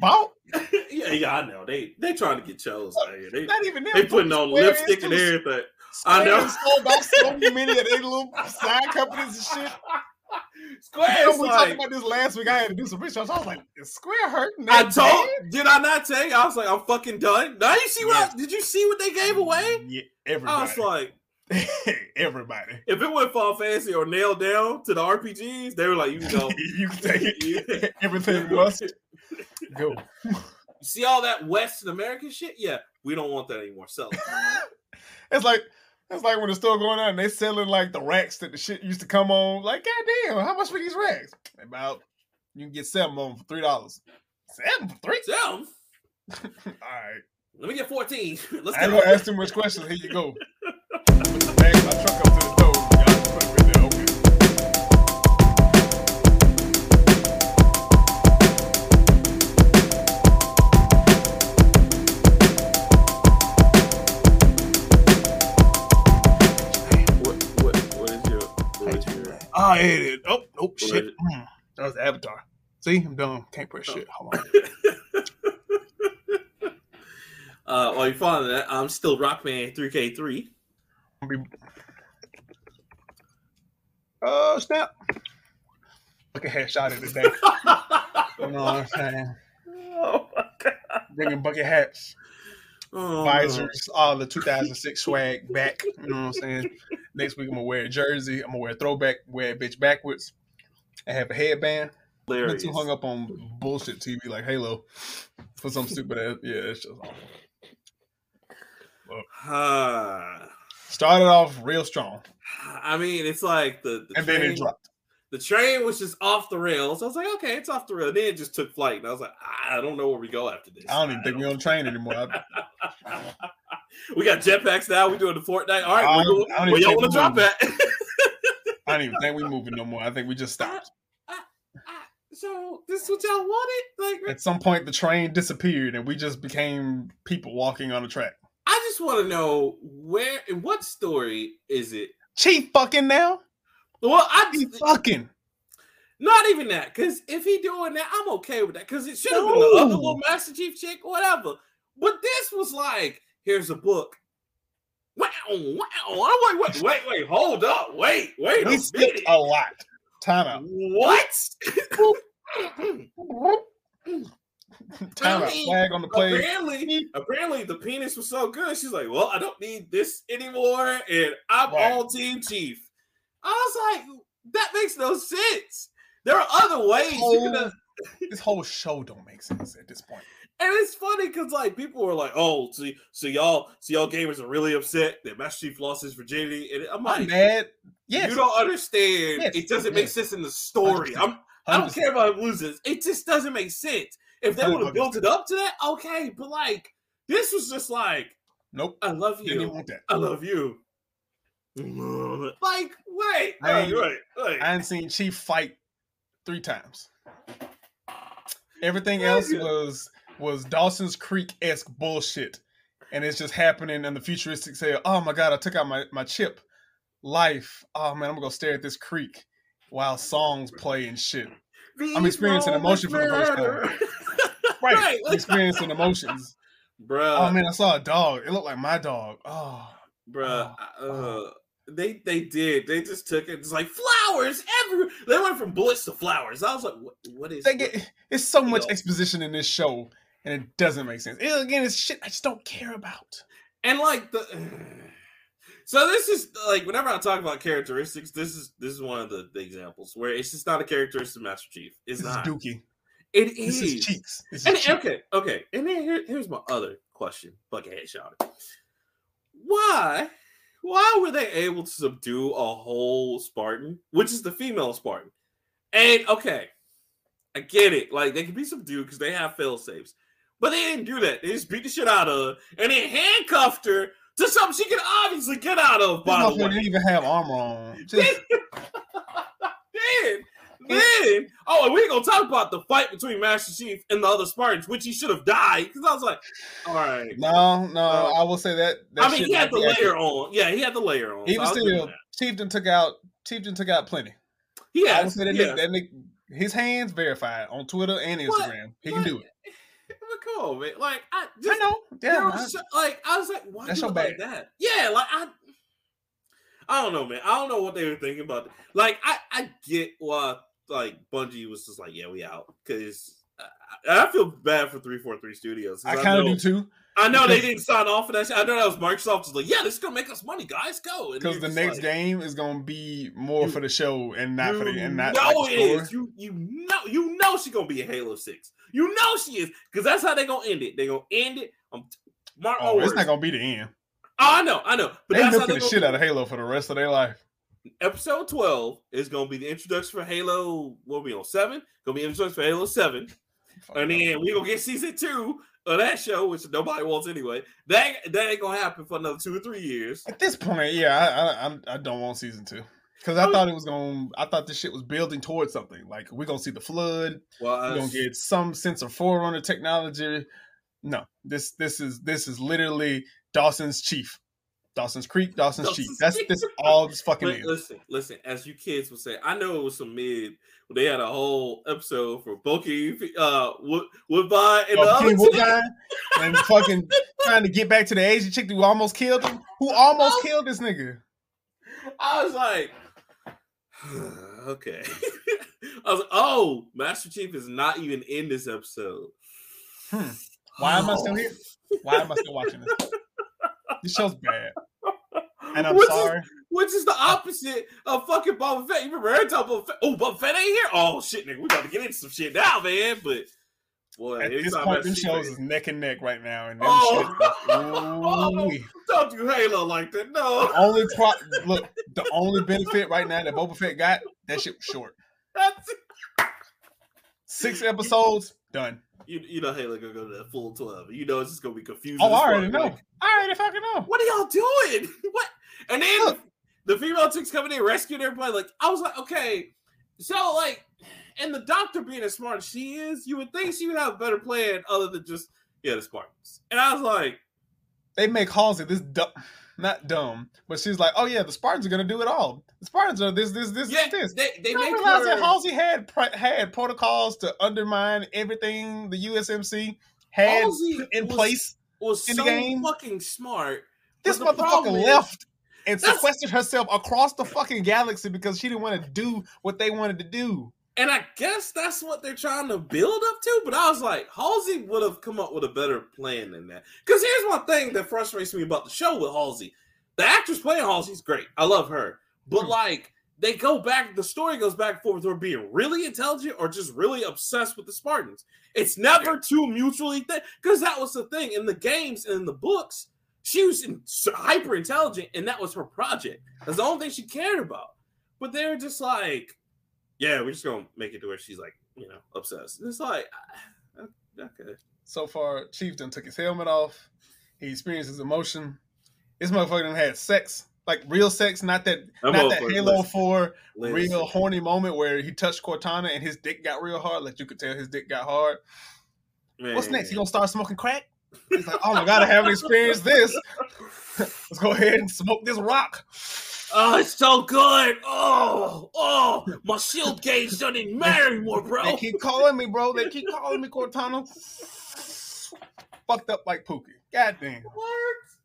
bought. yeah, yeah, I know. They they trying to get chose out here. They Not even them. they putting on Square lipstick and is- everything. I know. Square sold off so many of their little side companies and shit. Square You know, is we like, talked about this last week. I had to do some research. I was like, is Square hurting? I that told. bad? Did I not tell you? I was like, I'm fucking done. Now you see what? I, did you see what they gave away? Yeah, everybody. I was like, everybody. if it went Final Fantasy or Nailed Down to the RPGs, they were like, you can go. you can take it. Everything must go. You see all that Western American shit? Yeah, we don't want that anymore. Sell it. It's like it's like when the store going on and they selling like the racks that the shit used to come on. Like, goddamn, how much for these racks? About you can get seven of them for three dollars. Seven for three? Sell 'em. All right. Let me get 14. Let's I gonna ask too much questions. Here you go. See, I'm done. Can't press shit. Hold on. uh, while you're following that, I'm still Rockman 3K3. Oh snap! Look at headshot the today. You know what I'm saying? oh my god. Bringing bucket hats, Oh, visors, all the 2006 swag back. You know what I'm saying? Next week I'm gonna wear a jersey. I'm gonna wear a throwback, wear a bitch backwards, I have a headband. I'm too hung up on bullshit TV like Halo for some stupid ass. Yeah, it's just awful. Ah. Started off real strong, I mean, it's like the, the and then it dropped. the train was just off the rails. I was like, okay, it's off the rail. Then it just took flight, and I was like, I don't know where we go after this. I don't even think we're on the train anymore. We got jetpacks now. We're doing the Fortnite. All right, I where y'all want to drop we're at? I don't even think we're moving no more. I think we just stopped. so this is what y'all wanted? Like, At some point, the train disappeared, and we just became people walking on the track. I just want to know where and what story is it? Chief fucking now. Well, I He fucking. not even that because if he doing that, I'm okay with that because it should have been the other little Master Chief chick, whatever. But this was like, here's a book. Wow, wow. I'm like, wait, wait, wait, hold up, wait, wait We skipped a lot. Time out. What? Time out. mean, Flag on the play. apparently, apparently the penis was so good. She's like, well, I don't need this anymore, and I'm Right. all Team Chief. I was like, that makes no sense. There are other ways could have. This whole show don't make sense at this point. And it's funny because like people were like, "Oh, so, so y'all, so y'all gamers are really upset that Master Chief lost his virginity," and I'm I'm like, mad. Yes. "You don't understand. Yes, It doesn't make sense in the story. I'm, I don't 100%. care about him losing. It just doesn't make sense. If they would have built it up to that, okay. But like, this was just like, Nope. I love Didn't you. want that. I love you. Like, wait, I ain't- wait, wait. I seen Chief fight three times. Everything else was was Dawson's Creek esque bullshit, and it's just happening in the futuristic say, "Oh my god, I took out my my chip, life. Oh man, I'm gonna go stare at this creek while songs play and shit." I'm experiencing emotion for the first time. moments matter. Right, Right. experiencing emotions. Bruh. Oh man, I saw a dog. It looked like my dog. Oh, Bruh, Oh, uh, they they did. They just took it. It's like flowers everywhere. They went from bullets to flowers. I was like, what, what is? they get it's so much Yo. exposition in this show, and it doesn't make sense. It, again, it's shit I just don't care about. and like the. So this is like whenever I talk about characteristics, this is this is one of the, the examples where it's just not a characteristic of Master Chief. It's This is not. Dookie. It is. is cheeks. This is And, cheeks. okay, okay. And then here, here's my other question, Buckethead shot. Why, why were they able to subdue a whole Spartan, which is the female Spartan? And okay, I get it. Like they can be subdued because they have fail saves, but they didn't do that. They just beat the shit out of her and then handcuffed her to something she can obviously get out of. By the way, didn't even have armor on. Just, then, oh, and we ain't gonna talk about the fight between Master Chief and the other Spartans, which he should have died. Because I was like, all right. no, no, Uh, I will say that. that I mean, he had the accurate. layer on. Yeah, he had the layer on. so I'll give him still. Chieftain took out. Chieftain took out plenty. he I would say that, yeah. nigga, that nigga, his hands verified on Twitter and What? Instagram. He can What? do it. come on, man. Like I, I just, know. Yeah, was so- like I was like, why That's do your it like that? Yeah, like I, I don't know, man. I don't know what they were thinking about. Like I, I get why like Bungie was just like, yeah, we out because. I I feel bad for 343 studios. I kind of do too. I know they didn't sign off for that. Shit. I know that was Microsoft was like, yeah, this is gonna make us money, guys. Go. Because the next like, game is gonna be more You- for the show and not for the and not no, like it is. You you know you know she gonna be a Halo Six. You know she is because that's how they gonna end it. They gonna end it. Um, mark Oh, it's not gonna be the end. Oh, I know, I know. But They milking the gonna shit out of Halo for the rest of their life. Episode twelve is gonna be the introduction for Halo. What are we on seven? Gonna be introduction for Halo Seven, and then we're gonna get season two of that show, which nobody wants anyway. That ain't- that ain't gonna happen for another two or three years. At this point, yeah, I I, I'm- don't want season two because I Oh. thought it was gonna. I thought this shit was building towards something. Like we're gonna see the flood. Well, We're gonna get some sense of forerunner technology. No, this this is this is literally Dawson's Chief, Dawson's Creek, Dawson's, Chief. Dawson's That's Chief. this all this fucking But is. listen, listen. As you kids would say, I know it was some mid. They had a whole episode for Boki, uh, Wood, Woodbine, and the other King two. Woodbine and fucking trying to get back to the Asian chick who almost killed him. Who almost Oh. killed this nigga? I was like, okay. I was like, oh, Master Chief is not even in this episode. Hmm. Why am I still here? Why am I still watching this? This show's bad, and I'm which sorry. Is, which is the opposite of fucking Boba Fett. You remember every time Boba Fett? Oh, Boba Fett ain't here. Oh shit, nigga, we got to get into some shit now, man. But boy, At this point, them shows is neck and neck right now, and them Oh. shit. Oh, ooh-wee. Don't do Halo like that. No. The only pro- look, the only benefit right now that Boba Fett got, that shit was short. That's Six episodes, done. You, you know Halo gonna go to that full twelve. You know it's just gonna be confusing. Oh, I already know. Like, I already fucking know. what are y'all doing? What? And then Look. the female chicks coming in rescuing everybody. Like I was like, okay, so like, and the doctor being as smart as she is, you would think she would have a better plan other than just yeah the Spartans. And I was like, They make Halsey this dumb, not dumb, but she's like, oh yeah, the Spartans are gonna do it all. The Spartans are this, this, this, yeah, this. they they You don't that. Halsey had had protocols to undermine everything the USMC had Halsey in was- place. was in the so game. fucking smart. This motherfucker problem is- left and That's- sequestered herself across the fucking galaxy because she didn't want to do what they wanted to do. And I guess that's what they're trying to build up to. But I was like, Halsey would have come up with a better plan than that. Because here's one thing that frustrates me about the show with Halsey. The actress playing Halsey's great. I love her. But Hmm. like they go back, the story goes back and forth with her being really intelligent or just really obsessed with the Spartans. It's never two mutually thing. Because that was the thing in the games and in the books. She was in, hyper intelligent, and that was her project. That's the only thing she cared about. But they're just like, yeah, we're just gonna make it to where she's like, you know, obsessed. And it's like, ah, okay, So far, Chief done took his helmet off. He experienced his emotion. This motherfucker done had sex, like real sex, not that, That not that Halo Four Listen, real horny moment where he touched Cortana and his dick got real hard. Like you could tell his dick got hard. What's next? He gonna start smoking crack? He's like, oh my god, I haven't experienced this. Let's go ahead and smoke this rock. Oh, it's so good. Oh, oh, my shield gauge doesn't matter anymore, bro. They keep calling me, bro. They keep calling me Cortana. Fucked up like Pookie. God damn. Works.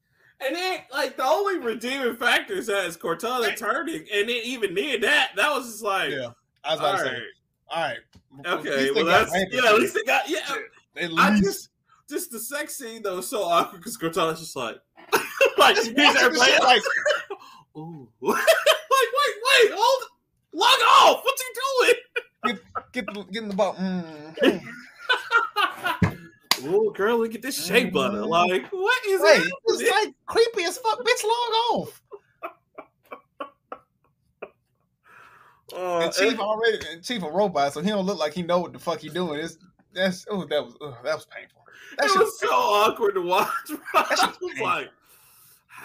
And then, like, the only redeeming factor is that it's Cortana turning, and then even then, that that was just like, Yeah. I was all about to right, say. All right. Okay, least well, that's rampant. yeah. At least they got yeah. At I least. just just the sex scene though was so awkward because Cortana's just like, like he's watching there the playing shit like, like, ooh, like wait, wait, hold, log off. What's he doing? get the, get in the ball. Mm, mm. Ooh, girl, look at this shea butter. Mhm. Like, what is Wait, it? it's like creepy as fuck. Bitch, log off. Uh, And Chief and- already, and Chief a robot, so he don't look like he know what the fuck he doing. It's that's oh that was that was painful. That it was so awkward to watch. Bro. That was painful. like.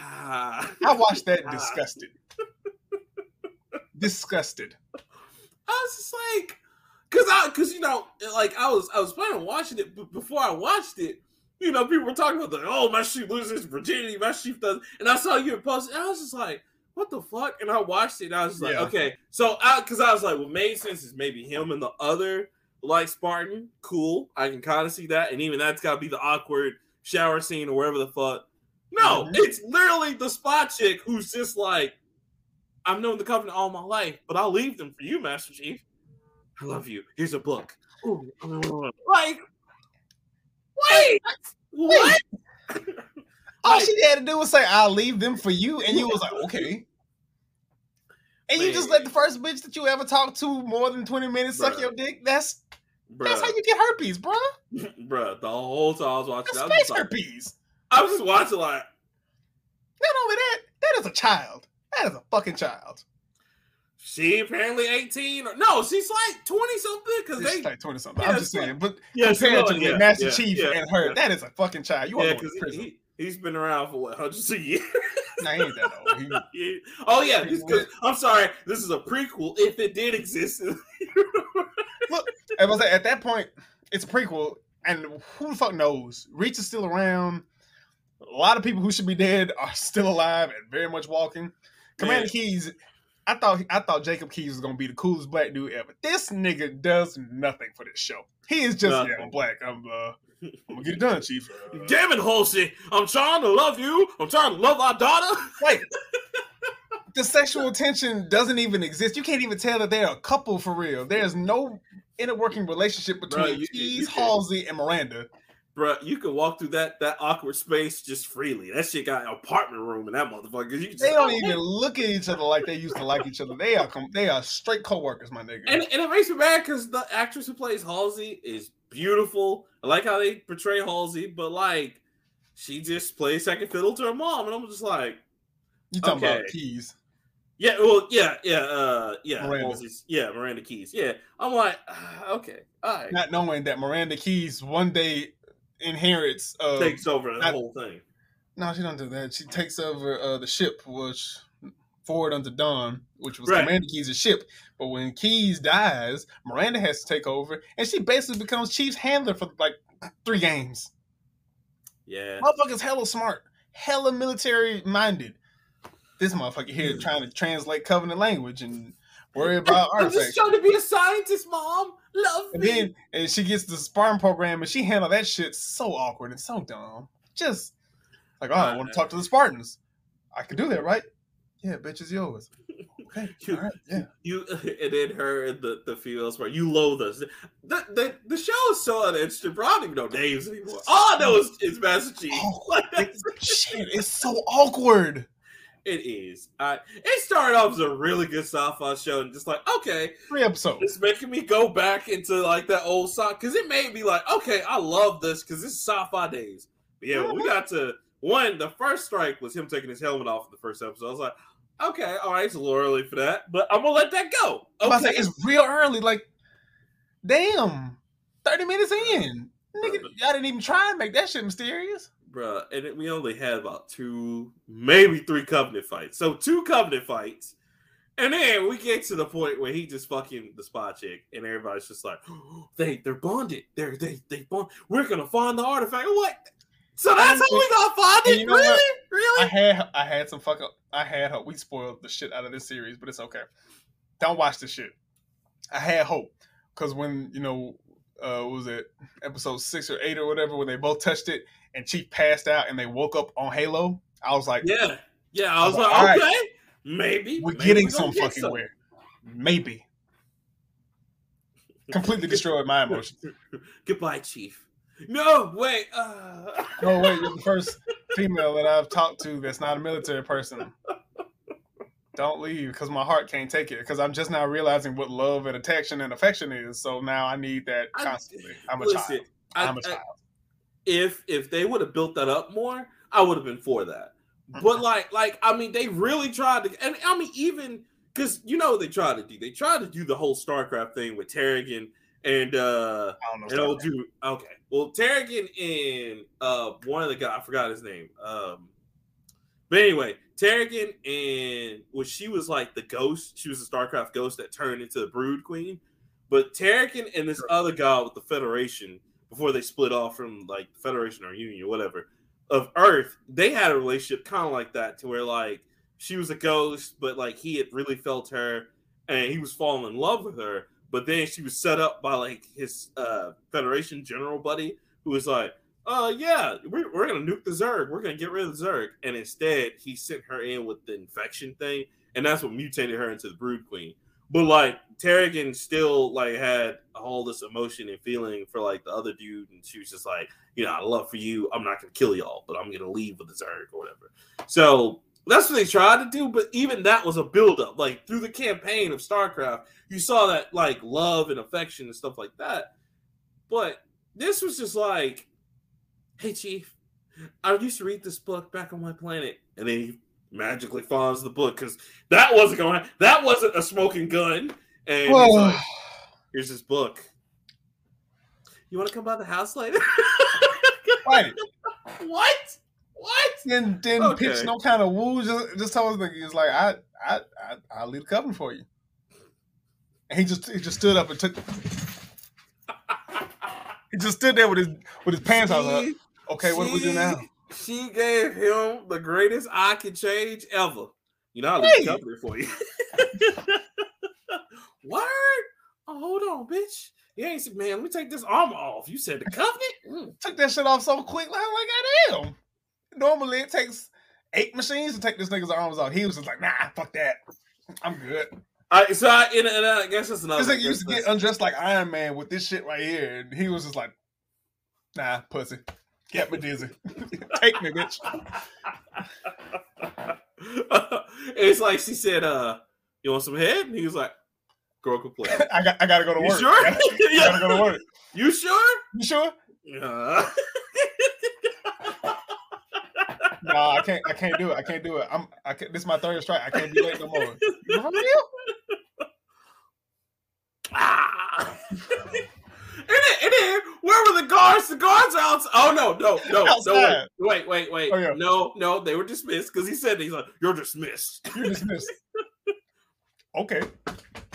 Ah. I watched that ah. disgusted. disgusted. I was just like, cause I, cause you know, like I was, I was planning on watching it, but before I watched it, you know, people were talking about the, oh, my sheep loses virginity, my sheep does, and I saw you post, and I was just like, what the fuck? And I watched it, and I was just like, Yeah. okay, so I, cause I was like, what made sense is maybe him and the other like Spartan, cool. I can kind of see that, and even that's got to be the awkward shower scene or wherever the fuck. No, it's literally the spot chick who's just like, I've known the Covenant all my life, but I'll leave them for you, Master Chief. I love you. Here's a book. Ooh, uh, like, wait, what? All Like- she had to do was say, "I'll leave them for you," and you was like, "Okay." And you just let the first bitch that you ever talked to more than twenty minutes suck your dick. That's that's how you get herpes, bruh. bruh, the whole time I was watching, That's I was, space like, herpes. I was just watching like, Not only that, that is a child. That is a fucking child. she apparently 18 or no, she's like 20 something because She's they like twenty something. yeah, I'm just saying, but yeah, compared to yeah, Master yeah, Chief yeah, and her, that is a fucking child. You yeah, because prison. he, he's been around for what hundreds of years. nah, he ain't that old. He. Oh yeah, I'm sorry. This is a prequel if it did exist. Look, I was like, at that point, it's a prequel, and who the fuck knows? Reach is still around. A lot of people who should be dead are still alive and very much walking. Commander Man. Keyes, I thought I thought Jacob Keyes was gonna be the coolest black dude ever. This nigga does nothing for this show. He is just yeah, I'm black. I'm uh, I'm gonna get it done, Chief. Uh, Damn it, Halsey! I'm trying to love you. I'm trying to love our daughter. Like the sexual tension doesn't even exist. You can't even tell that they're a couple for real. There's no inner working relationship between Bro, you- Keyes, you Halsey, and Miranda. Bruh, you can walk through that that awkward space just freely. That shit got an apartment room in that motherfucker. You just, They don't even look at each other like they used to like each other. They are com- they are straight co-workers, my nigga. And, and it makes me mad because the actress who plays Halsey is beautiful. I like how they portray Halsey, but like she just plays second fiddle to her mom, and I'm just like, you talking about. Keyes? yeah, well, yeah, yeah, uh, yeah, Miranda. Yeah, Miranda Keyes, yeah. I'm like, okay, all right, Not knowing that Miranda Keyes one day inherits. Uh, takes over the not- whole thing. no, she don't do that. She takes over uh, the ship, which forward unto Dawn, which was Right. Commander Keyes' ship. But when Keyes dies, Miranda has to take over, and she basically becomes Chief's handler for like three games. Yeah, Motherfucker's hella smart, hella military minded. This motherfucker here trying to translate Covenant language and worry about I'm just trying to be a scientist, mom. Love And me. then and she gets the Spartan program and she handled that shit so awkward and so dumb. Just like, oh, I want to talk to the Spartans. I can do that, right? Yeah, bitch is yours. Okay, all right, yeah. You and then her and the the females where you loathe us. The, the the show is so uninteresting, bro. I don't even know names anymore. All I know is it's Master Chief. Oh, Like, It's, shit, it's so awkward. It is. I it started off as a really good sci-fi show, and just like okay, Three episodes. it's making me go back into like that old sci because it made me like okay, I love this because this is sci-fi days. But yeah, we uh-huh. got to one, the first strike was him taking his helmet off in the first episode. I was like, okay, all right, it's a little early for that, but I'm gonna let that go. Okay, say, it's real early. Like, damn, thirty minutes in, nigga, y'all didn't even try and make that shit mysterious. Bruh, and it- we only had about two, maybe three covenant fights. So two covenant fights. And then we get to the point where he just fucking the spot chick, and everybody's just like, they they're bonded. They're they they bond. We're gonna find the artifact. What? So that's how we gonna find it? you know really? what? I had I had some fuck up. I had hope. We spoiled the shit out of this series, but it's okay. Don't watch this shit. I had hope because when you know, uh, what was it episode six or eight or whatever, when they both touched it and Chief passed out and they woke up on Halo, I was like, Yeah. Yeah, I was All like, right. okay, maybe we're maybe getting we some get fucking some. where. Maybe completely destroyed my emotions. Goodbye, Chief. No, wait. Uh... No, wait, you're the first female that I've talked to that's not a military person. Don't leave because my heart can't take it. Because I'm just now realizing what love and attention and affection is. So now I need that constantly. I'm a Listen, child. I- I'm a I- child. if if they would have built that up more, I would have been for that. But like, like I mean, they really tried to, and I mean, even because you know what they tried to do. They tried to do the whole StarCraft thing with Kerrigan and uh I don't know. and old dude. Okay, well, Kerrigan and uh one of the guy I forgot his name. Um, but anyway, Kerrigan and well, she was like the ghost. She was a StarCraft ghost that turned into the Brood Queen. But Kerrigan and this other guy with the Federation before they split off from like the Federation or Union or whatever of Earth, they had a relationship kind of like that to where like she was a ghost, but like he had really felt her and he was falling in love with her. But then she was set up by like his uh Federation general buddy, who was like, "Uh, yeah, we're, we're gonna nuke the Zerg. We're gonna get rid of the Zerg." And instead, he sent her in with the infection thing, and that's what mutated her into the Brood Queen. But like Kerrigan still like had all this emotion and feeling for like the other dude, and she was just like, you know, I love for you. I'm not gonna kill y'all, but I'm gonna leave with the Zerg or whatever. So that's what they tried to do, but even that was a buildup. Like through the campaign of StarCraft, you saw that like love and affection and stuff like that. But this was just like, hey Chief, I used to read this book back on my planet, and then he magically finds the book because that wasn't going. That wasn't a smoking gun. And Well, like, here's this book. You want to come by the house later? right. what? What? Didn't didn't pitch no kind of woo. Just just told us he was like, I I I I'll leave the coven for you. And he just he just stood up and took. He just stood there with his with his pants out. Like, She- okay, what do we do now? She gave him the greatest I can change ever. You know, I'll Hey. leave the company for you. Word? Oh, hold on, bitch. You ain't said, man, let me take this armor off. You said the covenant? Mm. Took that shit off so quick. Like, like goddamn. Normally it takes eight machines to take this nigga's arms off. He was just like, nah, fuck that. I'm good. All right, so I, and, and I guess that's another. This nigga I used to get undressed like Iron Man with this shit right here, and he was just like, nah, pussy. Get me dizzy. Take me, bitch. it's like she said, uh, you want some head? And he was like, girl can play. I got I gotta go to You work. sure? I gotta go to work. You sure? You sure? Uh, No, I can't. I can't do it. I can't do it. I'm. I can't, this is my third strike. I can't be late no more. You for real? ah. And, then, where were the guards? The guards are outside. Oh no, no, no, no! Outside. Wait, wait, wait, wait! Oh, yeah. No, no, they were dismissed because he said he's like, "You're dismissed, You're dismissed. Okay.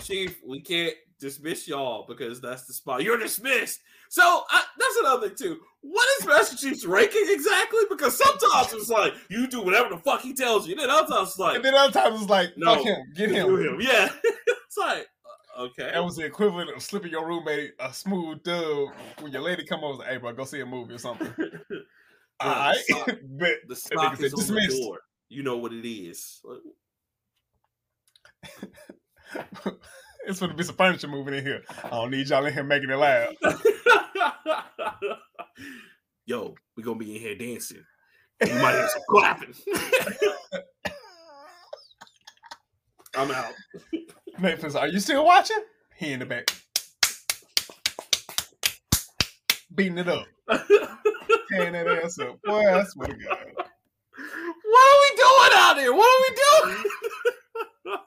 Chief. We can't dismiss y'all because that's the spot. You're dismissed." So I, that's another thing too. What is Master Chief's ranking exactly? Because sometimes it's like you do whatever the fuck he tells you, and then other times it's like And then other times it's like, No. fuck him, get him. him. Yeah, it's like okay. That was the equivalent of slipping your roommate a smooth dub when your lady come over. and say, Hey, bro, go see a movie or something. All right, sock- bet. The That stock nigga said is on the door. You know what it is. it's going to be some furniture moving in here. I don't need y'all in here making it loud. Yo, we gonna be in here dancing. You might hear some clapping. I'm out. Netflix, are you still watching? He in the back. Beating it up. Tearing that ass up. Boy, I swear to God. What are we doing out here? What are we doing?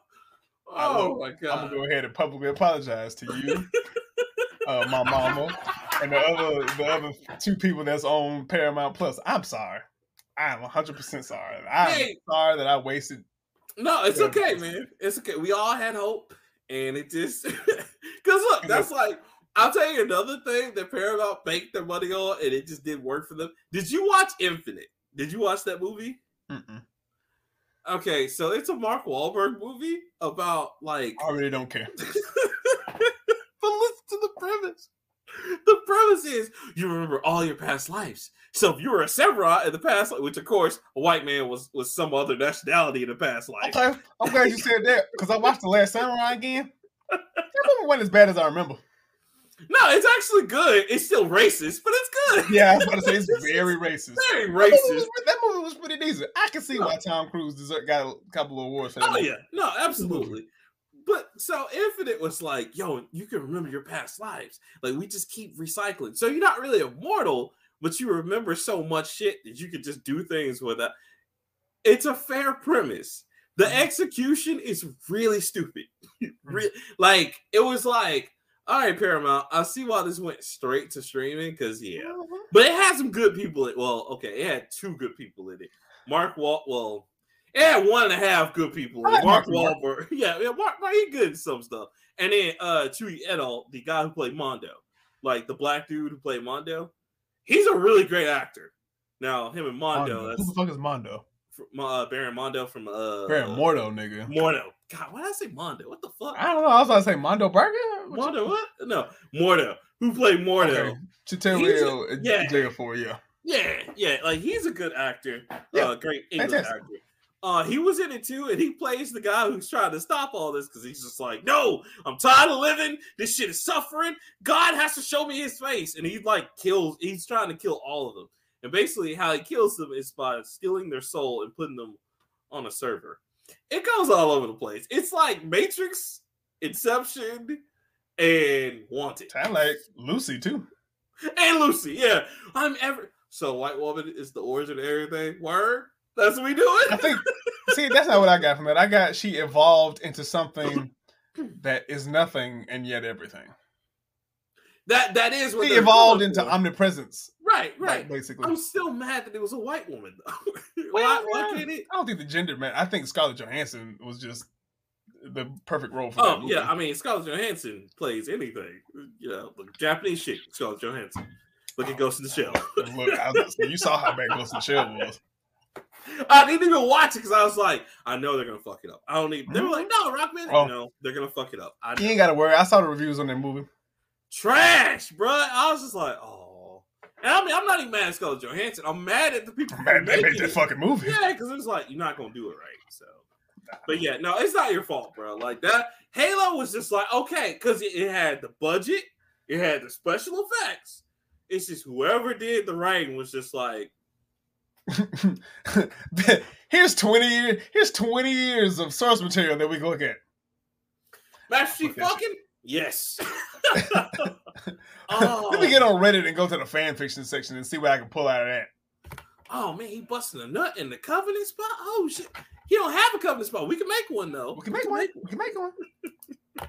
oh my God. I'm gonna go ahead and publicly apologize to you, uh, my mama, and the other the other two people that's on Paramount Plus. I'm sorry. I'm 100 percent sorry. I'm Hey. sorry that I wasted. No, it's okay, man. It's okay. We all had hope, and it just because look, that's like I'll tell you another thing that Paramount banked their money on, and it just didn't work for them. Did you watch Infinite? Did you watch that movie? Mm-mm. Okay, so it's a Mark Wahlberg movie about like I really don't care. but listen to the premise. The premise is you remember all your past lives. So if you were a samurai in the past, which of course a white man was was some other nationality in the past life. Okay, I'm glad you said that because I watched the Last Samurai again. That movie wasn't as bad as I remember. No, it's actually good. It's still racist, but it's good. Yeah, I was about to say it's very racist. Very That movie, racist. was, that movie was pretty decent. I can see why Tom Cruise got a couple of awards for that. Oh movie. yeah, no, absolutely. But so Infinite was like, yo, you can remember your past lives. Like we just keep recycling. So you're not really immortal, but you remember so much shit that you could just do things with that. It's a fair premise. The Mhm. execution is really stupid. Re- like it was like, all right, Paramount. I see why this went straight to streaming because yeah, Mhm. but it had some good people. In, well, okay, it had two good people in it. Mark Walt. Well, had one and a half good people. Like Mark Wahlberg. Yeah, yeah. Mark, Mark, he good in some stuff. And then uh Chewy Edel, the guy who played Mondo, like the black dude who played Mondo. He's a really great actor. Now him and Mondo. Mondo. That's Who the fuck is Mondo? fr- uh, Baron Mondo from uh Baron Mordo, nigga. Mordo. God, why did I say Mondo? What the fuck? I don't know. I was about to say Mondo Burger. What Mondo, what? No, Mordo. Who played Mordo? Okay. Chitel He's a- Will, yeah. jail for yeah. Yeah, yeah, like he's a good actor. Yeah, Uh, great English actor. Uh, he was in it too, and he plays the guy who's trying to stop all this because he's just like, "No, I'm tired of living. This shit is suffering. God has to show me His face." And he like kills. He's trying to kill all of them. And basically, how he kills them is by stealing their soul and putting them on a server. It goes all over the place. It's like Matrix, Inception, and Wanted. Sound like Lucy too. and Lucy. Yeah, I'm ever so white woman is the origin of everything. Word, that's what we doing. I think. see, that's not what I got from it. I got she evolved into something that is nothing and yet everything. that that is what She evolved into for. omnipresence, right, like, right. basically. I'm still mad that it was a white woman why, why can't it? I don't think the gender man. I think Scarlett Johansson was just the perfect role for that Oh yeah, I mean Scarlett Johansson plays anything. You know, the Japanese shit. Scarlett Johansson. Look at Ghost in the Shell. Look, I was, you saw how bad Ghost in the Shell was. I didn't even watch it because I was like, I know they're gonna fuck it up. I don't need. They were like, no, Rockman. Oh. No, they're gonna fuck it up. I You ain't got to worry. I saw the reviews on that movie. trash, bro. I was just like, oh. And I mean, I'm not even mad at Scarlett Johansson. I'm mad at the people who Man, they made that it. fucking movie. Yeah, because it's like you're not gonna do it right. So, but yeah, no, it's not your fault, bro. Like that, Halo was just like okay, because it, it had the budget, it had the special effects. It's just whoever did the writing was just like, here's twenty years. Here's twenty years of source material that we can look at. Master Chief Fuck fucking yes. oh, Let me get on Reddit and go to the fan fiction section and see what I can pull out of that. oh man, he busting a nut in the covenant spot. Oh shit, he don't have a covenant spot. We can make one though. We can make one. We can make one.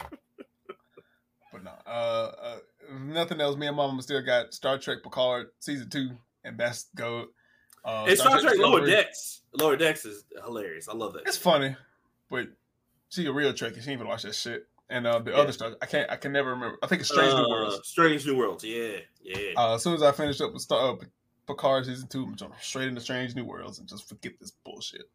but no, uh, uh, nothing else. Me and Mama still got Star Trek Picard season two, and that's go. Uh, And Star Trek Lower. Decks. Lower Decks is hilarious. I love that. It's funny, but she a real Trekkie. She even watch that shit. And uh, the Yeah. other stuff, I can't. I can never remember. I think it's Strange New Uh, Worlds. Strange New Worlds. Yeah, yeah. Uh, as soon as I finish up with Star uh, Picard season two, I'm jumping straight into Strange New Worlds and just forget this bullshit.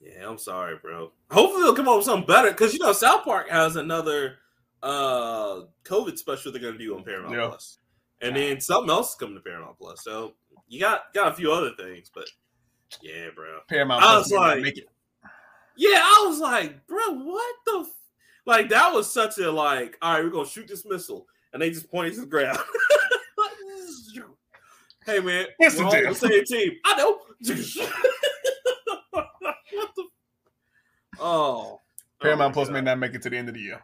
Yeah, I'm sorry, bro. Hopefully they'll come up with something better because you know South Park has another uh COVID special they're gonna do on Paramount Yeah. Plus, and then something else is coming to Paramount Plus. So you got got a few other things, but yeah, bro. Paramount I Plus was like- make it. Yeah, I was like, bro, what the? F-? Like that was such a like. All right, we're gonna shoot this missile, and they just pointed to the ground. hey man, Yes, we're on the same team. I know. what the? Oh, Paramount oh Plus God. may not make it to the end of the year.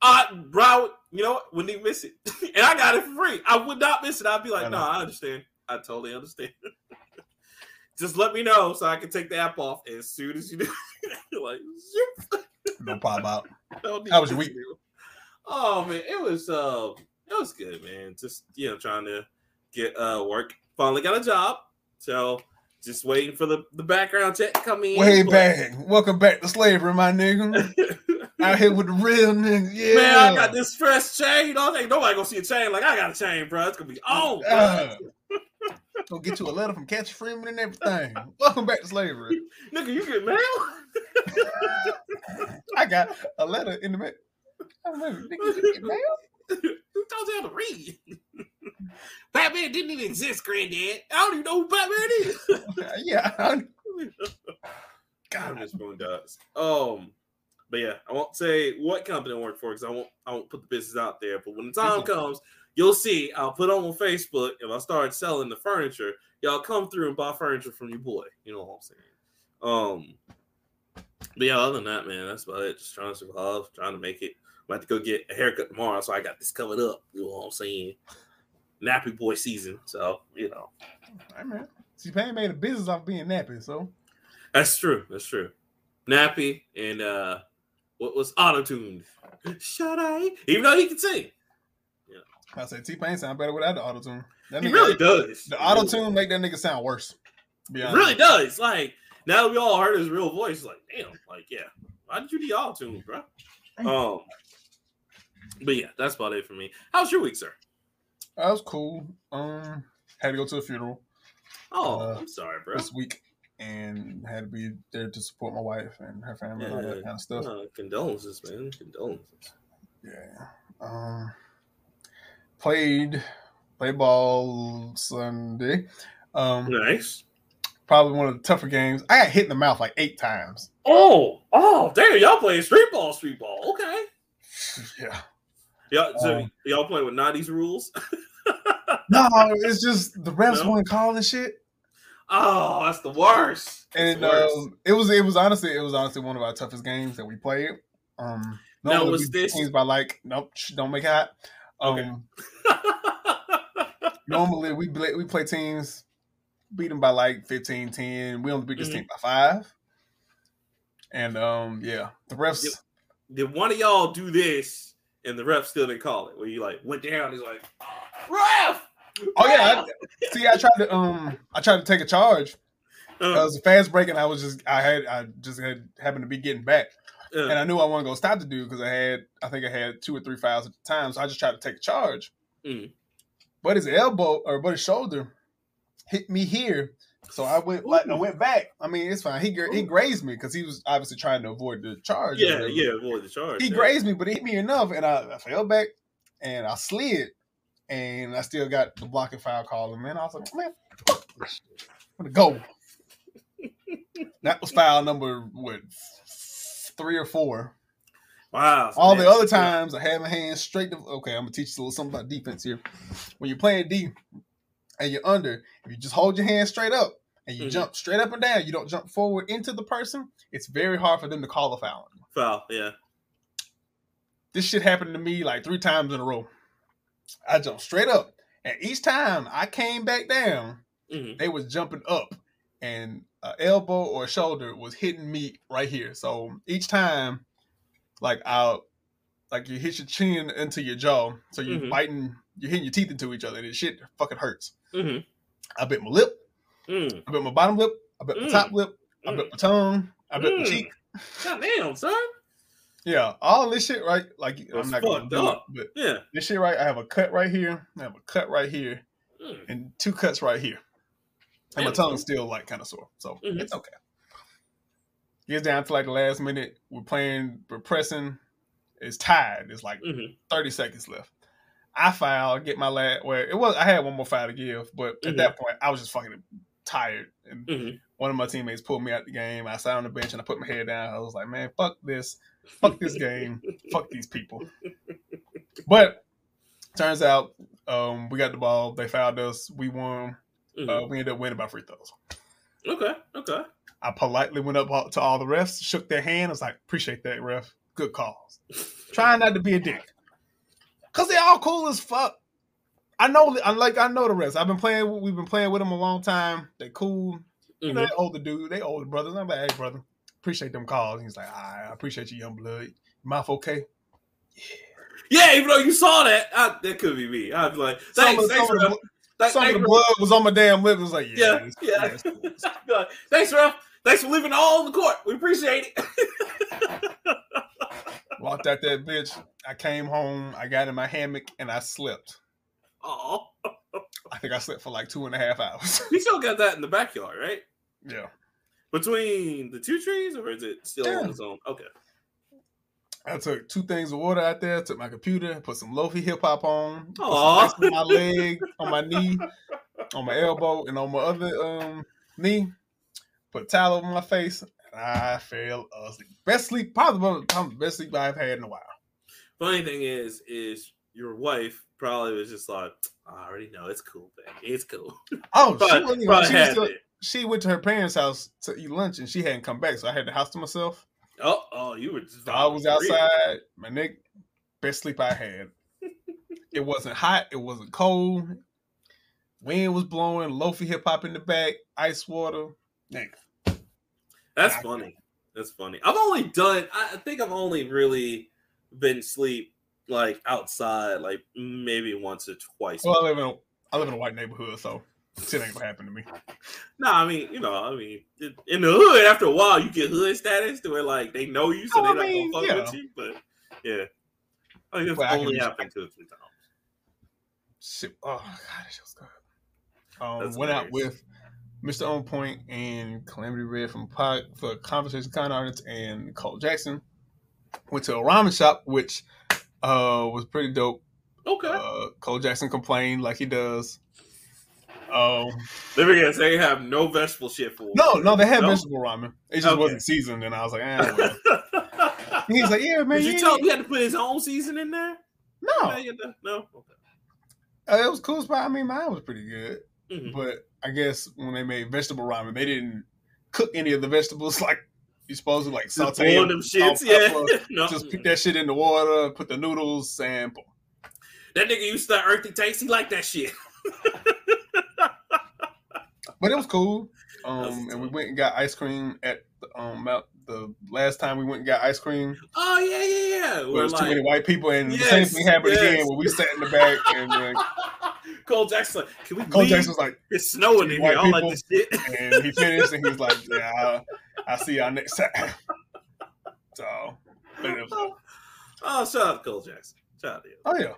I, bro, you know what? Wouldn't even miss it, and I got it for free. I would not miss it. I'd be like, no, I understand. I totally understand. Just let me know so I can take the app off as soon as you do. like, zoop. No pop out. How was your week? Oh man, it was uh it was good, man. Just you know, trying to get uh work. Finally got a job. So just waiting for the, the background check to come in. Way but- back. Welcome back to slavery, my nigga. Out here with the real niggas. Yeah. Man, I got this fresh chain. I don't think nobody gonna see a chain like I got a chain, bro. It's gonna be on. bro. Uh, Gonna get you a letter from Catch Freeman and everything. Welcome back to slavery. Nigga, you get mail? I got a letter in the mail. Nigga, you get mail? Who told you how to read? Batman didn't even exist, granddad. I don't even know who Batman is. yeah. I- God, I miss Boondocks. Um, but yeah, I won't say what company I work for because I won't I won't put the business out there. But when the time comes, you'll see. I'll put on Facebook if I start selling the furniture. Y'all come through and buy furniture from your boy. You know what I'm saying? Um, but yeah, other than that, man, that's about it. Just trying to survive, trying to make it. I'm about to go get a haircut tomorrow, so I got this covered up. You know what I'm saying? Nappy boy season, so you know Hey, man. T Pain made a business off being nappy, so that's true. That's true. Nappy and uh, what was auto tuned? Should I? Even though he can sing, I say T Pain sound better without the auto tune. That he nigga- really does. The auto tune make that nigga sound worse. to It really does. Like now that we all heard his real voice, like damn, like yeah, why did you need auto tune, bro? Um, but yeah, that's about it for me. How's your week, sir? That was cool. Um, had to go to a funeral Oh, Uh, I'm sorry, bro. this week, and had to be there to support my wife and her family and all that Yeah. kind of stuff. Uh, condolences, man. Condolences. Yeah. Um, played played ball Sunday. Um, Nice. probably one of the tougher games. I got hit in the mouth like eight times. Oh, oh, damn! Y'all playing street ball, street ball. Okay. Yeah. Y'all, so Um, y'all playing with Nadi's rules? No, it's just the refs No? weren't calling shit. oh, that's the worst. That's And the worst. um, it was it was honestly it was honestly one of our toughest games that we played. Um, normally was this- teams by like nope, don't make hot. Um, Okay. normally we play, we play teams beat them by like 15 10 we only beat this Mhm. team by five and um yeah the refs. Did one of y'all do this and the ref still didn't call it? Where you like went down, he's like, ref. oh yeah! I, see i tried to um i tried to take a charge it Uh, was a fast break and i was just i had i just had happened to be getting back uh, and i knew i wasn't going stop the dude because i had i think i had two or three fouls at the time so i just tried to take a charge Mm. but his elbow or but his shoulder hit me here so I went like I went back. I mean, it's fine. He he grazed me because he was obviously trying to avoid the charge. yeah, yeah, avoid the charge. he yeah. grazed me, but he hit me enough, and I, I fell back, and I slid, and I still got the blocking foul call. And man, I was like, man, fuck this shit. I'm gonna go. that was foul number what three or four. Wow. All the other times, I had my hands straight. To, okay, I'm gonna teach you a little something about defense here. When you're playing D and you're under, if you just hold your hands straight up and you Mhm. jump straight up and down, you don't jump forward into the person. It's very hard for them to call a foul. Foul, yeah. This shit happened to me like three times in a row. I jumped straight up, and each time I came back down, Mhm. they was jumping up, and a elbow or a shoulder was hitting me right here. So each time, like I, like you hit your chin into your jaw, so you're Mhm. biting, you're hitting your teeth into each other, and it shit fucking hurts. Mhm. I bit my lip, Mm. I bit my bottom lip, I bit my Mm. top lip, I Mm. bit my tongue, I bit my Mm. cheek. God damn, son. Yeah, all this shit right. Like I'm That's not gonna do it, but Yeah. this shit right. I have a cut right here, I have a cut right here, Mm. and two cuts right here. And my tongue's still like kind of sore, so Mhm. it's okay. Gets down to like the last minute. We're playing, we're pressing. It's tied. It's like Mhm. 30 seconds left. I foul, get my last. Well, it was. I had one more foul to give, but Mhm. at that point, I was just fucking tired. And Mhm. one of my teammates pulled me out of the game. I sat on the bench and I put my head down. I was like, man, fuck this, fuck this game, fuck these people. But turns out, um, we got the ball. They fouled us. We won. Mhm. Uh, we ended up winning by free throws. okay. Okay. I politely went up to all the refs, shook their hand. I was like, appreciate that, ref. Good calls. Trying not to be a dick. Cause they all cool as fuck. I know I like I know the refs. I've been playing we've been playing with them a long time. They cool. You know, Mhm. they older dude, they older brothers. I'm like, hey brother, appreciate them calls. He's like, I appreciate you, young blood. Mouth okay? Yeah, Yeah, even though you saw that, I, that could be me. I'd be like, Some thanks, the- thanks, some of the, ref. bl- Th- some of the blood was on my damn lips. It was like, yeah, Yeah, yeah. cool. I'd be like, thanks, ref. Thanks for leaving all on the court. We appreciate it. Walked out that bitch. I came home. I got in my hammock and I slept. Oh, I think I slept for like two and a half hours. you still got that in the backyard, right? yeah. Between the two trees, or is it still Yeah. on its own? Okay. I took two things of water out there, took my computer, put some lofi hip hop on, put some ice on my leg, on my knee, on my elbow, and on my other um knee. Put a towel over my face, and I fell asleep. Best sleep, probably, the best sleep I've had in a while. Funny thing is, is your wife probably was just like, I already know it's cool, baby. It's cool. Oh, she, wasn't even- she, was still- she went to her parents' house to eat lunch, and she hadn't come back, so I had the house to myself. Oh, oh, you were just. Dog was outside. My neck, best sleep I had. it wasn't hot. It wasn't cold. Wind was blowing. Lofi hip hop in the back. Ice water. Nigga. That's Gotcha. funny. That's funny. I've only done. I I think I've only really been sleep like outside, like maybe once or twice. Well, I live in a, I live in a white neighborhood, so shit ain't gonna happen to me. no, I mean, you know, I mean, in the hood, after a while, you get hood status to where like they know you, so Oh, they're I not mean, gonna fuck yeah. with you. But yeah, I think it's But only respect- happened two or three times. Shit. Oh god, this was good. Um, That's went out with Mr. On Point and Calamity Red from Pod for Conversation Con Artists and Cole Jackson. Went to a ramen shop, which uh, was pretty dope. Okay. Uh, Cole Jackson complained like he does. Um, Let me guess. They have no vegetable shit for. no, no, they had No? vegetable ramen. It just Okay. wasn't seasoned, and I was like, eh, well. He's like, yeah, man. Did you you tell him he had to put his own season in there? no, No. you had to- No. Okay. uh, it was cool spot. I mean, mine was pretty good, Mhm. but I guess when they made vegetable ramen, they didn't cook any of the vegetables like you supposed to, like saute them, them shits. Yeah. no. Just put that shit in the water, put the noodles, and boom. That nigga used to earthy taste. He like that shit. But it was cool. Um, and we went and got ice cream at the, um Mount. The last time we went and got ice cream, Oh yeah, yeah, yeah. there was too many white people, and the same thing happened yes. again where we sat in the back, and then Cole Jackson, like, can we Cole leave? Jackson was like, It's snowing in here. I don't like this shit. and he finished, and he was like, "Yeah, I, I see y'all next time." So, was, oh, oh, shout out to Cole Jackson. Shout out to him. oh yeah.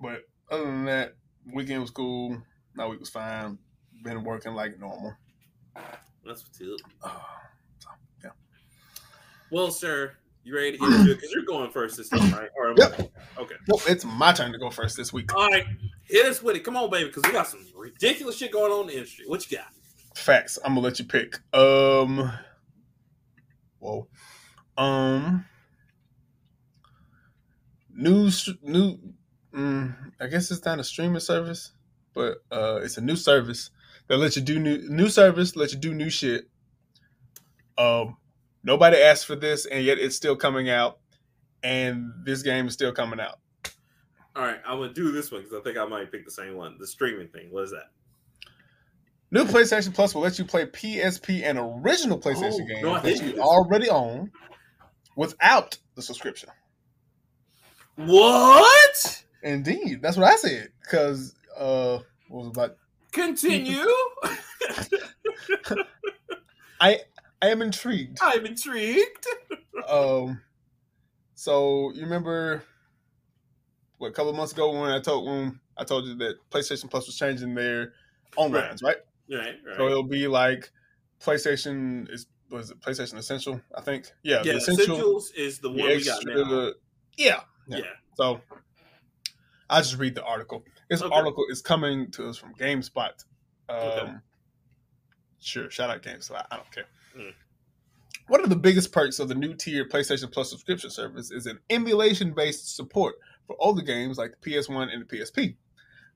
But other than that, weekend was cool. My week was fine. Been working like normal. That's what's up. Oh, yeah. Well, sir, you ready to get into it? Because you're going first this time, right? Or Yep. I- Okay. Well, it's my turn to go first this week. All right. Hit us with it. Come on, baby, because we got some ridiculous shit going on in the industry. What you got? Facts. I'm gonna let you pick. Um. Whoa. Um. New new. Mm, I guess it's not a streaming service, but uh, it's a new service that lets you do new new service, let you do new shit. Um, nobody asked for this, and yet it's still coming out, and this game is still coming out. All right, I'm gonna do this one because I think I might pick the same one. The streaming thing. What is that? New PlayStation Plus will let you play PSP and original PlayStation Oh, games no, that you already own without the subscription. What? Indeed, that's what I said. Because uh, what was it about? Continue. I I am intrigued. I'm intrigued. Um, so you remember what a couple of months ago when I told when I told you that PlayStation Plus was changing their onlines, right? Right, right. So it'll be like PlayStation is was it PlayStation Essential? I think. Yeah, yeah, the Essential. Essentials is the the one we got now. yeah, Yeah. yeah. So I just read the article. This Okay. article is coming to us from GameSpot. Um, Okay. Sure, shout out GameSpot. I don't care. Mm. One of the biggest perks of the new tier PlayStation Plus subscription service is an emulation based support for older games like the PS1 and the PSP.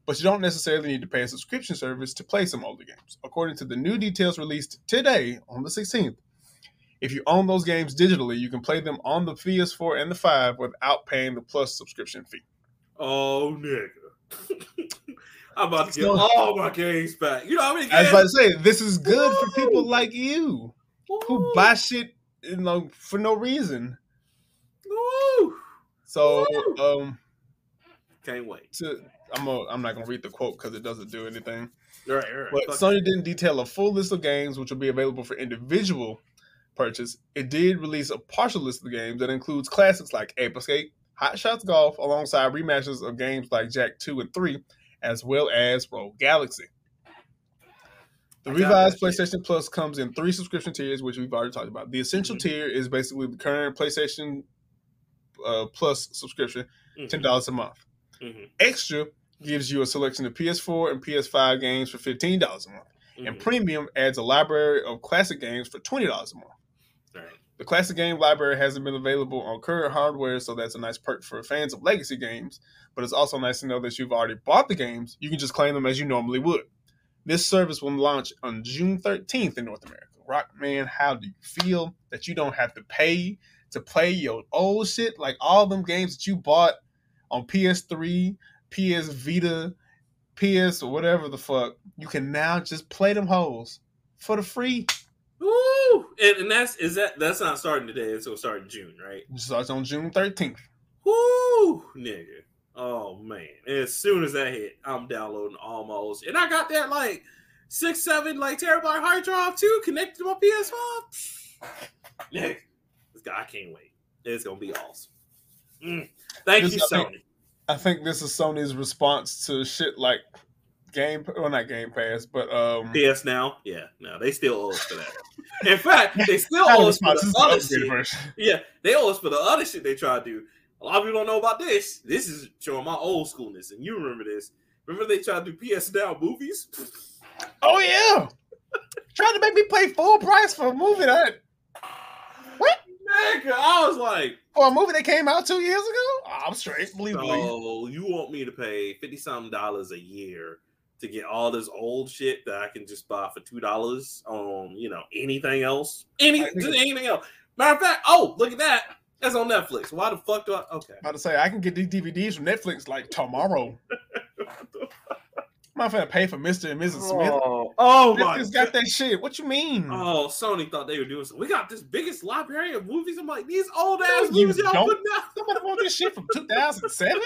But you don't necessarily need to pay a subscription service to play some older games. According to the new details released today on the 16th, if you own those games digitally, you can play them on the PS4 and the 5 without paying the Plus subscription fee. Oh nigga. I'm about to get all my games back. You know how many I was games? about to say, this is good for people like you who Woo! buy shit you know, for no reason. Woo! So, Woo! um, Can't wait. to I'm a, I'm not gonna read the quote because it doesn't do anything. All right, all right. But Fuck Sony didn't detail a full list of games which will be available for individual purchase. It did release a partial list of games that includes classics like Ape Escape, Hot Shots Golf, alongside rematches of games like Jak 2 and 3, as well as Rogue Galaxy. The I revised. PlayStation Plus comes in three subscription tiers, which we've already talked about. The essential Mhm. tier is basically the current PlayStation uh, Plus subscription, Mhm, ten dollars a month. mhm, Extra gives you a selection of PS4 and PS5 games for fifteen dollars a month, and mhm. Premium adds a library of classic games for twenty dollars a month. Right. The classic game library hasn't been available on current hardware, so that's a nice perk for fans of legacy games. But it's also nice to know that you've already bought the games; you can just claim them as you normally would. This service will launch on June 13th in North America. Rockman, how do you feel that you don't have to pay to play your old shit like all them games that you bought on PS3, PS Vita, PS or whatever the fuck? You can now just play them holes for the free. Woo! And, and that's is that that's not starting today. It's gonna start in June, right? It starts on June 13th. Woo, nigga. Oh man! As soon as that hit, I'm downloading all my old shit. And I got that like six, seven like terabyte hard drive too, connected to my PS5. Nigga, this guy, I can't wait. It's gonna be awesome. Mm. Thank This- you, I think- Sony. I think this is Sony's response to shit like Game, well, not Game Pass, but um, PS Now, yeah, no, they still owe us for that. In fact, they still owe us for the other shit. version. Yeah, they owe us for the other shit they try to do. A lot of people don't know about this. This is showing my old schoolness, and you remember this. Remember they tried to do PS Now movies? Oh yeah, trying to make me pay full price for a movie that Nigga, I was like, for a movie that came out two years ago. I'm straight, believe me. so you want me to pay fifty something dollars a year to get all this old shit that I can just buy for two dollars on you know anything else, any just anything else. Matter of fact, oh look at that, that's on Netflix. Why the fuck do I? Okay, About to say I can get these DVDs from Netflix like tomorrow. I'm not gonna pay for Mr. and Mrs. Smith. oh, oh my Netflix got that shit. What you mean? Oh, Sony thought they were doing something. We got this biggest library of movies. I'm like, these old ass you movies y'all don't. putting out. Somebody want this shit from 2007?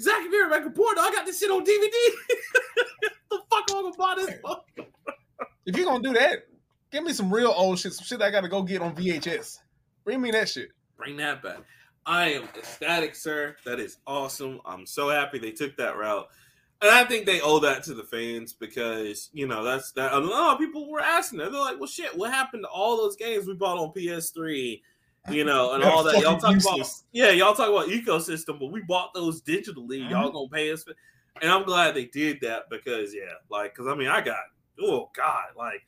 Zach and Mary Rebecca Porter, I got this shit on DVD. the fuck am I gonna buy this? If you're gonna do that, give me some real old shit, some shit I gotta go get on VHS. Bring me that shit. Bring that back. I am ecstatic, sir. That is awesome. I'm so happy they took that route. And I think they owe that to the fans because, you know, that's that a lot of people were asking. They're like, well shit, what happened to all those games we bought on PS3? You know, and all that. Y'all fucking talk about yeah, y'all talk about ecosystem, but we bought those digitally. Y'all mm-hmm. gonna pay us for and I'm glad they did that because yeah, like because I mean I got oh god, like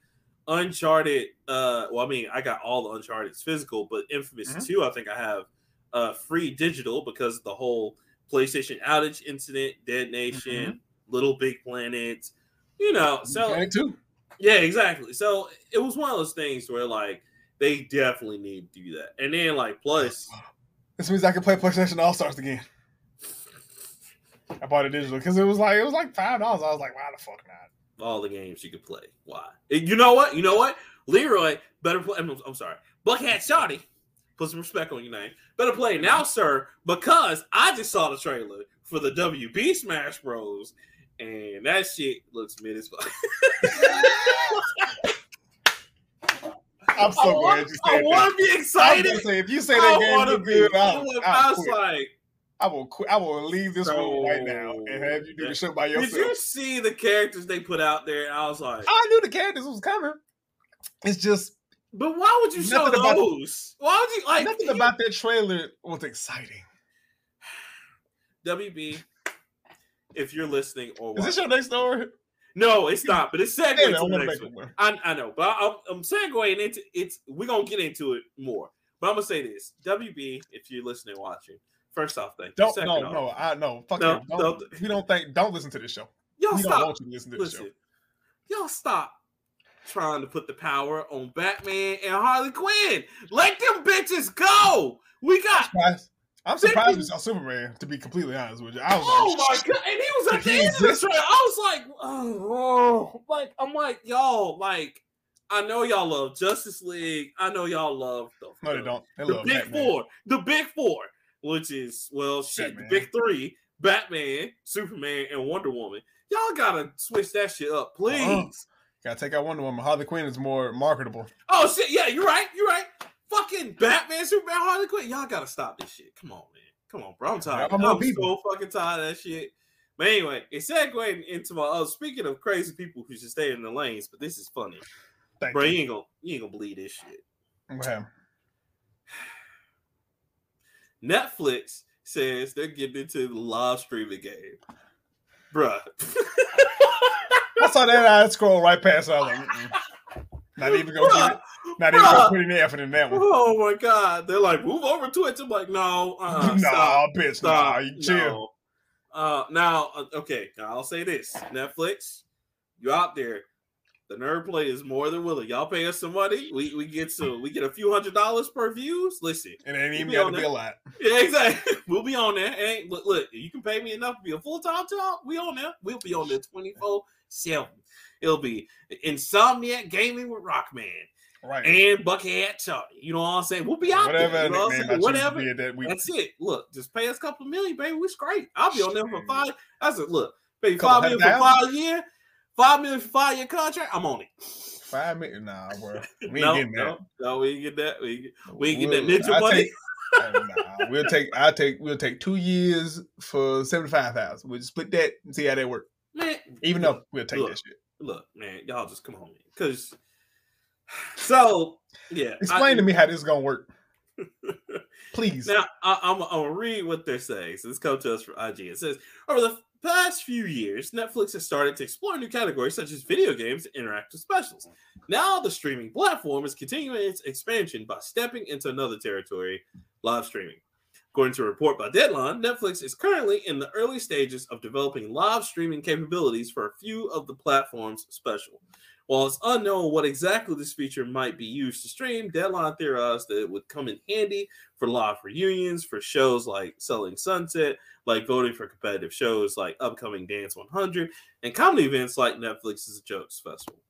Uncharted, uh well, I mean, I got all the Uncharted's physical, but Infamous Mhm. 2, I think I have uh free digital because of the whole PlayStation outage incident, Dead Nation, Little Big Planet, you know. So yeah, exactly. So it was one of those things where like they definitely need to do that. And then like plus This means I can play PlayStation All Stars again. I bought it digital because it was like it was like five dollars. I was like, why the fuck? All the games you could play. Why? You know what? You know what? Leroy better play. I'm, I'm sorry. Buckhead Shotty. Put some respect on your name. Better play now, sir, because I just saw the trailer for the WB Smash Bros. And that shit looks mid as fuck. I'm so I glad want, you I said that. want to be I excited. say, if you say I that game want to look be. good, I I'll, was quit. like, I will quit. I will leave this room right now and have you do the show by yourself. did yourself. you see the characters they put out there? I was like, I knew the characters was coming. It's just but why would you show Nothing about- those? Why would you like nothing about that trailer was exciting. WB? If you're listening or Is this your next story? No, it's not. But it's segueing Damn it, to I the next one. one. I, I know, but I, I'm, I'm segueing into it's. We're gonna get into it more. But I'm gonna say this: WB, if you're listening, watching. First off, thank you. Don't Second no off, no I no fuck No, no, don't, don't. we don't think don't listen to this show. y'all we stop. want you to listen to this show. Y'all stop trying to put the power on Batman and Harley Quinn. Let them bitches go. We got. Surprised- I'm surprised we saw Superman. To be completely honest with you, I was Oh my god! And he was at the end of the trailer. I was like, oh, oh, like I'm like y'all, like I know y'all love Justice League. I know y'all love the no, they don't. They the love big Batman. four, the big four, which is well, shit, Batman. the big three: Batman, Superman, and Wonder Woman. Y'all gotta switch that shit up, please. Uh-uh. Gotta take out Wonder Woman. Harley Quinn is more marketable. Oh shit, yeah, you're right, you're right. Fucking Batman, Superman, Harley Quinn. Y'all gotta stop this shit. Come on, man. Come on, bro. I'm tired. I'm I'm so fucking tired of that shit. But anyway, it's segueing into my. Uh, speaking of crazy people who should stay in the lanes, but this is funny, Thank bro. you. You ain't gonna, you ain't gonna believe this shit. Okay. Netflix says they're getting into the live streaming game, bruh. I saw that. I scrolled right past. it. I was like, Mm-mm. not even gonna give it. Not even gonna put any effort in that one. Oh my god! They're like, move over Twitch. I'm like, no, uh, nah, bitch. Nah, you chill. No. Uh, now, uh, okay, I'll say this: Netflix, you out there? The Nerd Plate is more than willing. Y'all pay us some money. We we get some. We get a few hundred dollars per views. Listen, And it ain't even be got to be a lot. yeah, exactly. We'll be on there. Ain't look, look. You can pay me enough to be a full time job. We on there. We'll be on there twenty four seven. It'll be Insomniac Gaming with Rockman Right. and Buckhead Charlie. You know what I'm saying? We'll be out Whatever there. You know what I'm nickname I saying? choose to Whatever. that. That's it. Look, just pay us a couple million, baby. We straight. I'll be on there for five. That's it. Look, pay Couple five million for five year, five million five year contract. I'm on it. Five minutes. Nah, bro. We ain't no, getting that. no, no, we ain't get that. We ain't get, we ain't get that We'll- I money. take- Uh, nah, we'll take. I'll take. We'll take two years for seventy five thousand. We'll just split that and see how that work. Man, Even look, though we'll take look, that shit. look, man, y'all just come on, man. Because so yeah, Explain to me how this is gonna work, please. Now I, I'm, I'm gonna read what they're saying. So this comes to us from IG. It says over the past few years, Netflix has started to explore new categories such as video games and interactive specials. Now the streaming platform is continuing its expansion by stepping into another territory, live streaming. According to a report by Deadline, Netflix is currently in the early stages of developing live streaming capabilities for a few of the platform's special. While it's unknown what exactly this feature might be used to stream, Deadline theorized that it would come in handy for live reunions, for shows like Selling Sunset, like voting for competitive shows like upcoming Dance 100, and comedy events like Netflix's Jokes Festival.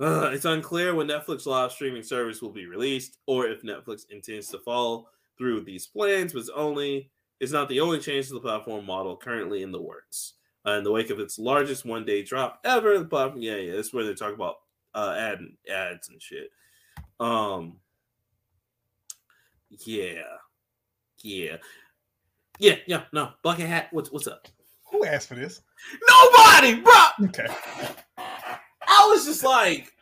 Uh, it's unclear when Netflix live streaming service will be released, or if Netflix intends to follow through these plans, but it's only it's not the only change to the platform model currently in the works. Uh, in the wake of its largest one day drop ever, the platform, yeah, yeah, that's where they talk about uh ad ads and shit. Um, yeah, yeah, yeah, yeah. No, bucket hat. What's what's up? Who asked for this? Nobody, bro. Okay. I was just like,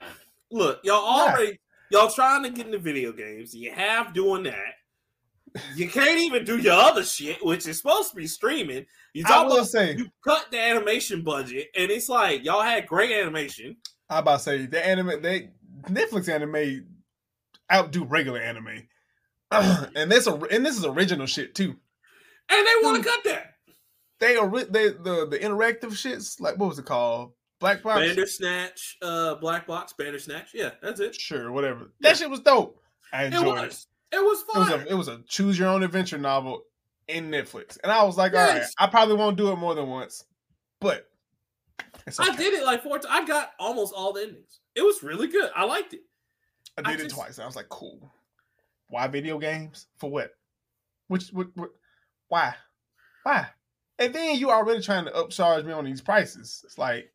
look, y'all already y'all trying to get into video games. You have doing that. You can't even do your other shit, which is supposed to be streaming. You I talk will about say. you cut the animation budget, and it's like y'all had great animation. I about to say the anime. They Netflix anime outdo regular anime, and this and this is original shit too. And they want to cut that. They are they the the interactive shits like what was it called? Black Box. Bandersnatch, uh, Black Box, Bandersnatch. Yeah, that's it. Sure, whatever. Yeah. That shit was dope. I enjoyed it. was. It was It was fun. a it was a choose your own adventure novel in Netflix, and I was like, all right, I probably won't do it more than once, but it's I did it like four times. I got almost all the endings. It was really good. I liked it. I I did it just- twice. I was like, cool. Why video games? For what? Which, what, what? Why? Why? And then you are already trying to upcharge me on these prices. It's like,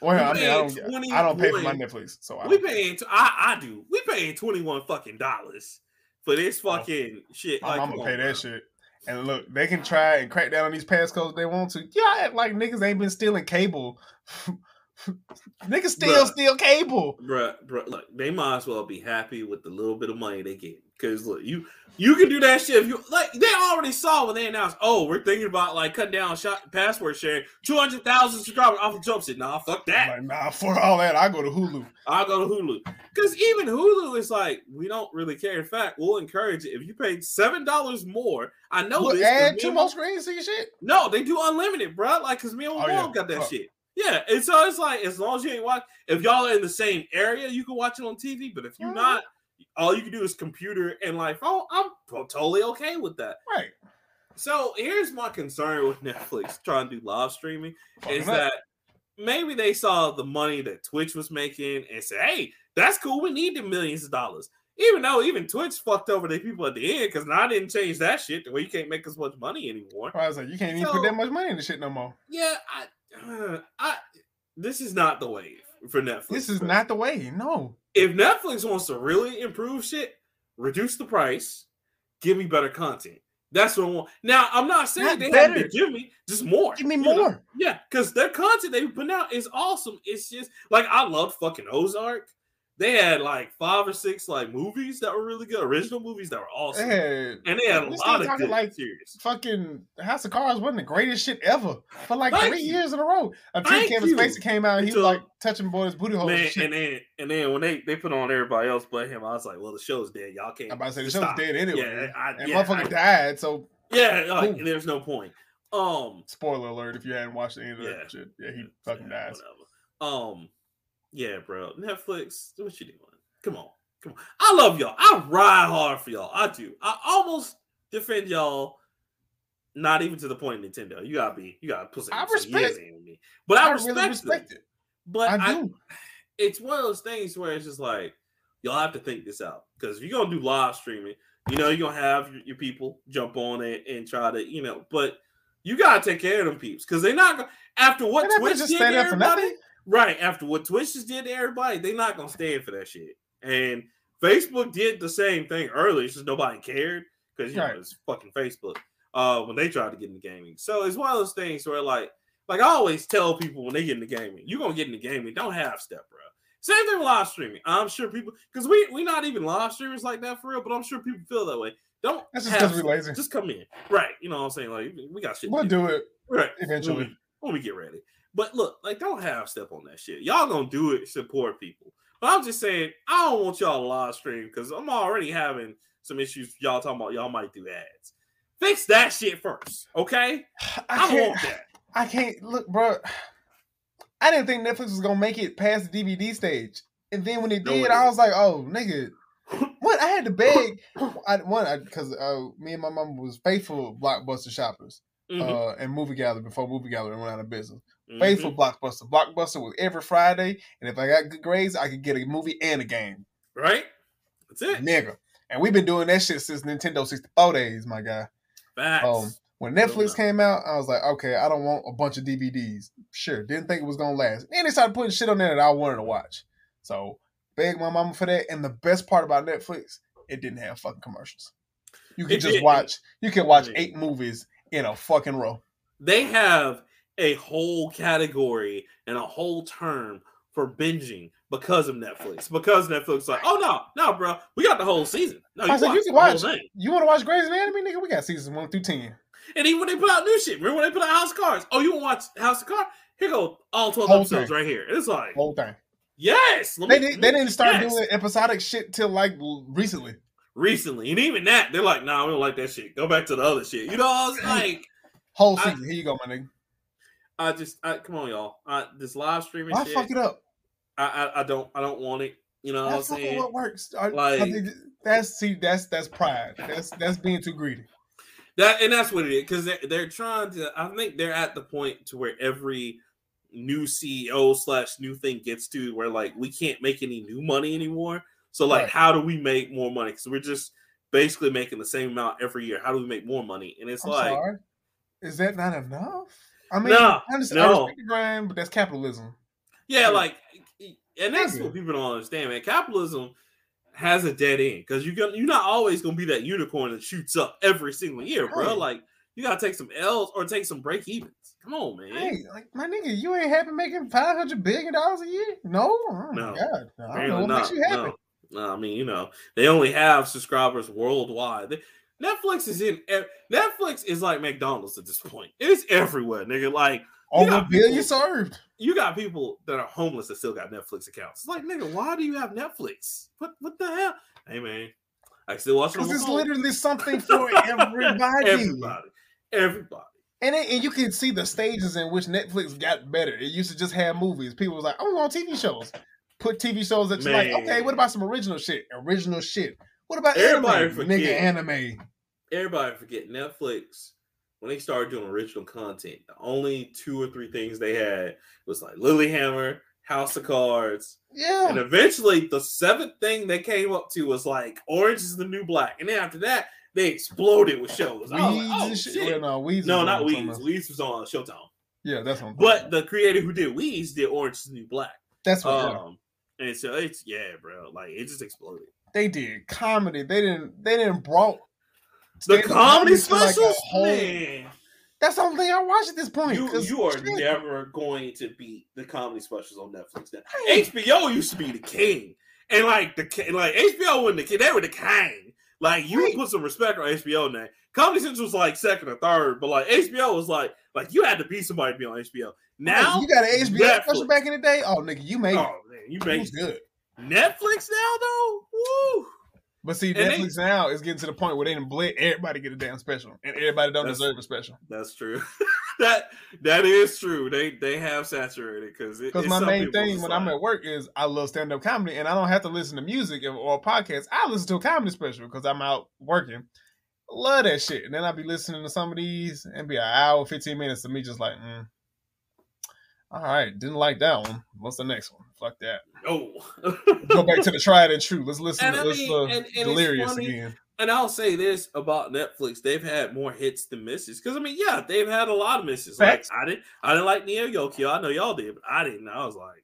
well, I mean, I don't, I don't pay for my 21. Netflix, so I We paying. I I do. We paying twenty one fucking dollars for this oh, fucking shit. my Like, mama come pay on, that bro. shit. And look, they can try and crack down on these passcodes if they want to. Yeah, act like niggas ain't been stealing cable. niggas still Bruh. steal cable. Bruh, bruh, look, they might as well be happy with the little bit of money they get. Cause look, you you can do that shit if you like. They already saw when they announced, oh, we're thinking about like cutting down shot password sharing, two hundred thousand subscribers off of jump. Shit, nah, fuck that. Like, nah, for all that, I go to Hulu. I'll go to Hulu. Because even Hulu is like, we don't really care. In fact, we'll encourage it. If you pay seven dollars more, I know Look, this. add two more screens to your shit. No, they do unlimited, bro. Like, cause me and my Oh, mom yeah. got that Oh. shit. Yeah, and so it's like as long as you ain't watch, if y'all are in the same area, you can watch it on TV. But if you're not, all you can do is computer and like phone. I'm totally okay with that. Right. So here's my concern with Netflix trying to do live streaming is up. that maybe they saw the money that Twitch was making and said, "Hey, that's cool. We need the millions of dollars." Even though even Twitch fucked over the people at the end because now I didn't change that shit the way you can't make as much money anymore. I was like, you can't even So- put that much money in the shit no more. Yeah, I, uh, I, this is not the wave for Netflix. This is not the way. No. If Netflix wants to really improve shit, reduce the price, give me better content. That's what I want. Now, I'm not saying Not they have to give me just more. Give me you know? more. Yeah, because their content they put out is awesome. It's just like I love fucking Ozark. They had like five or six like movies that were really good, original movies that were awesome, and they had a lot of good like- series. fucking House of Cards wasn't the greatest shit ever for like Thank three you. years in a row. Until Kevin you. Spacey came out and he was like touching boys' booty holes. Man, and shit. and then and then when they they put on everybody else but him, I was like, well, the show's dead. Y'all can't. I'm about to say the show's stop. dead anyway. Yeah, I, and yeah, motherfucker I- died. So yeah, like, there's no point. Um, spoiler alert if you hadn't watched any of that Yeah. shit. Yeah, he fucking yeah, dies. Whatever. Um, yeah, bro. Netflix, what you doing? Come on, come on. I love y'all. I ride hard for y'all. I do. I almost defend y'all. Not even to the point of Nintendo. You gotta be. You gotta put some, I respect- years in with me. But I, I respect, really respect it. But I I, do. it's one of those things where it's just like y'all have to think this out because if you're gonna do live streaming, you know you're gonna have your, your people jump on it and try to, you know, but you gotta take care of them peeps because they're not gonna after what They're Twitch just did stay to for everybody. Right after what Twitch just did to everybody, they're not gonna stand for that shit. And Facebook did the same thing earlier, it's just nobody cared because you know it's fucking Facebook. Uh, when they tried to get into gaming, so it's one of those things where like, like I always tell people when they get into gaming, you're gonna get into gaming, don't half step, bro. Same thing with live streaming. I'm sure people because we we not even live streamers like that for real, but I'm sure people feel that way. Don't That's just 'cause we lazy. Just come in, right? You know what I'm saying? Like we got shit. We'll do it right eventually. when we, when we get ready. But look, like don't half step on that shit. Y'all gonna do it, support people. But I'm just saying, I don't want y'all to live stream because I'm already having some issues. Y'all talking about y'all might do ads. Fix that shit first, okay? I I, can't. want that. I can't look, bro. I didn't think Netflix was gonna make it past the DVD stage, and then when it did. I was like, "Oh, nigga." What I had to beg, I, one because uh, me and my mom was faithful blockbuster shoppers Mhm, uh, and movie gallery before movie gallery went out of business. Mhm. Faithful blockbuster. Blockbuster was every Friday, and if I got good grades, I could get a movie and a game, right? That's it. nigga. And we've been doing that shit since Nintendo 64 days, my guy. Facts. Um, when Netflix came out, I was like, okay, I don't want a bunch of DVDs. Sure, didn't think it was gonna last. And they started putting shit on there that I wanted to watch. So beg my mama for that. And the best part about Netflix, it didn't have fucking commercials. You can just watch. You can watch eight movies in a fucking row. they have a whole category and a whole term for binging because of Netflix. Because Netflix, like, oh no, no, bro, we got the whole season. No, I said, watch you can watch. thing. You want to watch Grey's Anatomy, nigga? We got seasons one through ten. And even when they put out new shit, remember when they put out House of Cards? Oh, you want to watch House of Cards? Here go all twelve Whole episodes thing. right here. It's like, Whole thing. yes, let They me- did, they didn't start yes. doing episodic shit till like recently. recently, and even that, they're like, nah, we don't like that shit. Go back to the other shit. You know, I was like, Whole I- season. Here you go, my nigga. I just, I, come on, y'all, I, this live streaming Why shit, fuck it up? I, I, I don't, I don't want it. You know what I'm That's saying? what works. I- I Like- think that's see, that's that's pride. That's that's being too greedy. That and that's what it is because they're, they're trying to. I think they're at the point to where every new CEO slash new thing gets to where like we can't make any new money anymore. So like, Right. how do we make more money? Because we're just basically making the same amount every year. How do we make more money? And it's I'm like, sorry. Is that not enough? I mean, No, I, understand, I no. respect the grind, but that's capitalism. yeah, like, and that's what people don't understand, man. Capitalism has a dead end because you're gonna you're not always gonna be that unicorn that shoots up every single year, bro. Like, you gotta take some L's or take some break evens. Come on, man. Hey, like my nigga, you ain't happy making five hundred billion dollars a year? No, oh, No. God, I don't know what not. makes you happy. No. No, I mean, you know, they only have subscribers worldwide. They- Netflix is in. Netflix is like McDonald's at this point. It's everywhere, nigga. Like Over Yeah, a billion people- served. you got people that are homeless that still got Netflix accounts. It's like, nigga, why do you have Netflix? What what the hell? Hey man, I still watch Because it's phone. literally something for everybody. Everybody, everybody. And it, and you can see the stages in which Netflix got better. It used to just have movies. People was like, "I'm on TV shows." Put TV shows that you're like, okay, what about some original shit? Original shit. What about Everybody anime? forget. Nigga, anime. Everybody forget Netflix when they started doing original content. The only two or three things they had was like Lilyhammer, House of Cards, Yeah. and eventually the seventh thing they came up to was like Orange is the New Black, and then after that they exploded with shows. Weeds like, oh, and shit. Well, no, Weeds. No, not Weeds. Weeds was on Showtime, Yeah, that's what I'm but about. the creator who did Weeds did Orange is the New Black. that's what yeah. Um, and so it's yeah, bro. Like it just exploded. they did. Comedy. They didn't. They didn't brought The comedy to, like, specials, whole- man. That's the only thing I watch at this point. You you are shit, never going to beat the comedy specials on Netflix. Now. HBO used to be the king, and like the like HBO wasn't the king; they were the king. Like you Right. put some respect on HBO now. Comedy Central was like second or third, but like HBO was like like you had to be somebody to be on HBO. Oh, now, you got an HBO Netflix. special back in the day. Oh, nigga, you made oh man, you made good. Netflix now though. Woo! But see, And they- Netflix now is getting to the point where they didn't bled everybody get a damn special, and everybody don't deserve a special. That's true. that that is true. They they have saturated because Because my main thing when I'm at work is I love stand up comedy, and I don't have to listen to music or- or podcasts. I listen to a comedy special because I'm out working. Love that shit, and then I'll be listening to some of these and be an hour, fifteen minutes of me just like, mm. all right, didn't like that one. What's the next one? Fuck that. oh. Go back to the tried and true. Let's listen And to I let's, mean, uh, and- and it's delirious funny- again. And I'll say this about Netflix: they've had more hits than misses. Because I mean, yeah, they've had a lot of misses. Facts. Like I didn't, I didn't like Neo Yokio. I know y'all did, but I didn't. I was like,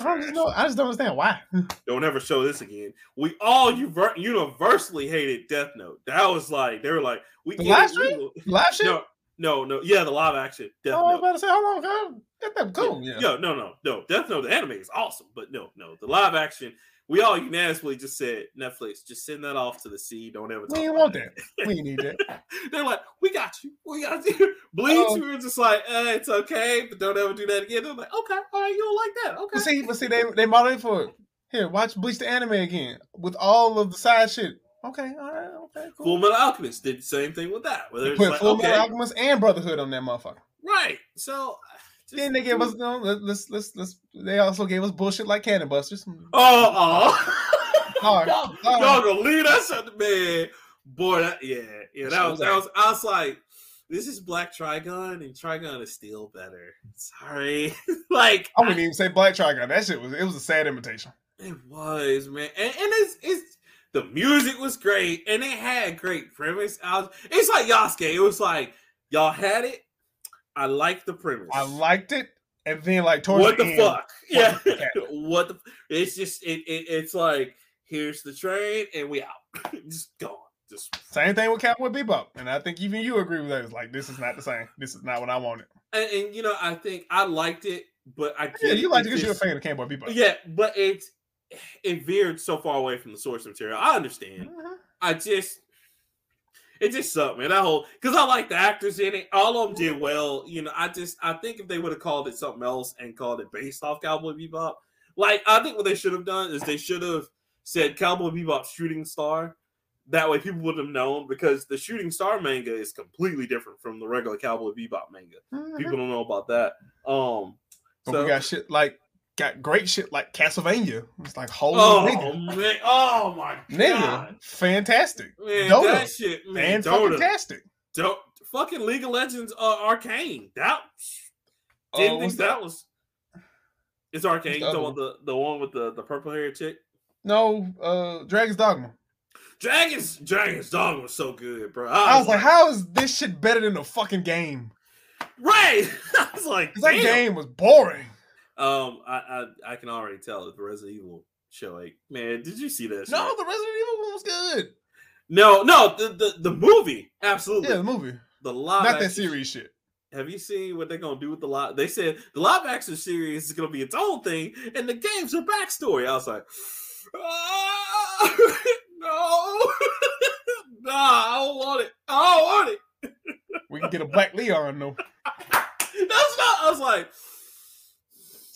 I don't just know. I just don't understand why. Don't ever show this again. We all uver- universally hated Death Note. That was like they were like we The get live it, stream? Live shit. No, no, no. Yeah, the live action Death oh, I was about to say, hold on, fam. That's that cool. Yeah. Yo, no, no, no. Death Note, the anime is awesome, but no, no. The live action, we all unanimously just said, Netflix, just send that off to the sea. Don't ever We want it." that. We need that. They're like, we got you. We got you. Bleach, Oh. we were just like, eh, it's okay, but don't ever do that again. They're like, okay, all right, you don't like that. Okay. But see, but see, they they modeled for it. Here, watch Bleach the anime again with all of the side shit. Okay, all right, okay, Full cool. Metal Alchemist did the same thing with that. Where put like, Full okay, Metal Alchemist and Brotherhood on that motherfucker. right. So uh, just Then they gave us, you know, let's let's let's. They also gave us bullshit like Cannon Busters. Oh, oh. Y'all, gonna leave that shit to man. Boy, that yeah, yeah, that was that was I was like, this is Black Trigun, and Trigun is still better. Sorry. like I wouldn't even say Black Trigun. That shit was it was a sad imitation. it was, man. And, and it's it's the music was great, and it had great premise. Was, it's like Yasuke. It was like y'all had it. I liked the premise. I liked it, and then like towards what the, end, fuck? Yeah. the what the? It's just it, it. It's like here's the train, and we out. just gone. Just Same thing with Cowboy Bebop, and I think even you agree with that. It's like this is not the same. This is not what I wanted. and, and you know, I think I liked it, but I Yeah, you like it it because you're a fan of Cowboy Bebop. Yeah, but it it veered so far away from the source material. I understand. Mhm. I just it just sucked, man. That whole because I like the actors in it. All of them did well. You know, I just I think if they would have called it something else and called it based off Cowboy Bebop, like I think what they should have done is they should have said Cowboy Bebop Shooting Star. That way, people would have known because the Shooting Star manga is completely different from the regular Cowboy Bebop manga. Mhm. People don't know about that. Um, But so we got shit like got great shit like Castlevania. It's like holy oh nigga, man, oh my nigga, god, fantastic, man, Dota. that shit, man, and Dota. fucking tastic. Don't fucking League of Legends uh, Arcane. That didn't Oh, think that, that? was. It's Arcane. What's the talking the, the one with the, the purple hair chick? No, uh, Dragon's Dogma. Dragons Dragons Dogma was so good, bro. I was like, how is this shit better than the fucking game? right. I was like, 'Cause that game was boring. Um, I, I I can already tell that the Resident Evil show. Like, man, did you see that? No, shit? the Resident Evil one was good. no, no. The, the the movie, absolutely. Yeah, the movie, The live not that series shit. Have you seen what they're gonna do with the live? They said the live action series is gonna be its own thing, and the games are backstory. I was like, "Ah, no, nah, I don't want it. I don't want it. We can get a Black Leon though. That's not. I was like,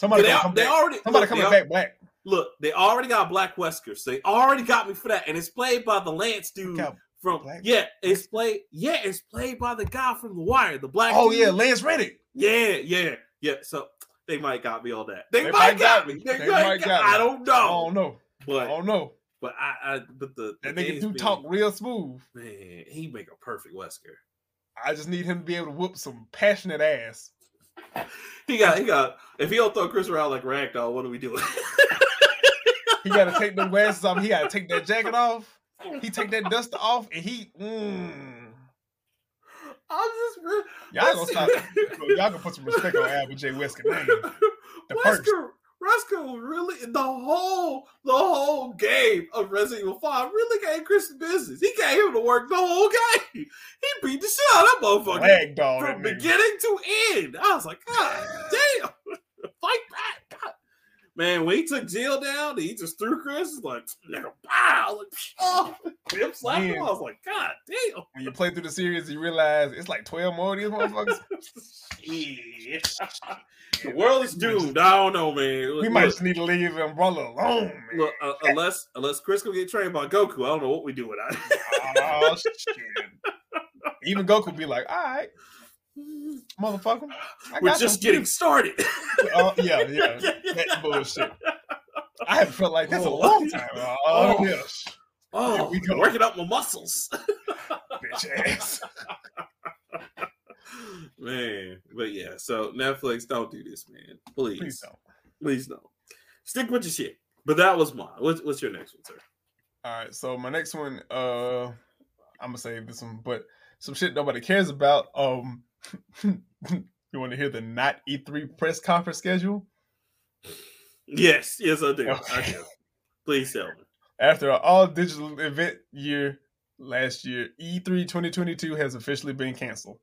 Somebody they, come they back. already Somebody look, coming back black. Look, they already got Black Wesker, so they already got me for that, and it's played by the Lance dude out. from. Black yeah, it's played. Yeah, it's played by the guy from The Wire, the black. Oh dude. yeah, Lance Reddick. Yeah, yeah, yeah. So they might got me on that. They, They might might got me. They, They might got, got me. I don't know. I don't know. I don't know. but I, I but the, the That nigga do being- talk real smooth. Man, he make a perfect Wesker. I just need him to be able to whoop some passionate ass. He got he got. If he don't throw Chris around like ragdoll, what are we doing? He got to take the glasses off. He got to take that jacket off. He take that dust off, and he. Mm, I'm just y'all gonna stop. Y'all gonna put some respect on Albert J. Wesker name. The first. Wesker really the whole the whole game of Resident Evil Five really gave Chris business. He gave him to work the whole game. He beat the shit out of that motherfucker. From beginning to end. I was like, God damn, fight back. God. Man, when he took Jill down, he just threw Chris. It's like, nigga, pow, like, oh, him slapped him. I was like, God damn. When you play through the series, you realize it's like twelve more of these motherfuckers. The world is doomed. I don't know, man. We might just need to leave Umbrella alone, man. look, uh, unless unless Chris can get trained by Goku, I don't know what we do with that. Oh shit! Even Goku be like, "All right, motherfucker, We're just getting started. Oh yeah, yeah, that bullshit. I haven't felt like this in a Oh. long time. Oh, Oh. yes, Oh, Here we go. working up my muscles. bitch ass. man, but yeah, so Netflix, don't do this, man. Please, Please don't. please don't. Stick with your shit. But that was mine. What's, what's your next one, sir? All right, so my next one, uh, I'm gonna save this one, but some shit nobody cares about. Um, you want to hear the not E3 press conference schedule? Yes, yes, I do. I do. Please tell me. After an all digital event year last year, E E3 2022 has officially been canceled.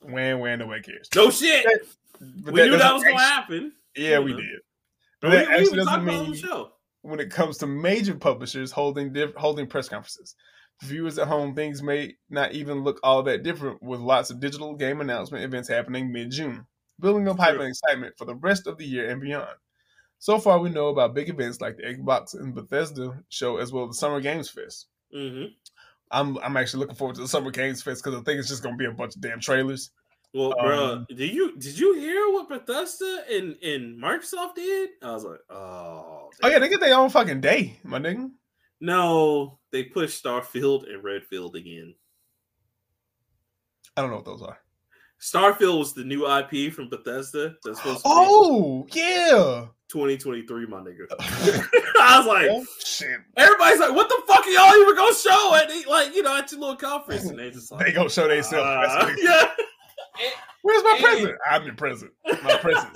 When, when, nobody cares. No shit. But we knew that was going to happen. Yeah, we know. did. But We, that actually doesn't mean show. when it comes to major publishers holding diff- holding press conferences. Viewers at home, things may not even look all that different with lots of digital game announcement events happening mid June, building up hype and excitement for the rest of the year and beyond. So far, we know about big events like the Xbox and Bethesda show, as well as the Summer Games Fest. hmm I'm I'm actually looking forward to the Summer Games Fest because I think it's just gonna be a bunch of damn trailers. Well, bro, Um, did you did you hear what Bethesda and, and Microsoft did? I was like, oh, Oh yeah, they get their own fucking day, my nigga. no, they pushed Starfield and Redfall again. I don't know what those are. Starfield was the new IP from Bethesda. That's supposed to be Oh yeah. 2023, my nigga. I was like, Oh shit. everybody's like, what the fuck are y'all even gonna show at the- like you know at your little conference? And they just like, They gonna show themselves. uh, yeah. Where's my Hey. present? I'm the present. My present.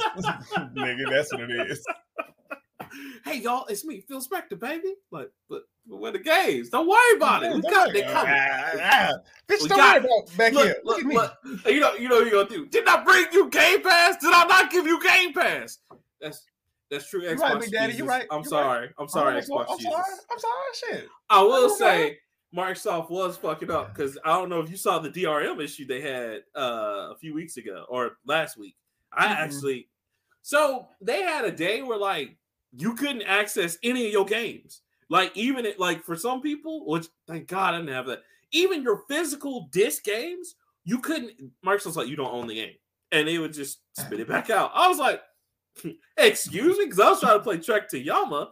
Nigga, that's what it is. hey y'all, it's me, Phil Spencer, baby. Like, but, but where the games? Don't worry about it. We got. Ah, ah. Bitch, don't worry about back Look, here. look, Look, at me. look. You know, you know what you're gonna do. Did I bring you Game Pass? Did I not give you Game Pass? That's that's true. Xbox right, Big Daddy, you're right, I'm you're sorry. I'm sorry, I'm Xbox I'm sorry. I'm sorry. Shit. I will don't say Microsoft was fucking up because I don't know if you saw the DRM issue they had uh, a few weeks ago or last week. I Mhm. actually so they had a day where like you couldn't access any of your games. Like even it like for some people, which thank God I didn't have that. Even your physical disc games, you couldn't. Microsoft's like you don't own the game, and they would just spit it back out. I was like, excuse me, because I was trying to play Trek to Yomi,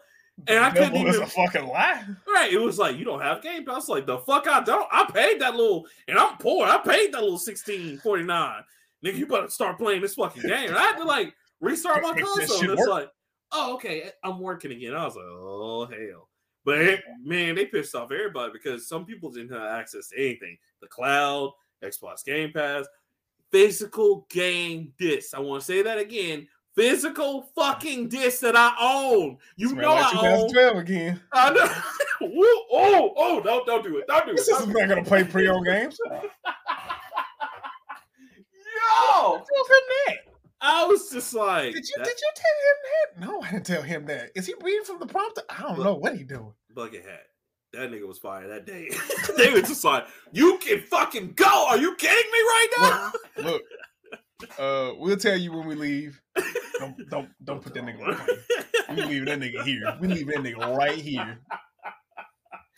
and I couldn't even a fucking lie. Right. It was like you don't have Game Pass. Like the fuck I don't. I paid that little and I'm poor. I paid that little 1649. Nigga, you better start playing this fucking game. And I had to like restart my console. And it's work. like, oh, okay, eh, I'm working again. I was like, oh hell. But eh, man, they pissed off everybody because some people didn't have access to anything. The cloud, Xbox Game Pass, physical game discs. I want to say that again. Physical fucking disc that I own. You Smell know like I own. 2012 again. I know. Woo, oh, oh, don't, don't do it. Don't do it. This is Don't- gonna play pre-owned games. Yo, him that. I was just like, Did you that did you tell him that? No, I didn't tell him that. Is he reading from the prompter? I don't Look. know what he doing. bucket hat. That nigga was fired that day. they were just like, you can fucking go. Are you kidding me right now? Look, uh, we'll tell you when we leave. Don't don't don't put that nigga on. We leave that nigga here. We leave that nigga right here.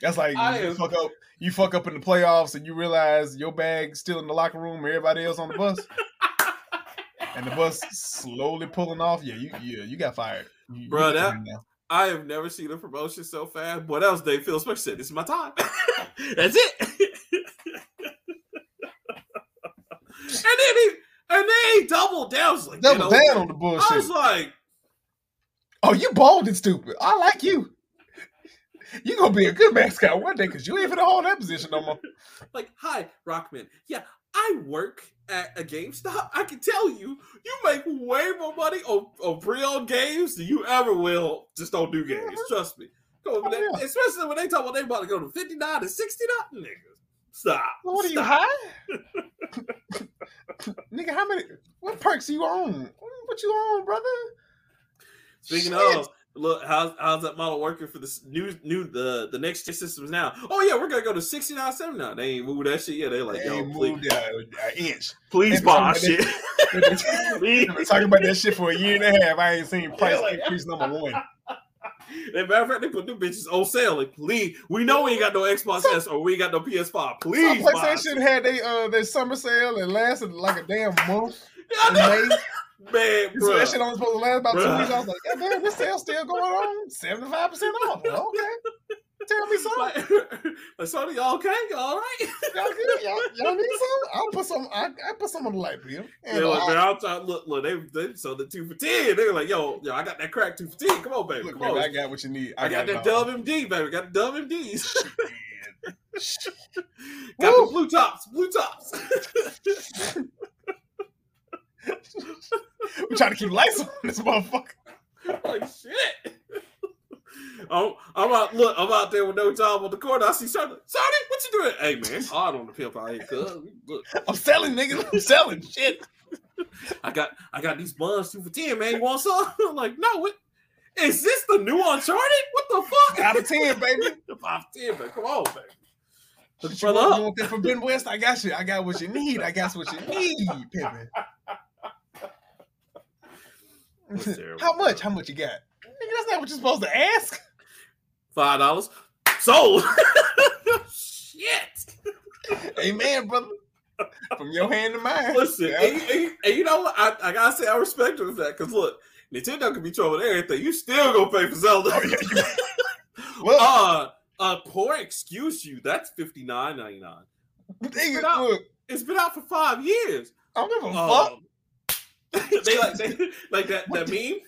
That's like I you fuck up. You fuck up in the playoffs and you realize your bag's still in the locker room. Everybody else on the bus, and the bus slowly pulling off. Yeah, you yeah you got fired, You- you that- I have never seen a promotion so fast. What else Dave Phil Spencer said? This is my time. That's it. and then he and then he doubled down. I was like, double down on the bullshit. I was like, Oh, you bold and stupid. I like you. You gonna be a good mascot one day because you ain't finna hold that position no more. like, hi, Rockman. Yeah, I work at a GameStop. I can tell you, you make way more money on, on pre-owned games than you ever will. Just don't do games. Mm-hmm. Trust me. Oh, there- yeah. Especially when they talk about they about to go to 59 to 69. Niggas. Stop. What are you high? Nigga, how many what perks are you on? What you on, brother? Speaking Shit. of, look, how's how's that model working for this new new the the next gen systems now? Oh yeah, we're gonna go to 69, seven now. They ain't moved that shit Yeah, They're like, They yo, ain't please, an inch. please They buy talking shit. They've been Please. talking about that shit for a year and a half. I ain't seen price Yeah, like- increase number one. As a matter of fact, they put them bitches on sale. Like, please, we know we ain't got no Xbox S or we ain't got no PS5. Please, PlayStation had they uh their summer sale and lasted like a damn month I in know. May. Man, So that shit only supposed to last about two Bruh. weeks. I was like, God damn, this sale still going on? 75% off. Well, okay. Tell me something. like, Sony, y'all okay? Y'all all right? Y'all good? Y'all, y'all need some? I'll put some. I, I put some on the light bill. And They're like, I- man, I'm trying. Look, look, they they sold the two for ten. They were like, yo, yo, I got that crack two for ten. Come on, baby, look, come baby, on. I got what you need. I, got, it that. Dub MD, baby. Got the Dub MDs. Woo. got the blue tops, blue tops. we trying to keep lights on this motherfucker. like shit. I'm, I'm out. Look, I'm out there with no job on the corner. I see Sonny. Sonny, what you doing? Hey man, it's hard on the pimp out here, cuz. Look, I'm selling, nigga. I'm selling shit. I got I got these buns two for ten, man. You want some? I'm like, no, what is this the new Uncharted? What the fuck? Out of ten, baby. Five ten, man. Come on, baby. Look, brother you want, up. you want that from Ben West? I got you. I got what you need. I got what you need, Pippin. How much? How much you got? Nigga, that's not what you're supposed to ask. Five dollars. Sold. Shit. Amen, brother. From your hand to mine. Listen, Yeah. and, and- and you know what? I, I gotta say I respect you for that because look, Nintendo can be trolling everything. You still gonna pay for Zelda. Oh, yeah, Look, uh, uh, poor excuse you. That's fifty nine ninety nine. nigga, out. look. It's been out for five years. I don't give a fuck. They like they, like that that meme.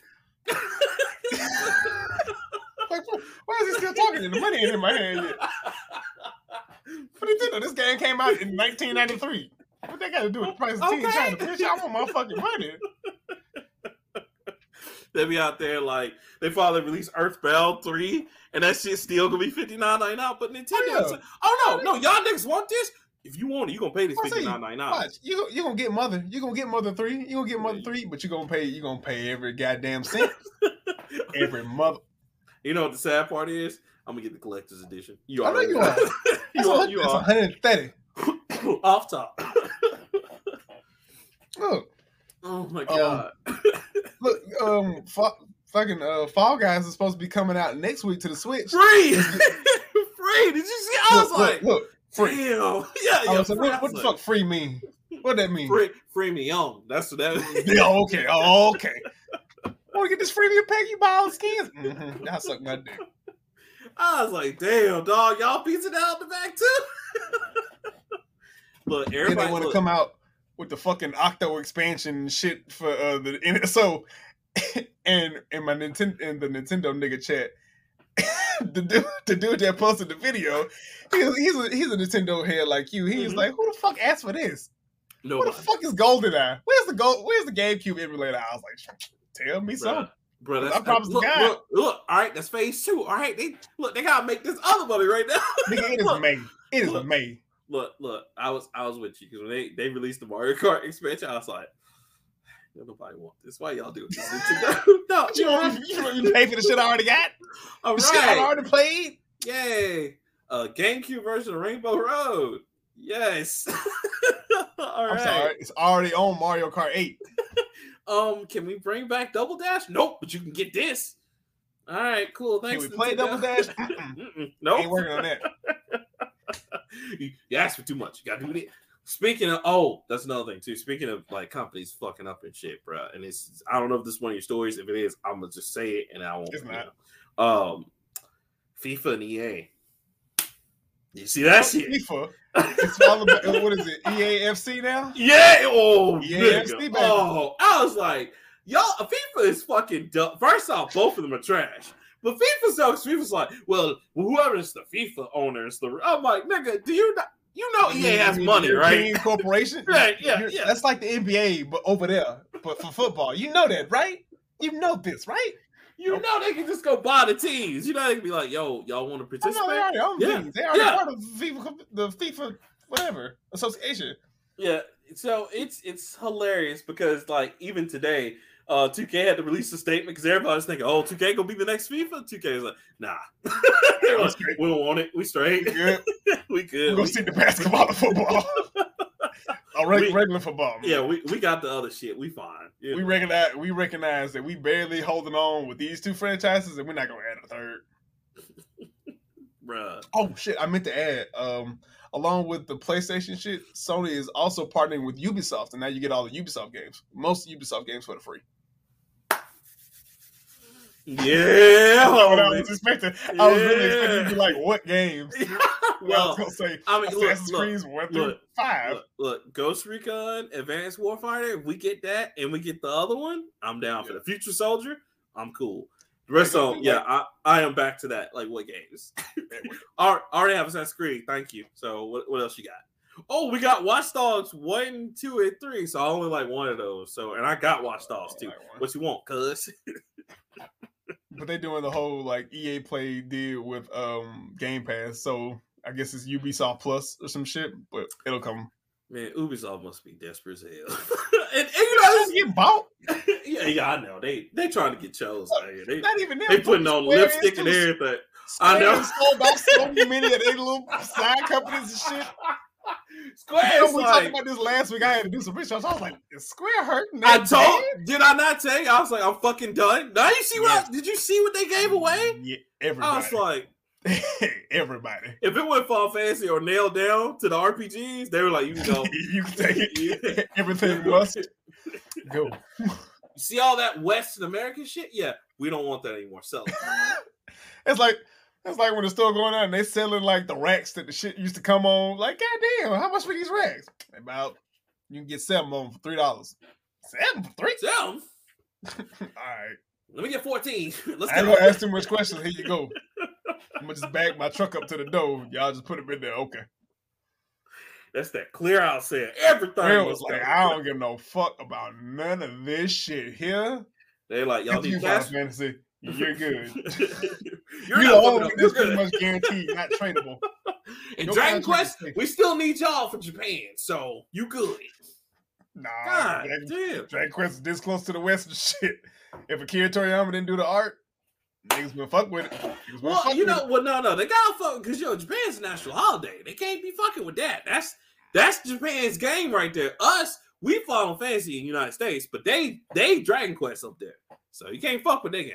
Like, why is he still talking? And the money ain't in my hand yet. But Nintendo, this game came out in 1993. What they got to do with the price of tea? Okay. Trying to bitch, I want my fucking money. they be out there like they finally released Earthbound three, and that shit still gonna be fifty nine ninety nine. But Nintendo, oh, yeah. said, oh no, no, y'all niggas want this? If you want it, you gonna pay this fifty nine ninety nine. You you gonna get mother. You gonna get mother three. You gonna get mother three, but you gonna pay. You gonna pay every goddamn cent. every mother. You know what the sad part is? I'm gonna get the collector's edition. You I know you are. you are. You are. 130. Off top. Look, Oh my Um, god. look. Um, fu- fucking uh, Fall Guys is supposed to be coming out next week to the Switch. Free. free. Did you see? I was look, like, look, look, free. damn. Yeah, I yeah. was like, what, what the fuck free mean? What that mean? Free, free me on. That's what that Yeah, okay, oh, okay. Want to get this freebie pack? You buy all skins? Mm-hmm. Y'all suck my dick. I was like, damn, dog, y'all piecing out the back too. but everybody they want to come out with the fucking Octo expansion and shit for uh, the and so and and my Nintendo and the Nintendo nigga chat. the dude, the dude that posted the video, he's he's a, he's a Nintendo head like you. He's Mhm. like, who the fuck asked for this? no, What the fuck is GoldenEye? Where's the gold? Where's the GameCube emulator? I was like, tell me something. Bro, I promise look, God. look, look, all right, that's phase two. All right, they look, they gotta make this other money right now. Nigga, it is Look, May. It is look. May. look, look, I was I was with you because when they, they released the Mario Kart expansion, I was like, nobody want this. Why y'all doing this? No, you don't you even pay for the shit I already got. all The shit I already played. Yay! A GameCube version of Rainbow Road. Yes. All I'm right. sorry, it's already on Mario Kart 8. Um, can we bring back Double Dash? Nope, but you can get this. All right, cool. Can Thanks. we play Double Dash? Mm-mm. Nope. Ain't working on that. you, you asked for too much. You gotta do it. Speaking of, oh, that's another thing too. Speaking of like companies fucking up and shit, bro. And it's, I don't know if this is one of your stories. If it is, I'm gonna just say it and I won't. It's you not. know. Um, FIFA and EA. You see that shit? FIFA. It's all about, what is it? EAFC now? Yeah. Oh, Yeah, nigga. FC, baby. oh, I was like, y'all, FIFA is fucking dumb. First off, both of them are trash. But FIFA sucks. FIFA's like, well, whoever is the FIFA owner is the. I'm like, nigga, do you not? You know EA has money, right? European Corporation? Right, yeah, You're- yeah. That's like the NBA, but over there, but for football. You know that, right? You know this, right? You know they can just go buy the teams. You know they can be like, yo, y'all want to I know participate? they already Yeah. They already yeah. part of FIFA, the FIFA, whatever, association. Yeah, so it's it's hilarious because like even today, uh 2K had to release a statement because everybody's thinking, oh, 2K gonna be the next FIFA. 2K is like, nah, They're like, straight. we don't want it. We straight. We we're gonna see the basketball and football. Oh, reg- We- regular football. man. yeah, we, we got the other shit. We fine. Yeah. we recognize we recognize that we barely holding on with these two franchises, and we're not gonna add a third. Bruh. Oh shit! I meant to add. Um, along with the PlayStation shit, Sony is also partnering with Ubisoft, and now you get all the Ubisoft games. Most Ubisoft games for the free. Yeah. What I was expecting. I was really expecting you to be like, "What games?" well, I was gonna say I mean, Assassin's look, Creed one through look, five. look, look, Ghost Recon, Advanced Warfighter. If we get that and we get the other one, I'm down for the Future Soldier. I'm cool. The rest Like, of them, like- yeah, I, I am back to that. Like, what games? I already have Assassin's Creed. Thank you. So, what, what else you got? Oh, we got Watch Dogs 1, 2, and 3. So, I only like one of those. So, and I got Watch Dogs too. Like. What you want, cuz? but they doing the whole like EA Play deal with um Game Pass, so I guess it's Ubisoft Plus or some shit, but it'll come. Man, Ubisoft must be desperate as hell. and, and you know, Doesn't get bought. yeah, yeah, I know. They they trying to get chose. They Not even them. they putting on Square lipstick and everything. I know. Square sold off so many of their little side companies and shit. Square You know, we like, talked about this last week. I had to do some research. I was like, is Square hurting? I told. bad? Did I not tell you? I was like, I'm fucking done. Now you see what? I, did you see what they gave away? Yeah, everybody. I was like, everybody. if it went Final Fantasy or nailed down to the RPGs, they were like, you can go. you can take it. Everything must go. You see all that Western American shit? Yeah, we don't want that anymore. Sell it. it's like it's like when the store going on and they selling like the racks that the shit used to come on. Like, goddamn, how much for these racks? About you can get seven of them for three dollars. Seven for three? Sell 'em. All right. Let me get 14. Let's I ain't go. gonna ask too much questions. Here you go. I'm gonna just back my truck up to the door. Y'all just put them in there. Okay. That's that clear out saying everything. Real was like. I don't give no fuck about none of this shit here. They like y'all you need cash. Fantasy, you're good. You're you not the fucking only one that's pretty much guaranteed, not tradable. In Your Dragon Quest, we still need y'all for Japan, so you good. Nah, God Dragon. Dragon Quest is this close to the West and shit. If Akira Toriyama didn't do the art, niggas would fuck with it. Niggas Well, you know, well, no, no, they gotta fuck because yo, Japan's a national holiday. They can't be fucking with that. That's that's Japan's game right there. Us, we Final Fantasy in the United States, but they they Dragon Quest up there, so you can't fuck with their game.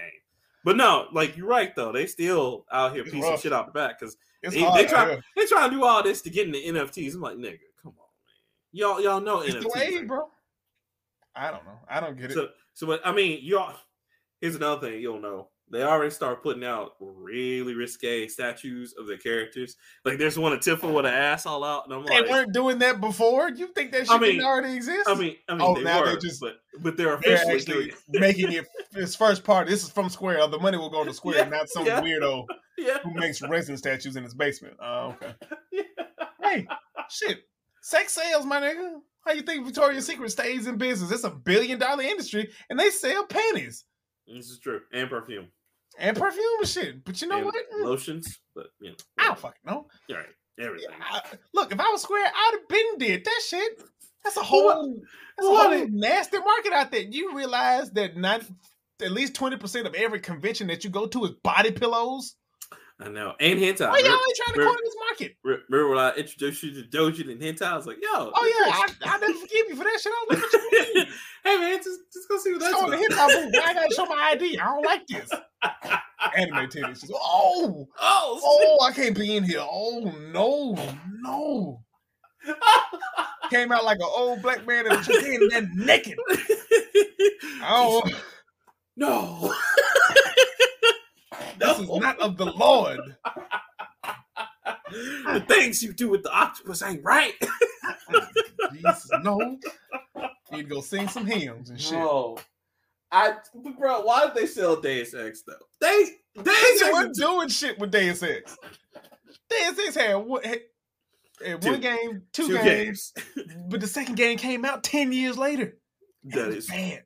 But no, like you're right though, they still out here It's piecing rough. shit out the back because they, hard. they try yeah. they trying to do all this to get into NFTs. I'm like, nigga, come on, man. Y'all y'all know It's NFTs. the way, bro. I don't know. I don't get it. So, so but I mean, y'all. Here's another thing you'll know. They already start putting out really risque statues of their characters. Like there's one of Tifa with an ass all out, and I'm they like, weren't doing that before. You think that shit I mean- didn't already exist? I mean, I mean, Oh, they now were, they just- but but they're they're officially it. making it its first part. This is from Square. The money will go to Square, Yeah, not some yeah. weirdo Yeah, who makes resin statues in his basement. Oh, okay. Hey, shit. Sex sales, my nigga. How you think Victoria's Secret stays in business? It's a billion dollar industry, and they sell panties This is true, and perfume, and perfume and shit. But you know and what? Lotions, but you know, I don't fucking know. all right, everything. I- look, if I was Square, I'd have been did that shit. That's a whole, What- that's a whole nasty market out there. You realize that not at least twenty percent of every convention that you go to is body pillows. I know, and hentai. Why y'all ain't trying to corner this market? remember when I introduced you to Doji and hentai? I was like, yo, Oh yeah, I, I never forgive you for that shit. I was like, what you mean? hey man, just just go see what that's the about. hip hop move. I gotta show my ID. I don't like this. Anime titties. Oh, Oh, oh, I can't be in here. Oh no, no. Came out like an old black man that was just in there naked. Oh, no. this is not of the Lord. the things you do with the octopus ain't right. Jesus, no. Need to go sing some hymns and shit. No. I, bro, why did they sell Deus Ex though? They Deus They Ex weren't doing shit with Deus Ex. Deus Ex had one, had, had one Two. game, two, two games, games. but the second game came out ten years later. That It bad.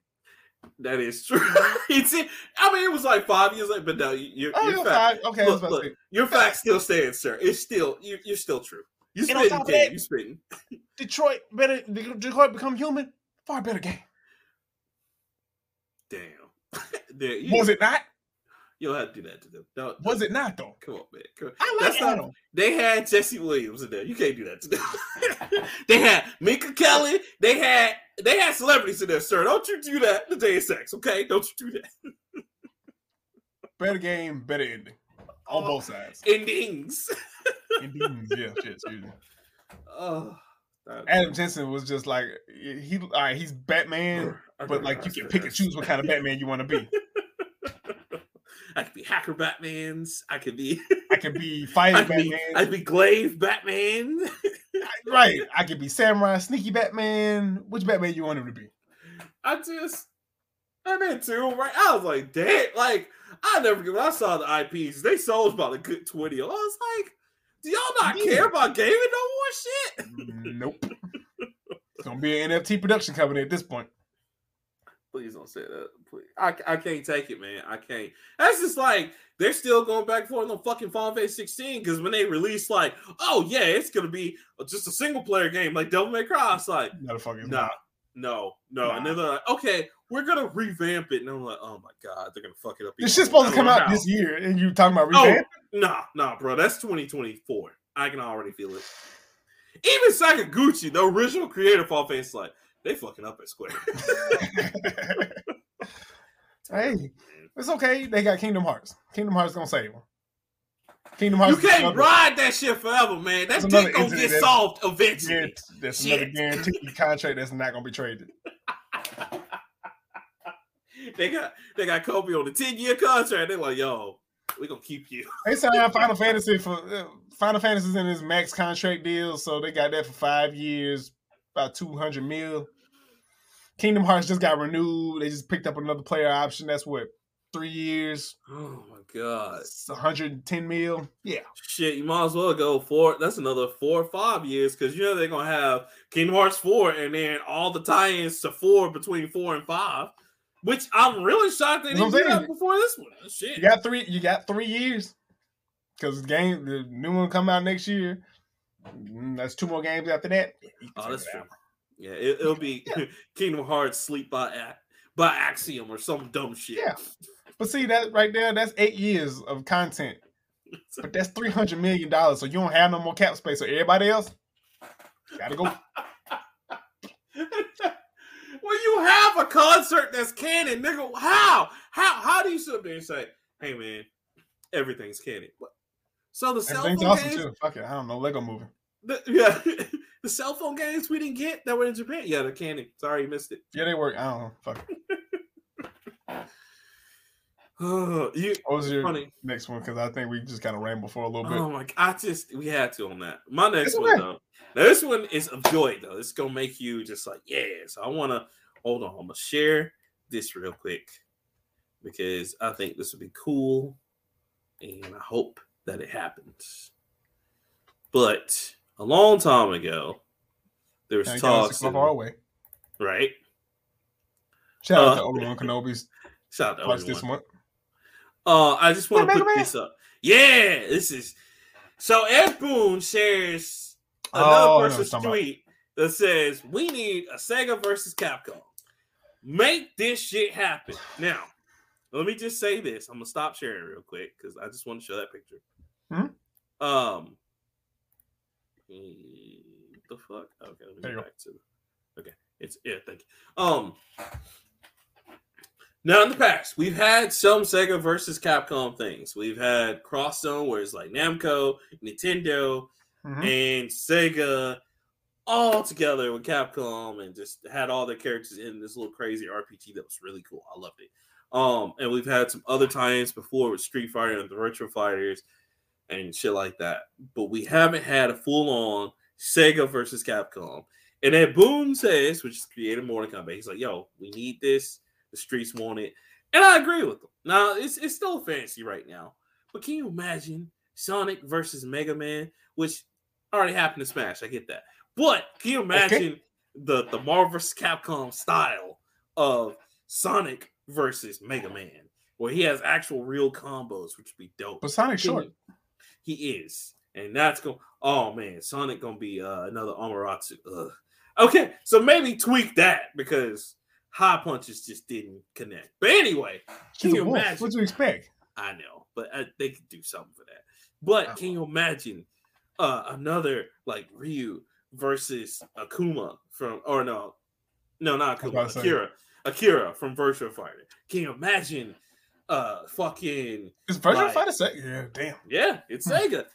that is true. it's I mean, it was like five years later, but no, you- Oh, your you're fact. Okay, look, look, your fact still stands, sir. It's still you, you're still true. You spitting, of You spitting. Detroit better. Detroit become human. Far better game. Damn. there, you, Was it not? You'll have to do that to them. No, Was no, it not though? Come on, man. Come on. I like That's not- Adam. They had Jesse Williams in there. You can't do that to them. they had Minka Kelly. They had they had celebrities in there, sir. Don't you do that to Deus Sex, okay? Don't you do that. Better game, better ending on both sides. Endings. Yeah, shit, excuse me. Oh, Adam Jensen was just like he. All right, he's Batman, but like you can pick and choose what kind of Batman you want to be. I could be hacker Batman's. I could be. I can be I fighting could be. Batman. I could be Glaive Batman. right. I could be Samurai Sneaky Batman. Which Batman you want him to be? I just. I did too, right? I was like, damn. Like, I never when I saw the IPs, they sold about a good 20. I was like, do y'all not Yeah. care about gaming no more shit? nope. It's gonna be an NFT production company at this point. Please don't say that. Please. I, I can't take it, man. I can't. That's just like they're still going back and forth on fucking Final Fantasy 16 because when they release, like, oh yeah, it's gonna be just a single player game like Devil May Cry. It's like, Motherfuckers. nah, no, no. Nah. And then they're like, okay, we're gonna revamp it, and I'm like, oh my god, they're gonna fuck it up. This even shit's supposed to come out how. this year, and you talking about Oh, revamp? nah, nah, bro. That's 2024. I can already feel it. Even Sakaguchi, the original creator of Final Fantasy, like they fucking up at Square. hey, it's okay. They got Kingdom Hearts. Kingdom Hearts gonna save them. Kingdom Hearts. You can't another- ride that shit forever, man. That That's another dick gonna get that's- solved eventually. guarant- That's Shit. another guaranteed contract that's not gonna be traded. They got they got Kobe on the 10 year contract. They're like, yo, we gonna keep you. They signed Final Fantasy for uh, Final Fantasy's in his max contract deal, so they got that for five years, about two hundred mil. Kingdom Hearts just got renewed. They just picked up another player option. That's what three years, Oh my god. it's one hundred and ten mil. Yeah, Shit, you might as well go for that's another four or five years because you know they're gonna have Kingdom Hearts 4 and then all the tie-ins to four between four and five. Which I'm really shocked they didn't do that before this one. Shit. you got three. You got three years because the game, the new one come out next year. Mm, That's two more games after that. Yeah, Oh, that's true. out. Yeah, it, it'll be Kingdom Hearts Sleep by by Axiom or some dumb shit. Yeah. But see that right there, that's eight years of content. But that's three hundred million dollars, so you don't have no more cap space. So everybody else gotta go. when you have a concert that's canon, nigga, how? How how do you sit up there and say, hey man, everything's canon? What? So the cell phone awesome games, too. Fuck it, I don't know Lego Movie. the, yeah, the cell phone games we didn't get that were in Japan, yeah, they're canon. Sorry, you missed it. Yeah, they work. I don't know. Fuck. It. Oh, you What was your funny. next one? Because I think we just kind of rambled for a little bit. Oh my! I just we had to on that. My next one though. Now, this one is of joy though. It's gonna make you just like yeah. So I want to hold on. I'm gonna share this real quick because I think this would be cool, and I hope that it happens. But a long time ago, there was Ain't talks, so far and- away. right? Shout out Uh, to Obi Wan Kenobi's Shout out to Obi-Wan. this month. Uh, I just want to put Man. this up. Yeah, this is so. Ed Boon shares Oh, another know what person's you're about. tweet that says, "We need a Sega versus Capcom. Make this shit happen." Now, let me just say this. I'm gonna stop sharing real quick because I just want to show that picture. Hmm? Um, eh, the fuck? Okay, let me There go you go. back to. Okay, it's yeah. Thank you. Um. Now in the past, we've had some Sega versus Capcom things. We've had Cross Zone, where it's like Namco, Nintendo, Mhm. and Sega all together with Capcom and just had all their characters in this little crazy RPG that was really cool. I loved it. Um, and we've had some other tie-ins before with Street Fighter and the Virtual Fighters and shit like that. But we haven't had a full-on Sega versus Capcom. And then Boon says, which is creator Mortal Kombat, he's like, yo, we need this. The streets want it. And I agree with him. Now, it's, it's still fancy right now. But can you imagine Sonic versus Mega Man, which already happened in Smash? I get that. But can you imagine the, the Marvel vs. Capcom style of Sonic versus Mega Man, where he has actual real combos, which would be dope. But Sonic Can short. you- He is. And that's going oh man, Sonic gonna be uh, another Amaterasu. Ugh. Okay, so maybe tweak that because high punches just didn't connect. But anyway, can you imagine? What you expect? I know, but uh, they could do something for that. But can you imagine uh, another like Ryu versus Akuma from, or no, no, not I Akuma. Akira, Akira from Virtual Fighter. Can you imagine uh, fucking Is Virtual Like- Fighter set? Yeah, damn. yeah, it's Hmm. Sega.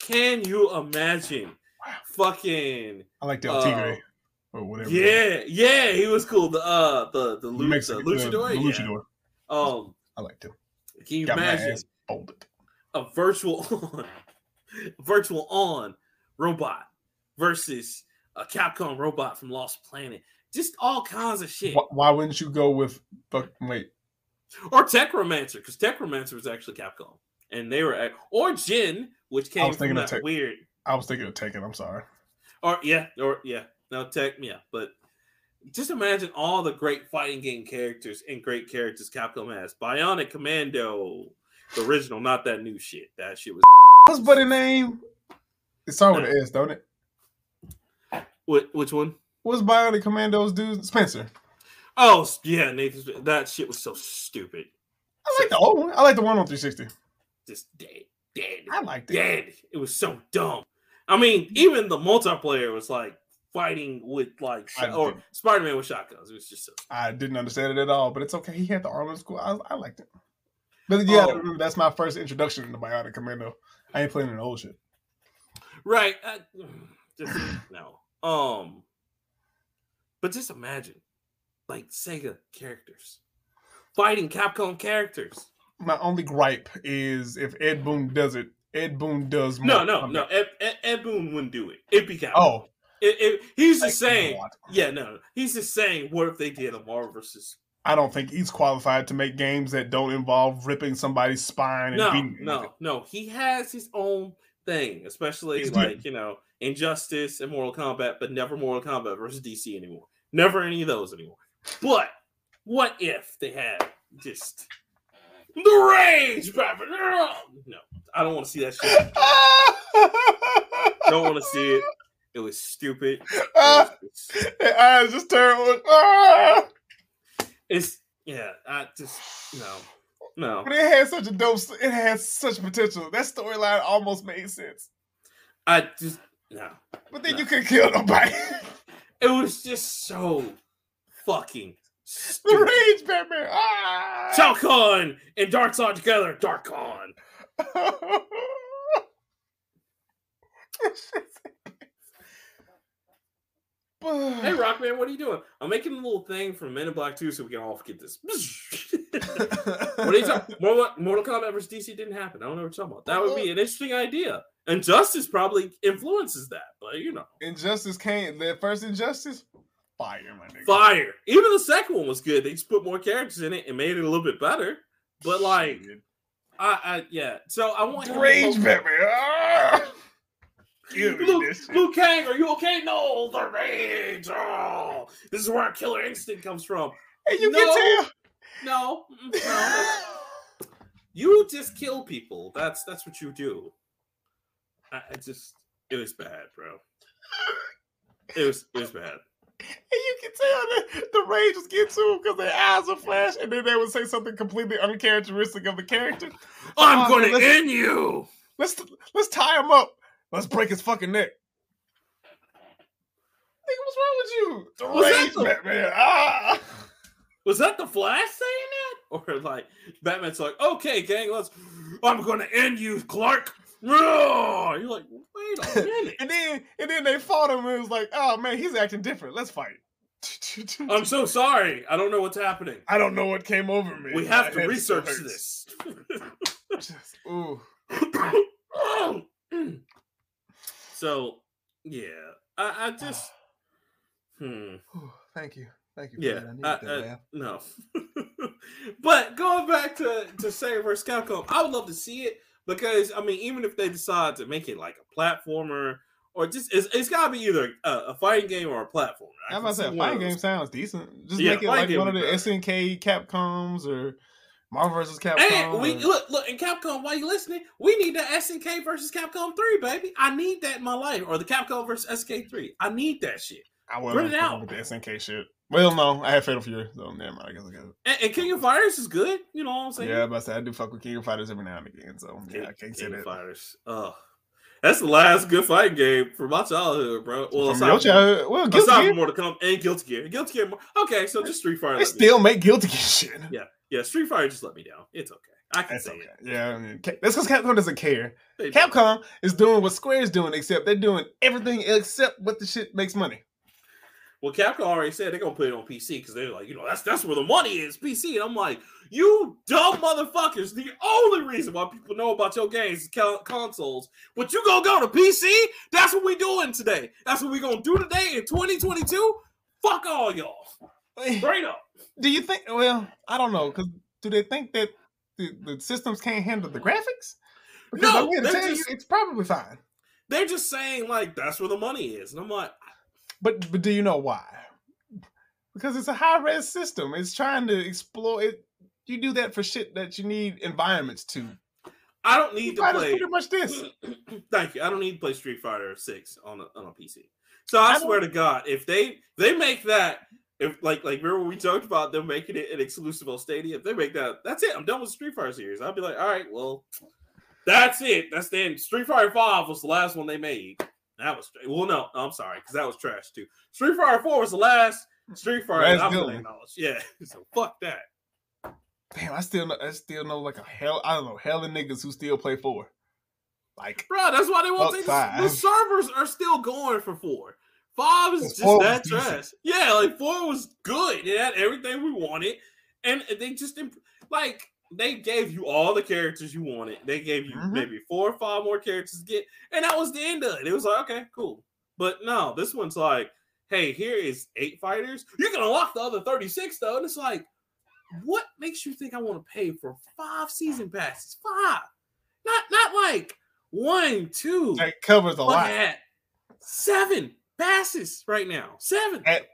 Can you imagine Wow. fucking I like Del Uh, Tigre or whatever. yeah, yeah, he was cool. The uh the the, the Lu- Mexican, the luchador, the yeah. luchador. Um, I liked him. can you Got imagine a virtual on virtual on robot versus a Capcom robot from Lost Planet. Just all kinds of shit. Why, why wouldn't you go with? Fuck, wait, Or Techromancer, because Techromancer was actually Capcom. And they were at, or Jin, which came from that Tech- weird I was thinking of taking. I'm sorry. Or yeah, or yeah, no tech, yeah, but just imagine all the great fighting game characters and great characters Capcom has. Bionic Commando, the original, not that new shit. That shit was. What's buddy name? It's started with an S, don't it? What? Which one? What's Bionic Commandos dude? Spencer. Oh yeah, Nathan. That shit was so stupid. I like the old one. I like the one on 360. Just dead, dead, I liked it. dead. It was so dumb. I mean, even the multiplayer was like fighting with like sh- or. Spider Man with shotguns. It was just so. I didn't understand it at all, but it's okay. He had the armor school. I, I liked it. But yeah, Oh. remember, that's my first introduction to Bionic Commando. I ain't playing in the old shit. Right. I, just no. Um. But just imagine, like Sega characters fighting Capcom characters. My only gripe is if Ed Boon does it, Ed Boon does more. No, no, no. Ed, Ed, Ed Boon wouldn't do it. It'd be Capcom. Oh, It, it, he's just saying. Yeah, no. He's just saying. What if they did a Marvel versus? I don't think he's qualified to make games that don't involve ripping somebody's spine and No, beating them no, no. He has his own thing, especially He's good. like you know Injustice and Mortal Kombat, but never Mortal Kombat versus DC anymore. Never any of those anymore. But what if they had just the rage, Batman? No, I don't want to see that shit. don't want to see it. It was stupid. It Ah, was- Their eyes just turned. Ah! It's yeah. I just no, no. But it had such a dope. It had such potential. That storyline almost made sense. I just no. But then No. you couldn't kill nobody. It was just so fucking the stupid. rage, Batman. Ah! Shao Kahn and Darkseid together. Dark. Hey Rockman, what are you doing? I'm making a little thing from Men in Black 2 so we can all get this. what are you talking? Mortal, Mortal Kombat versus DC didn't happen. I don't know what you're talking about. That would be an interesting idea. Injustice probably influences that, but you know. Injustice came. The first Injustice, fire, my nigga. Fire. Even the second one was good. They just put more characters in it and made it a little bit better. But like I, I yeah. So I want rage, focus- Batman. Ah! Give me Luke, this shit. Liu Kang, are you okay? No, the rage. Oh, this is where Killer Instinct comes from. And you No. can tell. No, no. you just kill people. That's that's what you do. I, I just it was bad, bro. It was it was bad. And you can tell that the rage was getting to him because their eyes would flash, and then they would say something completely uncharacteristic of the character. I'm Oh, gonna end you. Let's let's tie him up. Let's break his fucking neck. Nigga, what's wrong with you? The Was that rage, the- Batman. Ah! Was that the Flash saying that, or like Batman's like, okay, gang, let's. I'm gonna end you, Clark. You're like, wait a minute. And then and then they fought him, and it was like, oh man, he's acting different. Let's fight. I'm so sorry. I don't know what's happening. I don't know what came over me. We My have to research this. Just- ooh. so, yeah, I, I just, hmm, Thank you. Thank you. yeah, I I- that no. but going back to to Sega versus Capcom, I would love to see it because I mean, even if they decide to make it like a platformer or just it's, it's got to be either a, a fighting game or a platformer. I I'm about to say, one fighting game sounds decent. Just Yeah, make it like one of the SNK Capcoms or Marvel vs. Capcom. Hey, we or- look, look, in Capcom, while you listening, we need the SNK versus Capcom 3, baby. I need that in my life. Or the Capcom versus SNK 3. I need that shit. I Bring wasn't it out. with the SNK shit. Well, no, I had Fatal Fury, so never mind. I guess I got it. And, and King of Fighters is good. You know what I'm saying? Yeah, but I said I do fuck with King of Fighters every now and again, so yeah, I can't say King of that. Fighters. Oh, that's the last good fighting game for my childhood, bro. Well, From your from- childhood, well, Guilty aside Gear, from Mortal Kombat and Guilty Gear. Guilty Gear. more- Okay, so just Street Fighter. they still make Guilty Gear shit. yeah, yeah, Street Fighter just let me down. It's okay. I can That's say okay. it. Yeah, I mean, that's because Capcom doesn't care. They- Capcom is doing what Square's doing, except they're doing everything except what the shit makes money. Well, Capcom already said they're gonna put it on PC because they're like, you know, that's that's where the money is, PC. And I'm like, you dumb motherfuckers. The only reason why people know about your games is consoles. But you gonna go to PC? That's what we doing today. That's what we gonna do today in 2022. Fuck all y'all. Straight up. Do you think? Well, I don't know. Because do they think that the, the systems can't handle the graphics? Because No, I'm to tell just- you, it's probably fine. They're just saying like that's where the money is, and I'm like, But but do you know why? because it's a high res system. It's trying to explore it. You do that for shit that you need environments to. I don't need to play. pretty much this. Thank you. I don't need to play Street Fighter Six on a on a PC. So I, I swear to God, if they they make that, if like like remember we talked about them making it an exclusive on Stadia, if they make that, that's it. I'm done with the Street Fighter series. I'll be like, all right, well, that's it. That's the end. Street Fighter Five was the last one they made. That was well, no, I'm sorry, because that was trash too. Street Fighter Four was the last Street Fighter I'm one. acknowledge. Yeah, so fuck that. Damn, I still know. I still know like a hell. I don't know hella niggas who still play four. Like Bro, that's why they won't take the, the servers are still going for four. Five is just that decent. trash. Yeah, like four was good. It had everything we wanted, and they just imp- like they gave you all the characters you wanted. They gave you Mhm. maybe four or five more characters to get, and that was the end of it. It was like okay, cool. But no, this one's like, hey, here is eight fighters. You can unlock the other thirty six though, and it's like, what makes you think I want to pay for five season passes? Five, not not like one, two. that covers a lot. at seven passes right now. Seven. At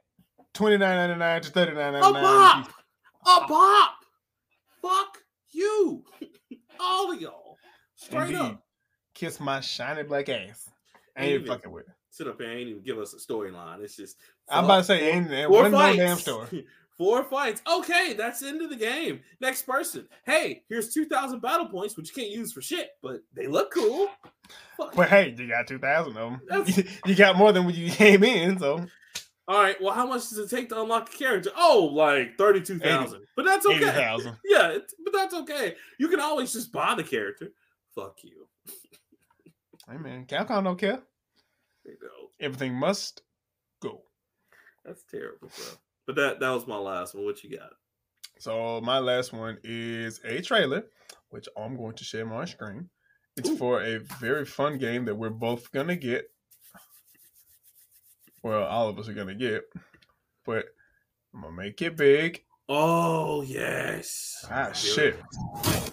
twenty nine ninety nine to thirty nine A ninety nine. bop. A bop. Fuck you. All of y'all. Straight Indeed. up. Kiss my shiny black ass. I ain't Indeed. fucking with it. Sit up here ain't even give us a storyline. It's just I'm about to say ain't there four one fights. damn story. Four fights. Okay, that's the end of the game. Next person. Hey, here's 2,000 battle points, which you can't use for shit, but they look cool. Fuck. But hey, you got two thousand of them. You got more than when you came in, so All right, well, how much does it take to unlock a character? Oh, like 32,000. But that's okay. thousand. Yeah, it, but that's okay. You can always just buy the character. Fuck you. Hey man, Capcom don't care. You know, Everything must go. that's terrible, bro. But that that was my last one. What you got? So my last one is a trailer, which I'm going to share my screen. It's Ooh. for a very fun game that we're both gonna get. Well, all of us are gonna get, but I'm gonna make it big. Oh yes. Ah shit! it.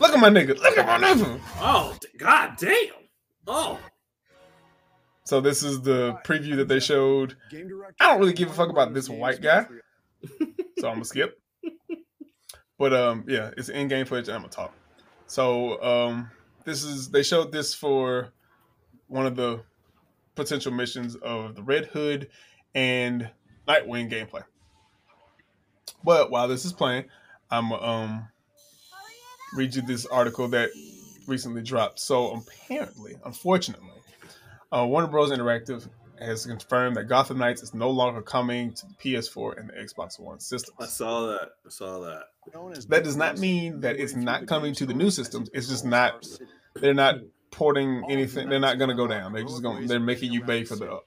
Look at my nigga! Look at my nigga! Oh god damn. Oh. So this is the preview that they showed. I don't really give a fuck about this white guy. so I'm gonna skip. But um, yeah, it's in-game footage. I'm gonna talk. So um, this is they showed this for one of the potential missions of the Red Hood and Nightwing gameplay. But while this is playing, I'm um read you this article that recently dropped. So apparently, unfortunately, uh, Warner Bros. Interactive has confirmed that Gotham Knights is no longer coming to the PS4 and the Xbox One systems. I saw that. I saw that. That does not mean that it's not coming to the new systems. It's just not. They're not porting anything. They're not going to go down. They're just going. They're making you pay for the up.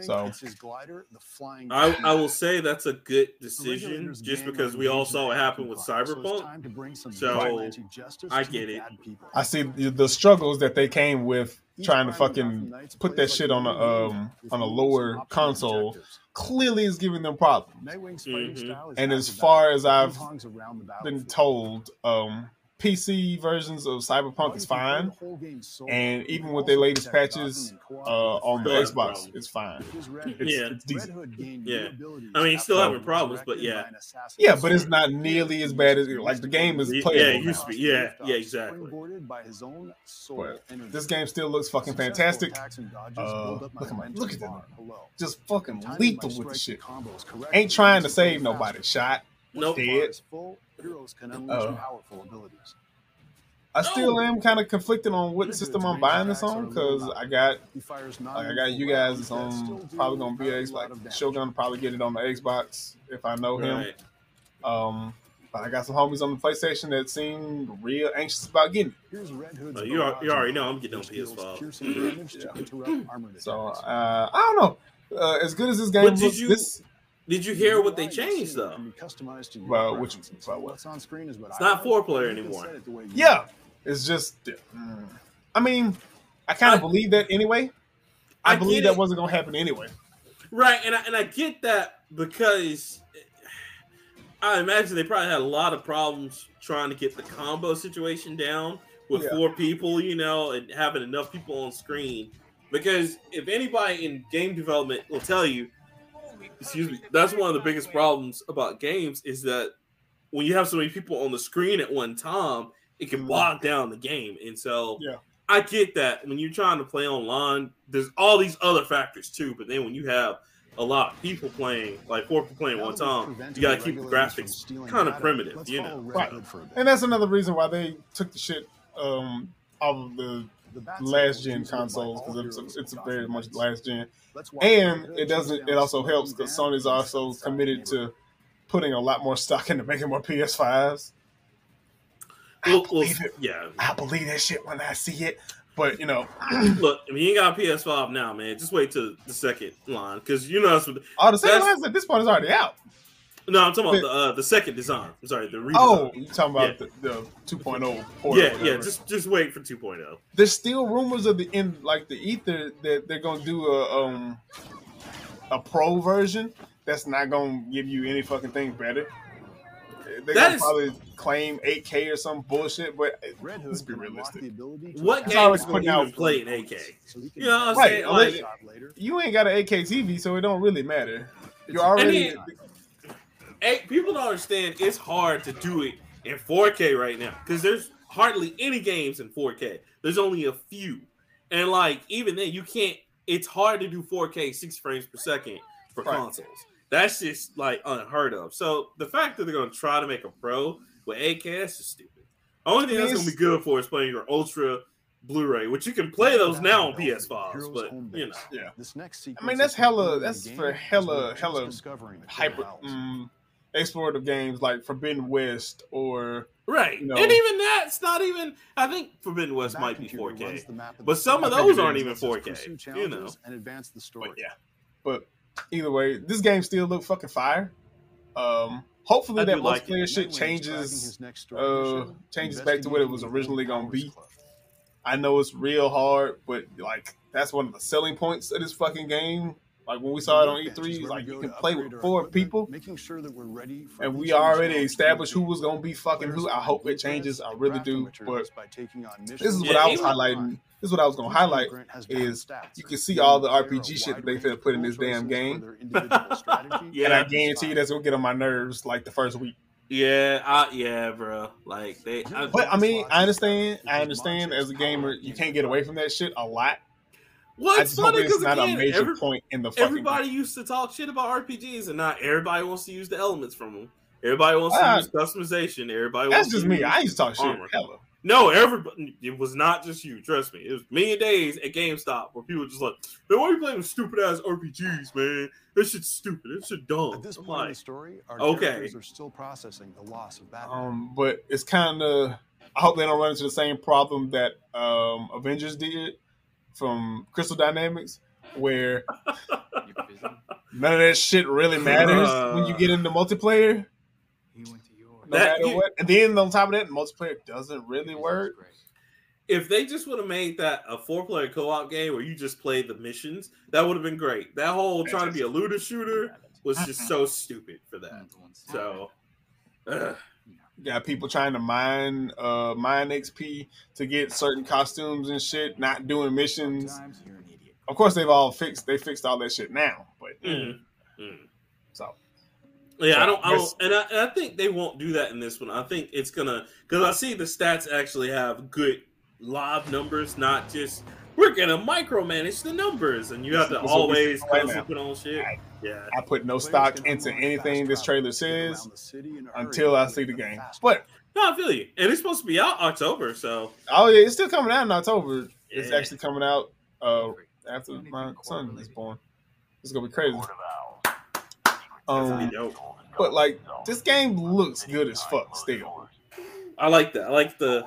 So- it's his glider, the flying. I, I will say that's a good decision just because we all saw what in happened with crime, so Cyberpunk. to bring some So, I get it. I see the, the struggles that they came with Each trying to fucking put that like shit on a um on a lower console. Clearly, is giving them problems. Nightwing's fighting Mhm. style is And as far as I've hongs around the Been told, um, PC versions of Cyberpunk is fine, and even with their latest patches, uh, on the Xbox, it's fine. It's, Yeah. it's decent. Yeah. I mean, still having problems, but yeah. Yeah, but it's not nearly as bad as like the game is playable. Yeah, it used to be. Yeah, yeah, exactly. But this game still looks fucking fantastic. Uh, look at my- look at that. Just fucking lethal with the shit. Ain't trying to save nobody. Shot. Nope. Dead. Heroes can unleash Uh, powerful abilities. I still No. am kind of conflicted on what system I'm buying this on because I got fires like I got you guys. It's on probably gonna be X like Shogun probably get it on the Xbox if I know him. Right. Um, but I got some homies on the PlayStation that seem real anxious about getting it. Here's Red Hood's Oh, you al- barrage you already know I'm getting on PS5. piercing damage to Yeah. So uh, I don't know. Uh, as good as this game looks, you- this Did you hear what they changed though? can be customized to your Well, which- preferences. well, what? What's on screen is what It's I not four player and you can anymore. it the way you yeah, want. it's just. mm. I mean, I kind of believe that anyway. I, I believe that it. wasn't gonna happen anyway. Right, and I, and I get that because I imagine they probably had a lot of problems trying to get the combo situation down with Yeah. four people, you know, and having enough people on screen. Because if anybody in game development will tell you, excuse me, that's one of the biggest problems about games is that when you have so many people on the screen at one time, it can bog down the game. And so Yeah. I get that when you're trying to play online, there's all these other factors too. But then when you have a lot of people playing, like four people playing one time, you gotta keep the graphics kind of primitive, you know. Right. And that's another reason why they took the shit um, off of the last gen consoles because it's, it's very much last gen. And it doesn't. It also helps because Sony's also committed to putting a lot more stock into making more PS5s. I Well, well, believe it. yeah. I believe that shit when I see it. But you know, Look, I mean, you ain't got a PS5 now, man. Just wait till the second line because you know that's what. all the second That's- lines at this point is already out. No, I'm talking about the uh, the second design. I'm sorry, the redesign. Oh, you're talking about Yeah. the, the 2.0 port? yeah, yeah. Just just wait for oh. 2.0. there's still rumors of the in like the ether that they're gonna do a um a pro version that's not gonna give you any fucking thing better. They're That gonna is- probably claim 8K or some bullshit, but Red let's be realistic. the ability to What attack It's game is going putting to out- even play in 8K? so You know what I'm Right, saying? Like, later. you ain't got an 8K TV, so it don't really matter. You're already And eight, people don't understand it's hard to do it in 4K right now because there's hardly any games in 4K. There's only a few, and like even then, you can't. It's hard to do 4K 60 frames per second for Right. consoles. That's just like unheard of. So the fact that they're going to try to make a pro with 8K, that's just stupid. The only thing that's going to be good for is playing your Ultra Blu-ray, which you can play those now on PS5s, but you know. Yeah. This next I mean, that's hella- that's for hella- hella hyper mm, explorative games like Forbidden West or Right. you know- and even that's not even I think Forbidden West might be 4K. But some of those aren't even 4K, you know. and advance the story. But yeah, but either way, this game still look fucking fire. Um, hopefully I that do like multiplayer it. shit changes. uh, changes back to what it was originally gonna be. I know it's real hard, but like that's one of the selling points of this fucking game. Like when we saw it on E3, like you can play with four people, making sure that we're ready. For and we each of the already established who was gonna be fucking who. I hope it changes. I really do. But this is what I was highlighting. This is what I was gonna highlight. is you can see all the RPG shit that they finna put in this damn game. Yeah. and I guarantee you that's gonna get on my nerves like the first week. Yeah, I, yeah, bro. Like they I, But I mean, I understand. I understand as a gamer, you can't get away from that shit a lot. I What's just hope funny because not a again, major every- point in the fucking. everybody used to talk shit about RPGs, and not everybody wants to use the elements from them. Everybody wants Ah. to use customization. Everybody That's wants just to me. I used to talk shit. armor. Hella. No, everybody. It was not just you. Trust me. It was many days at GameStop where people were just like, "Man, why are you playing stupid ass RPGs, man? This shit's stupid. This shit dumb." At this I'm point in the story, our okay. characters are still processing the loss of Batman. Um, but it's kind of. I hope they don't run into the same problem that um, Avengers did from Crystal Dynamics, where none of that shit really uh, matters when you get into multiplayer. No That- matter you- what, and then on top of that, multiplayer doesn't really work. if they just would have made that a four player co op game where you just play the missions, that would have been great. That whole trying to be a looter shooter was just so stupid for that. So, ugh. Got people trying to mine uh mine XP to get certain costumes and shit, not doing missions. Of course they've all fixed they fixed all that shit now, but Mm. Mm. so Yeah, I don't, I don't, and I, and I think they won't do that in this one. I think it's gonna because I see the stats actually have good live numbers, not just we're gonna micromanage the numbers, and you have to That's what we always constantly put on shit. Right. Yeah, I put no Players stock into anything this trailer says around the city in a hurry, until I see the game. But no, I feel you, and it's supposed to be out October, so oh yeah, it's still coming out in October. It's actually coming out uh after my son is born. It's gonna be crazy. that's gonna Um, but like this game looks good as fuck still. I like that. I like the.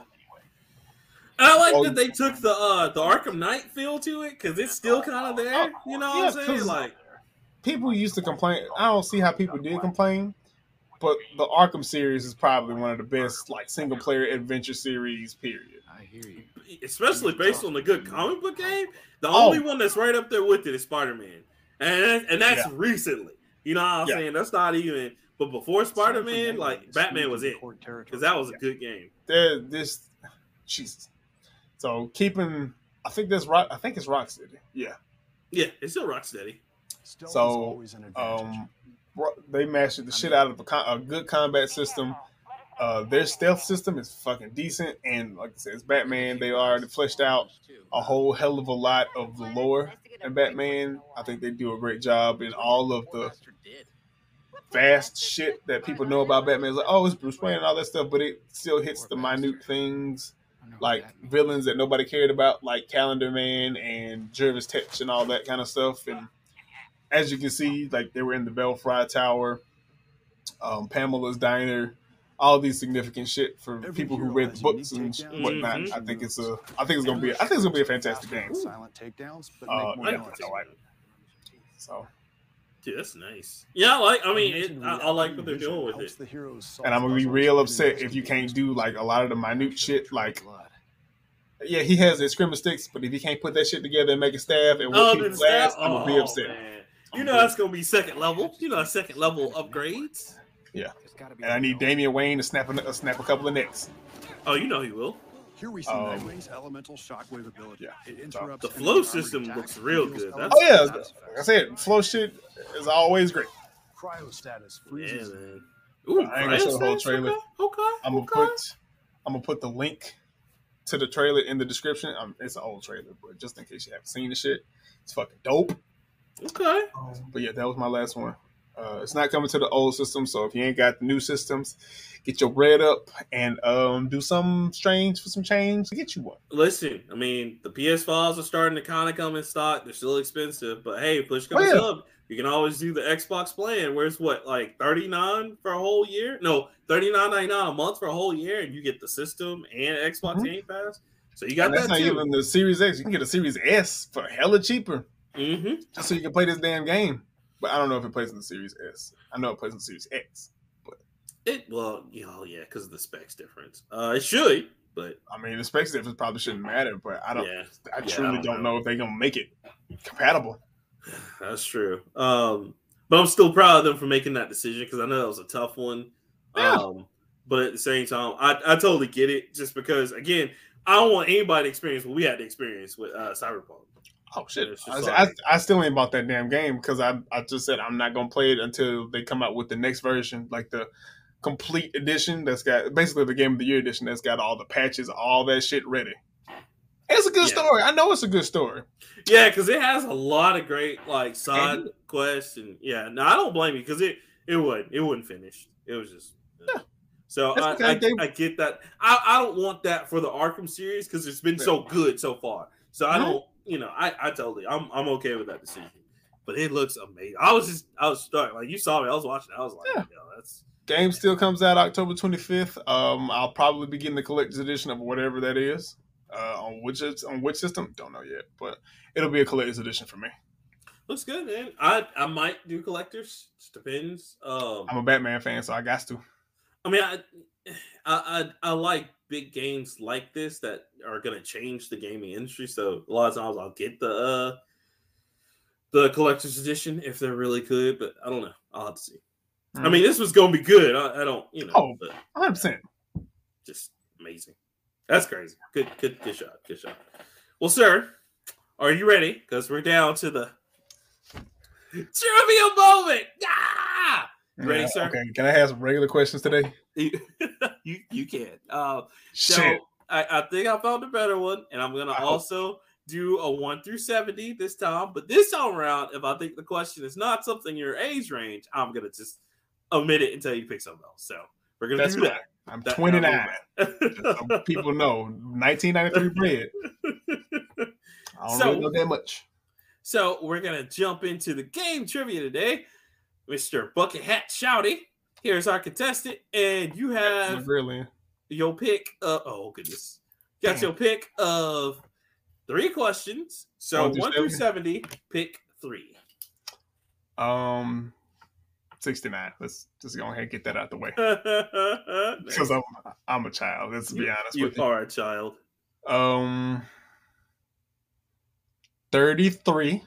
I like Oh, that they took the uh the Arkham Knight feel to it because it's still kind of there. You know what Yeah, I'm saying? Like, people used to complain. I don't see how people did complain, but the Arkham series is probably one of the best like single player adventure series. Period. I hear you. especially based on the good comic book game, the Oh. only one that's right up there with it is Spider Man, and and that's Yeah. recently. You know what I'm Yeah. saying? That's not even. But before Spider Man, like Batman was it because that was a good game. There, this, Jesus. So keeping, I think that's rock. I think it's Rocksteady. Yeah, Yeah, it's still Rocksteady. So. Um, they mastered the shit out of a, a good combat system. Uh, their stealth system is fucking decent, and like I said, it's Batman. They already fleshed out a whole hell of a lot of the lore in Batman. I think they do a great job in all of the vast shit that people know about Batman. It's like, oh, it's Bruce Wayne and all that stuff, but it still hits the minute things like villains that nobody cared about, like Calendar Man and Jervis Tetch and all that kind of stuff. And as you can see, like they were in the Belfry Tower, um, Pamela's Diner, all these significant shit for Every people who read the books and takedowns. whatnot. Mhm. I think it's a, I think it's gonna be, I think it's gonna be a fantastic game. Silent takedowns, but Uh, make more yeah, noise. Like So, Dude, that's nice. Yeah, I like. I mean, it, I, I like what they're doing with helps it. the heroes and I'm gonna be real upset if you can't do like a lot of the minute shit, like yeah, he has his screamer sticks, but if he can't put that shit together and make a staff and Oh, what then people staff- last, I'm gonna be oh, upset. man. You know that's gonna be second level. You know, second level upgrades. Yeah. And I need Damian Wayne to snap a, snap a couple of necks. Oh, you know he will. Here we see Um, Nightwing's elemental shockwave ability. yeah. It interrupts The flow system looks real good. elemental Oh yeah, status like I said, flow shit is always great. Cryostatus Yeah, freezes. man. Ooh, I ain't gonna show the whole trailer. Okay. okay I'm gonna okay. put I'm gonna put the link to the trailer in the description. Um, it's an old trailer, but just in case you haven't seen the shit, it's fucking dope. Okay. Um, but yeah, that was my last one. Uh, it's not coming to the old system, so if you ain't got the new systems, get your bread up and um, do some strange for some change to get you one. Listen, I mean, the PS5s are starting to kind of come in stock. They're still expensive, but hey, push comes Oh, yeah. up. You can always do the Xbox plan, where it's what like thirty nine for a whole year? No, thirty nine ninety nine a month for a whole year, and you get the system and Xbox Mhm. Game Pass. So you got And that's that not too. even the Series X. You can get a Series S for hella cheaper, hmm just so you can play this damn game. But I don't know if it plays in the Series S. I know it plays in the Series X. But it well, you know, yeah, because of the specs difference. Uh, it should, but I mean, the specs difference probably shouldn't matter, but I don't. yeah, I Yeah, truly I don't don't know. know. if they're gonna make it compatible. That's true. Um, but I'm still proud of them for making that decision because I know that was a tough one. Yeah. Um, but at the same time, I, I totally get it just because again, I don't want anybody to experience what we had to experience with uh, Cyberpunk. Oh shit! I, just I, like- I still ain't bought that damn game because I I just said I'm not gonna play it until they come out with the next version, like the complete edition that's got basically the game of the year edition that's got all the patches, all that shit ready. It's a good Yeah. story. I know it's a good story. Yeah, because it has a lot of great like side quests and yeah. No, I don't blame you because it it would it wouldn't finish. It was just. Yeah. So I, okay, I, they- I get that. I, I don't want that for the Arkham series because it's been so good so far. So I Mhm. don't, you know, I, I totally, I'm, I'm okay with that decision. But it looks amazing. I was just, I was stuck. Like you saw me, I was watching. I was like, Yeah. yo, that's Game still comes out October 25th. Um, I'll probably be getting the collector's edition of whatever that is. Uh, on which it's, on which system, don't know yet, but it'll be a collector's edition for me. looks good, man. I, I might do collectors. Just depends. Um, I'm a Batman fan, so I got to. I mean, I, I, I, I like big games like this that are going to change the gaming industry. So a lot of times I'll get the uh, the collector's edition if they're really good, but I don't know. I'll have to see. I mean, this was going to be good. I, I don't, you know, Oh. but 100. percent just amazing. That's crazy. Good, good, good shot. Good shot. Well, sir, are you ready? Because we're down to the trivia moment. Ah! Ready, sir? Okay, can I have some regular questions today? You, you, can. Uh, So I, I think I found a better one, and I'm gonna I hope- also do a one through seventy this time. But this time around, if I think the question is not something your age range, I'm gonna just omit it until you pick something else. So we're gonna That's do that. I'm That- 29. that- So people know 1993 bread. I don't So- really know that much. so we're gonna jump into the game trivia today, Mister Bucket Hat Shouty. Here's our contestant, and you have Really? your pick of oh goodness got Damn. your pick of three questions so One through one through 70 pick three Um, 69. Let's just go ahead and get that out the way. Because I'm I'm a child. Let's be honest you with you. are a child Um, 33.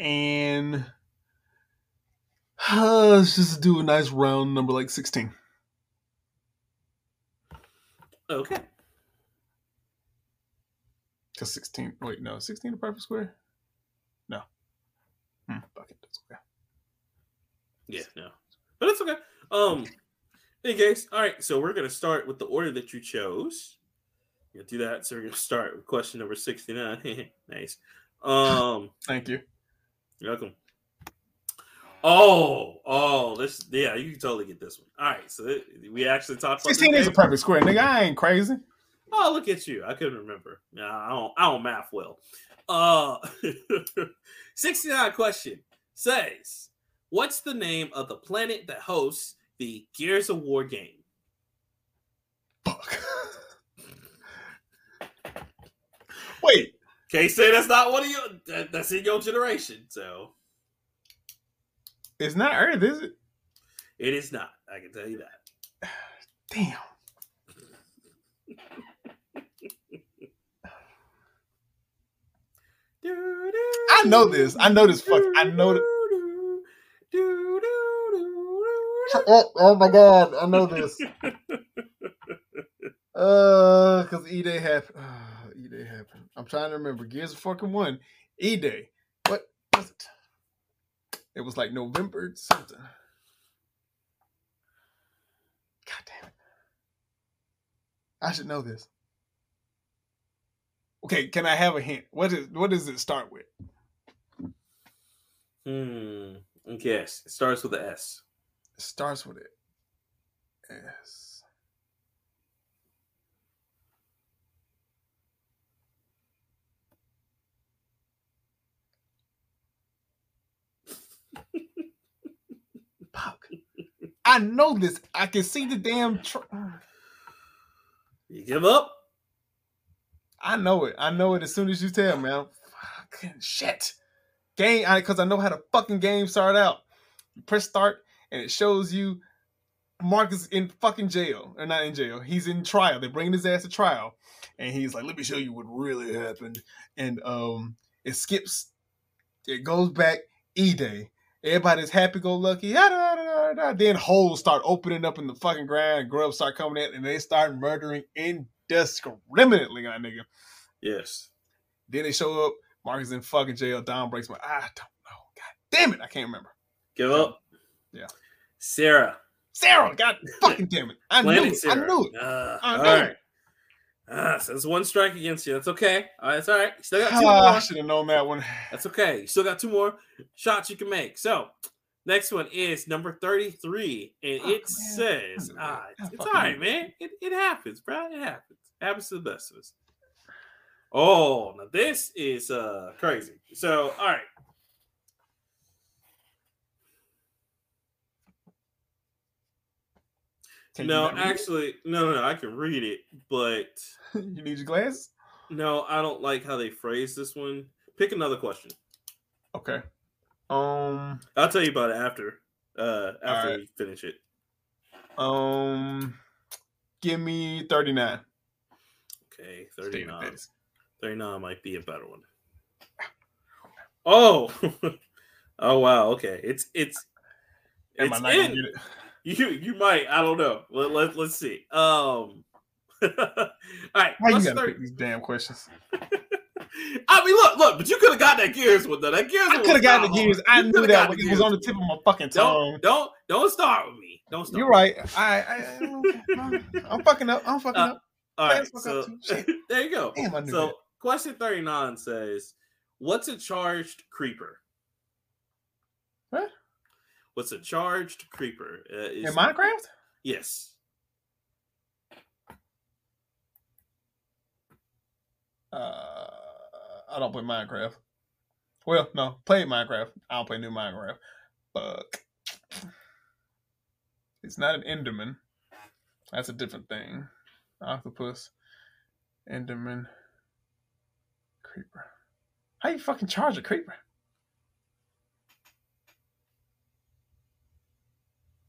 And uh, let's just do a nice round number like 16. okay Cause sixteen. Wait, no, sixteen a perfect square. No. Hmm, fuck it, that's okay. Yeah, no, but it's okay. Um, in case, all right. So we're gonna start with the order that you chose. We're do that. So we're gonna start with question number sixty-nine. nice. Um, Thank you. You're welcome. Oh, oh, this, yeah, you can totally get this one. All right, so it, we actually talked about Sixteen is a perfect square, nigga. I ain't crazy. Oh, look at you! I couldn't remember. Yeah, I don't. I don't math well. Uh, sixty-nine question says, "What's the name of the planet that hosts the Gears of War game?" Fuck. Wait, Can't say that's not one of your. That, that's in your generation, so it's not Earth, is it? it is not. I can tell you that. Damn. I know this. I know this. Fuck. I know that. Oh, oh my god, I know this. Uh, cause E Day happened. Uh, Day happened. I'm trying to remember. Gears of fucking one. E Day. What was it? It was like November something. God damn it! I should know this. Okay, can I have a hint? What is what does it start with? Hmm. Yes, it starts with a S. It starts with it. S. I know this. I can see the damn. Tr- You give up? I know it. I know it as soon as you tell me. I'm fucking shit. Game, because I know how the fucking game start out. You press start, and it shows you Mark is in fucking jail, or not in jail. He's in trial. They're bringing his ass to trial, and he's like, "Let me show you what really happened." And um, it skips. It goes back E Day. Everybody's happy go lucky. Then holes start opening up in the fucking ground. Grubs start coming in, and they start murdering indiscriminately on nigga. Yes. Then they show up. Mark is in fucking jail. Don breaks my. I don't know. God damn it! I can't remember. Give up? Yeah. Sera. Sera. God fucking damn it! I knew Planet it. I Sera. knew it. Uh, I all knew right. it. Ah, so there's one strike against you. That's okay. All right, it's all right. You still got two I more. should have known that one. That's okay. You still got two more shots you can make. So, next one is number 33. And Oh, it says, I ah, it's all right, man. It, it happens, bro. It happens. It happens to the best of us. Oh, now this is uh crazy. So, all right. Can no, not read it? actually, no, no, no. I can read it, but you need your glass. no, I don't like how they phrase this one. Pick another question. Okay. Um. I'll tell you about it after. Uh, after right. we finish it. Um. Give me thirty nine. Okay, 39. 39 might be a better one. Oh, oh wow. Okay, it's it's Am I it's not gonna in. get it? You you might. I don't know. Let, let let's see. Um. all right. Why you what's gotta 30 pick these damn questions? I mean, look, look, but you could have got that gears one though. That gears. I could have was got the gears. hard. I You knew that. but It was on the tip of my fucking tongue. Don't don't don't start with me. Don't start. You're right. I, I, I'm fucking up. I'm fucking Uh, up. All right. So up there you go. Damn, So that. question 39 says, "What's a charged creeper?" What? What's a charged creeper? Uh, is, In Minecraft? Yes. Uh, I don't play Minecraft. Well, no, play Minecraft. I don't play new Minecraft. Fuck. It's not an Enderman. That's a different thing. Octopus, Enderman, creeper. How you fucking charge a creeper?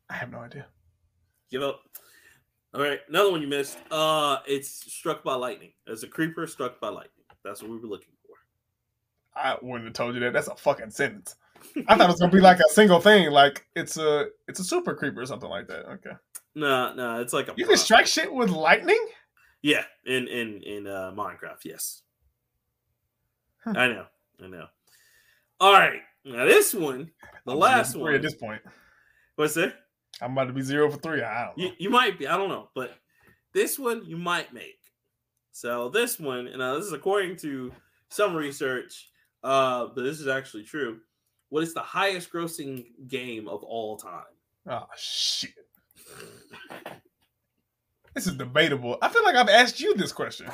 I have no idea. Give up. All right, another one you missed. Uh, it's struck by lightning. As a creeper struck by lightning. That's what we were looking. I wouldn't have told you that. That's a fucking sentence. I thought it was gonna be like a single thing, like it's a it's a super creeper or something like that. Okay. No, no, it's like a You can prop. strike shit with lightning? Yeah, in in in uh, Minecraft. Yes. I know, I know. All right, now this one, the I'm last for at this point. What's that? I'm about to be zero for three. I don't know. You, you might be, I don't know, but this one you might make. So this one, and uh, this is according to some research, uh, but this is actually true. What is the highest grossing game of all time? Oh shit. This is debatable. I feel like I've asked you this question.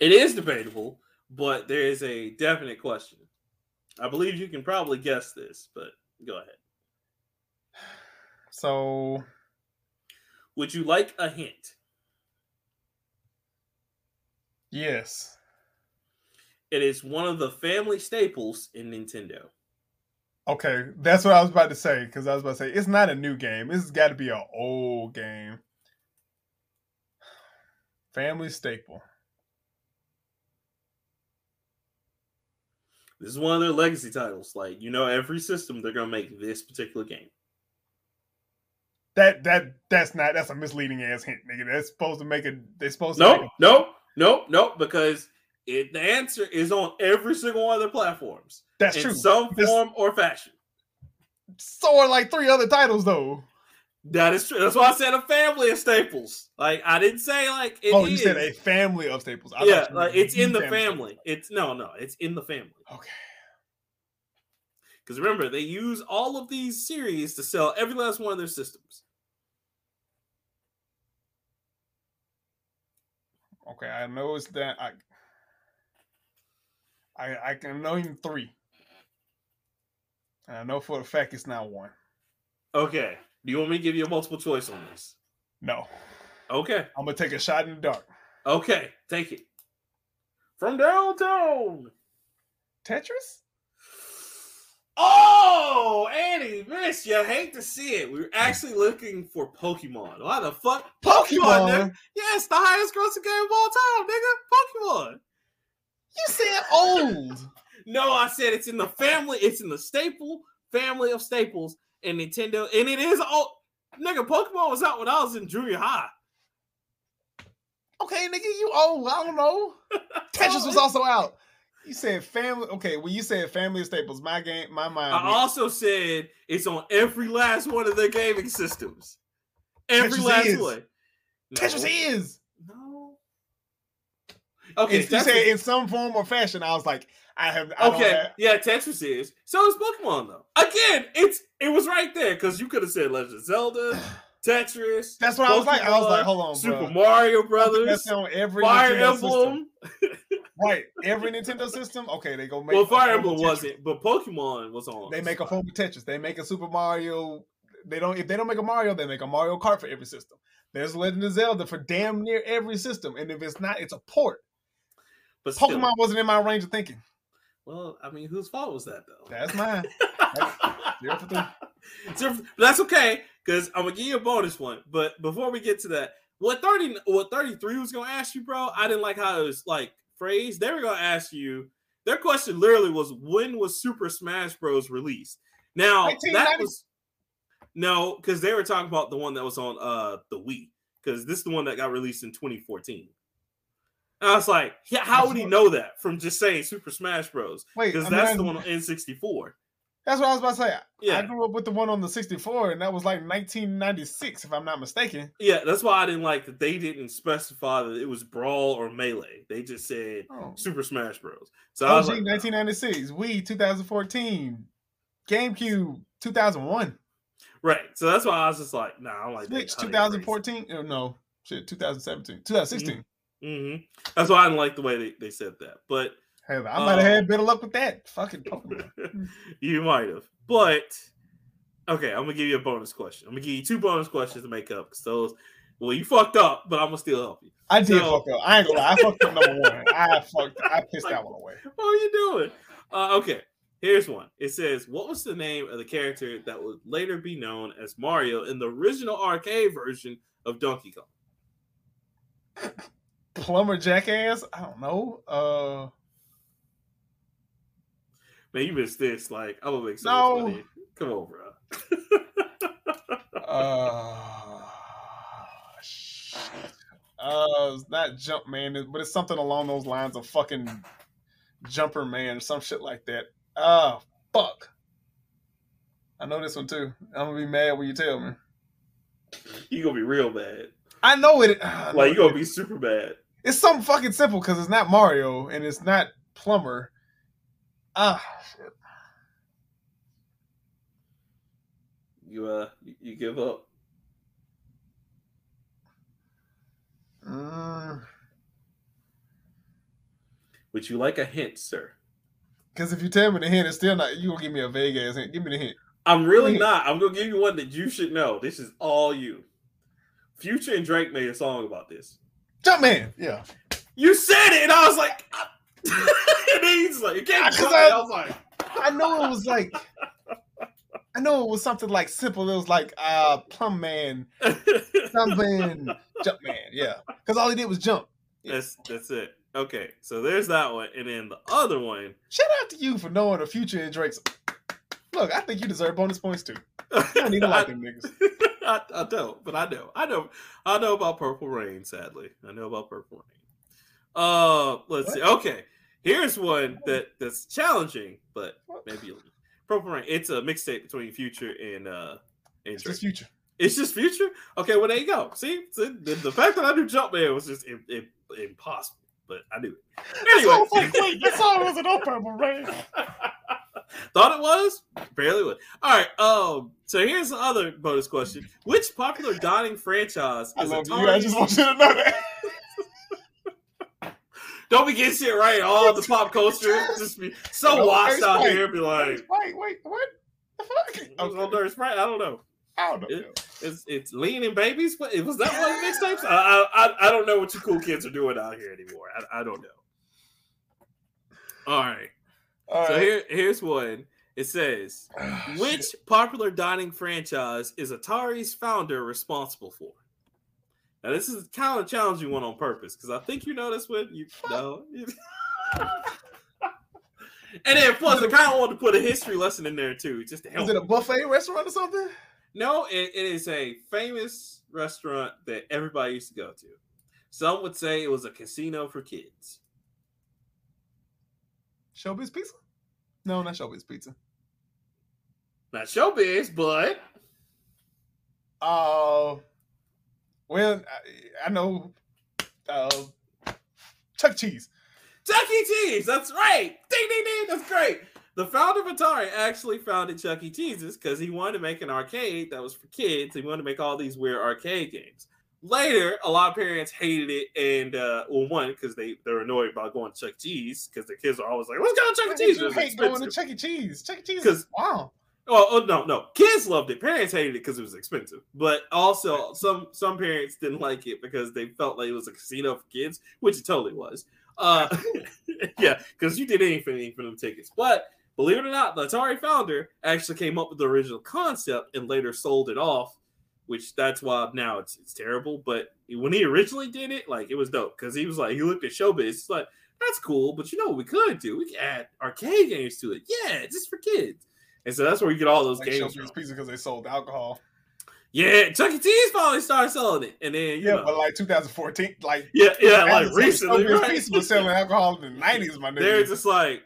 It is debatable, but there is a definite question. I believe you can probably guess this, but go ahead. So Would you like a hint? yes. It is one of the family staples in Nintendo. Okay, that's what I was about to say because I was about to say it's not a new game. This has got to be an old game. Family staple. This is one of their legacy titles. Like, you know, every system they're gonna make this particular game. That that that's not that's a misleading ass hint, nigga. That's supposed to make it. They're supposed to. No, no, no, no, because it the answer is on every single one of their platforms that's in true. some form or fashion. So are like three other titles though. That is true. That's why I said a family of staples. Like I didn't say like it oh, you said a family of staples. I yeah, like it's in the family. family. It's no, no, it's in the family. Okay. Because remember, they use all of these series to sell every last one of their systems. Okay, I know it's that I I I can know him three. And I know for a fact it's not one. Okay. Do you want me to give you a multiple choice on this? No. Okay. I'm gonna take a shot in the dark. Okay. Take it. From downtown. Tetris? Oh, Annie, miss you. Hate to see it. We were actually looking for Pokemon. Why the fuck? Pokemon, nigga. Yes, the highest grossing game of all time, nigga. Pokemon. You said old. No, I said it's in the family. It's in the staple family of staples and Nintendo, and it is old. Nigga, Pokemon was out when I was in junior high. okay, nigga, you old. I don't know. Tetris was oh. also out. You said family. Okay, when you said family of staples, my game, my mind. I went- also said it's on every last one of their gaming systems. Every Tetris last is. one. No. Tetris is. Okay, If you said in some form or fashion, I was like, I have. I okay, have- yeah, Tetris is. So is Pokemon though. Again, it's it was right there because you could have said Legend of Zelda, Tetris. That's what I was like. I was like, hold on, Super bro. Mario Brothers, That's on every Fire Nintendo. Emblem. Right, every Nintendo system. Okay, they go make. Well, Fire Emblem wasn't, but Pokemon was on. They make a form of Tetris. They make a Super Mario. They don't. If they don't make a Mario, they make a Mario Kart for every system. There's Legend of Zelda for damn near every system, and if it's not, it's a port. But still, Pokemon wasn't in my range of thinking. Well, I mean, whose fault was that though? That's mine. Zero for three. Zero for- that's okay because I'm gonna give you a bonus one. But before we get to that, what thirty, what thirty three was gonna ask you, bro? I didn't like how it was like phrased. They were gonna ask you. Their question literally was, "When was Super Smash Bros. released?" Now that was no, because they were talking about the one that was on uh the Wii, because this is the one that got released in 2014. And I was like, yeah, how would he know that from just saying Super Smash Bros? Wait, Because I mean, that's I- the one on N64. That's what I was about to say. Yeah. I grew up with the one on the 64, and that was like 1996, if I'm not mistaken. Yeah, that's why I didn't like that they didn't specify that it was Brawl or Melee. They just said Oh. Super Smash Bros. So I was OG like, 1996, Wii 2014, GameCube 2001, right. So that's why I was just like, nah, I don't like Switch that. 2014. Oh, uh, no, shit, 2017, 2016. Hmm That's why I didn't like the way they, they said that. But Hey, I might have Um, had better luck with that. Fucking you might have. But okay, I'm gonna give you a bonus question. I'm gonna give you two bonus questions to make up because those. Well, you fucked up, but I'm gonna still help you. I did So- fuck up. I ain't gonna lie. I fucked up number one. I fucked. I pissed that one away. What are you doing? Uh, okay, here's one. It says, "What was the name of the character that would later be known as Mario in the original arcade version of Donkey Kong?" Plumber jackass. I don't know. Uh, Man, you missed this. Like, I'm gonna make so No. Come on, bro. uh, shit. uh, it's not Jumpman, but it's something along those lines of fucking Jumper Man or some shit like that. Oh fuck! I know this one too. I'm gonna be mad when you tell me. You gonna be real bad. I know it. ah, I know Like you gonna be super bad. It's something fucking simple because it's not Mario and it's not Plumber. Ah, shit. You uh, you- give up. Mm. Would you like a hint, sir? Because if you tell me the hint, it's still not. You gonna give me a vague ass hint? Give me the hint. I'm really Wait. not. I'm gonna give you one that you should know. This is all you. Future and Drake made a song about this. Jumpman. Yeah. You said it, and I was like, and he's like, you can't. Jump I- it. I was like, I know it was like. I know it was something like simple. It was like uh Plum Man, something jump man, Yeah. Because all he did was jump. that's that's it. Okay, so there's that one, and then the other one. Shout out to you for knowing the future in Drake's. Look, I think you deserve bonus points too. You don't even like them niggas. I, I don't, but I know, I know, I know about Purple Rain. Sadly, I know about Purple Rain. Uh, let's see. Okay, here's one that that's challenging, but maybe Purple Rain. It's a mixtape between Future and uh and It's just future. It's just Future. Okay, well there you go. See, the, the fact that I knew Jumpman was just im- im- impossible, but I knew it. Was Anyway, like, wait, this song wasn't on Purple Rain. Thought it was? Barely was. All right. Um. So here's the other bonus question: Which popular dining franchise I is love you. I just want you to know that. Don't be getting shit right. All the pop culture just be so washed out wait. here. Be like, Wait, wait, what? The fuck? oh, oh, there's right. I don't know. I don't know. It- It's it's lean and babies. What was that one of the mixtapes? I, I I I don't know what you cool kids are doing out here anymore. I, I don't know. All right. All So right. here here's one. It says. Ah, Which shit. popular dining franchise is Atari's founder responsible for? Now, this is kind of a challenging one on purpose because I think you know this one. You know. and then, plus, I kind of wanted to put a history lesson in there too, just to help. Is it a buffet restaurant or something? No, it, it is a famous restaurant that everybody used to go to. Some would say it was a casino for kids. Showbiz Pizza? No, not Showbiz Pizza. Not showbiz, but Uh, well, I, I know. Uh, Chuck E. Cheese. Chuck E. Cheese. That's right. Ding ding ding. That's great. The founder of Atari actually founded Chuck E. Cheese's because he wanted to make an arcade that was for kids. He wanted to make all these weird arcade games. Later, a lot of parents hated it, and uh, well, one because they they're annoyed about going to Chuck E. Cheese because the kids are always like, "Let's go to Chuck E. Cheese." It's hate going to. Chuck E. Cheese? Chuck E. Cheese is wow. Oh, oh no, no. Kids loved it. Parents hated it because it was expensive. But also some some parents didn't like it because they felt like it was a casino for kids, which it totally was. Uh yeah, because you did anything for them tickets. But believe it or not, the Atari founder actually came up with the original concept and later sold it off, which that's why now it's it's terrible. But when he originally did it, like it was dope because he was like he looked at showbiz, it's like that's cool, but you know what we could do? We could add arcade games to it. Yeah, just for kids. And so that's where you get all those Like games. Showbiz Pizza because they sold alcohol. Yeah, Chuck E. Cheese finally started selling it, and then you Yeah, know, but like 2014, like yeah, yeah, like Showbiz recently, right? Pizza was selling alcohol in the 90s, my They're just like,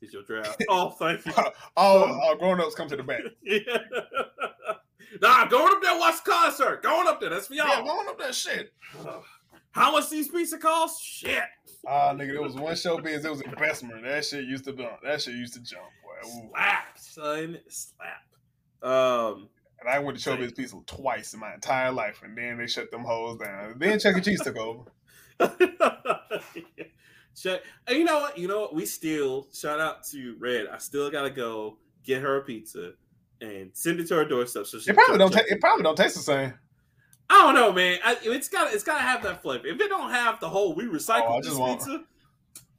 "Here's your draft." Oh, thank you. All all grown ups come to the back. yeah. Nah, going up there, watch the concert. Going up there, that's for y'all. Yeah, going up that shit. How much these pizza cost? Shit. Ah, nigga, there was one showbiz. It was in Bessemer. That shit used to jump. That shit used to jump, boy. Ooh. Slap, son, slap. Um, And I went to Showbiz Pizza twice in my entire life, and then they shut them hoes down. Then Chuck E. Cheese took over. Check. And you know what? You know what? We still shout out to Red. I still gotta go get her a pizza and send it to her doorstep. So she It probably don't. Ta- it probably don't taste the same. I don't know, man. I, it's got it's got to have that flavor. If it don't have the whole we Oh, I recycle this want- pizza,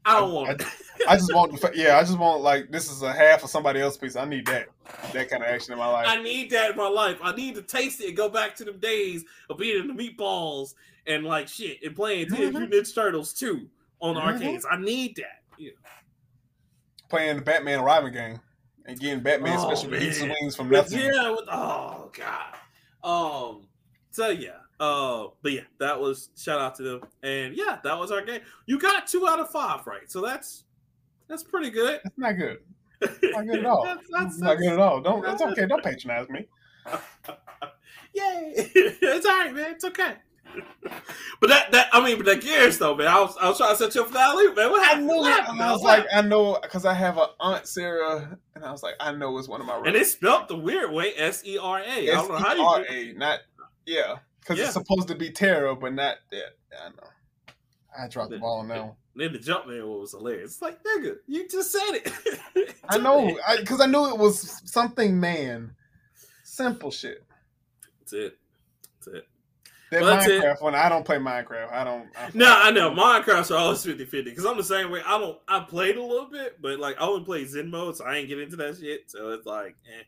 I don't want it. I just want the. Yeah, I just want like this is a half of somebody else's pizza. I need that. That kind of action in my life. I need that in my life. I need to taste it and go back to them days of in the meatballs and like shit and playing Teenage Mhm. Mutant Ninja Turtles 2 on the Mhm. arcades. I need that. Yeah. Playing the Batman Robin game and getting Batman Oh, special pizza man. wings from nothing. yeah, with, oh god. Um. So yeah. Uh. But yeah, that was shout out to them, and yeah, that was our game. You got two out of five right, so that's That's pretty good. That's not good. Not good at all. That's- It's that's- not good at all. Don't. It's okay. Don't patronize me. Yay! it's all right, man. It's okay. But that that I mean, but that gears though, man. I was I was trying to set you up for that alley, man. What I happened? knew it. And I was like, I know, because I have a aunt Sarah, and I was like, I know it's one of my. and it's spelled the weird way, S E R A. I don't know how you. S-E-R-A, not yeah, because Yeah. it's supposed to be Tara, but not that. Yeah, I know. I dropped the ball on that one. Then the jump man was hilarious. It's like, nigga, you just said it. I know, because I, knew it was something man. Simple shit. That's it. That's it. That Well, that's it. Minecraft one, I don't play Minecraft. I don't. I, No, I know. Minecraft's are always 50 50 because I'm the same way. I don't, I played a little bit, but like I only play Zen mode, so I ain't get into that shit. So it's like, eh.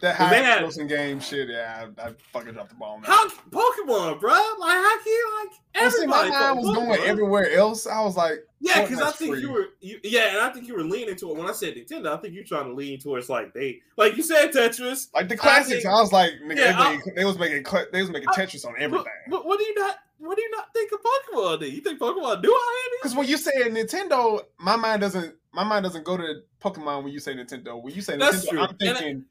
That high they had- explosive game shit, yeah, I, I fucking dropped the ball on. How Pokemon, bro? Like, how can you like Well, see, everybody? my mind was going everywhere else. I was like, Yeah, because I think free. you were, you, yeah, and I think you were leaning toward when I said Nintendo. I think you're trying to lean towards like they, like you said, Tetris. like the classics. I, think- was like, nigga, Yeah, they, I- they was making, they was making I- Tetris on everything. but what do you not? What do you not think of Pokemon? Then you think Pokemon do here? Because when you say Nintendo, my mind doesn't, my mind doesn't go to Pokemon when you say Nintendo. When you say That's Nintendo, true. I'm I- thinking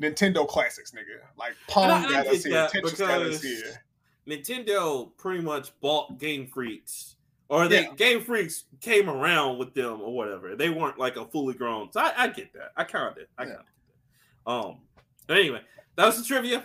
Nintendo classics, nigga. Like Pong I- I got us get here, Tetris got us here. Nintendo pretty much bought Game Freaks, or they Yeah. Game Freaks came around with them or whatever. They weren't like a fully grown. So I, I get that. I kind of did. I kind of. Um. Anyway, that was the trivia.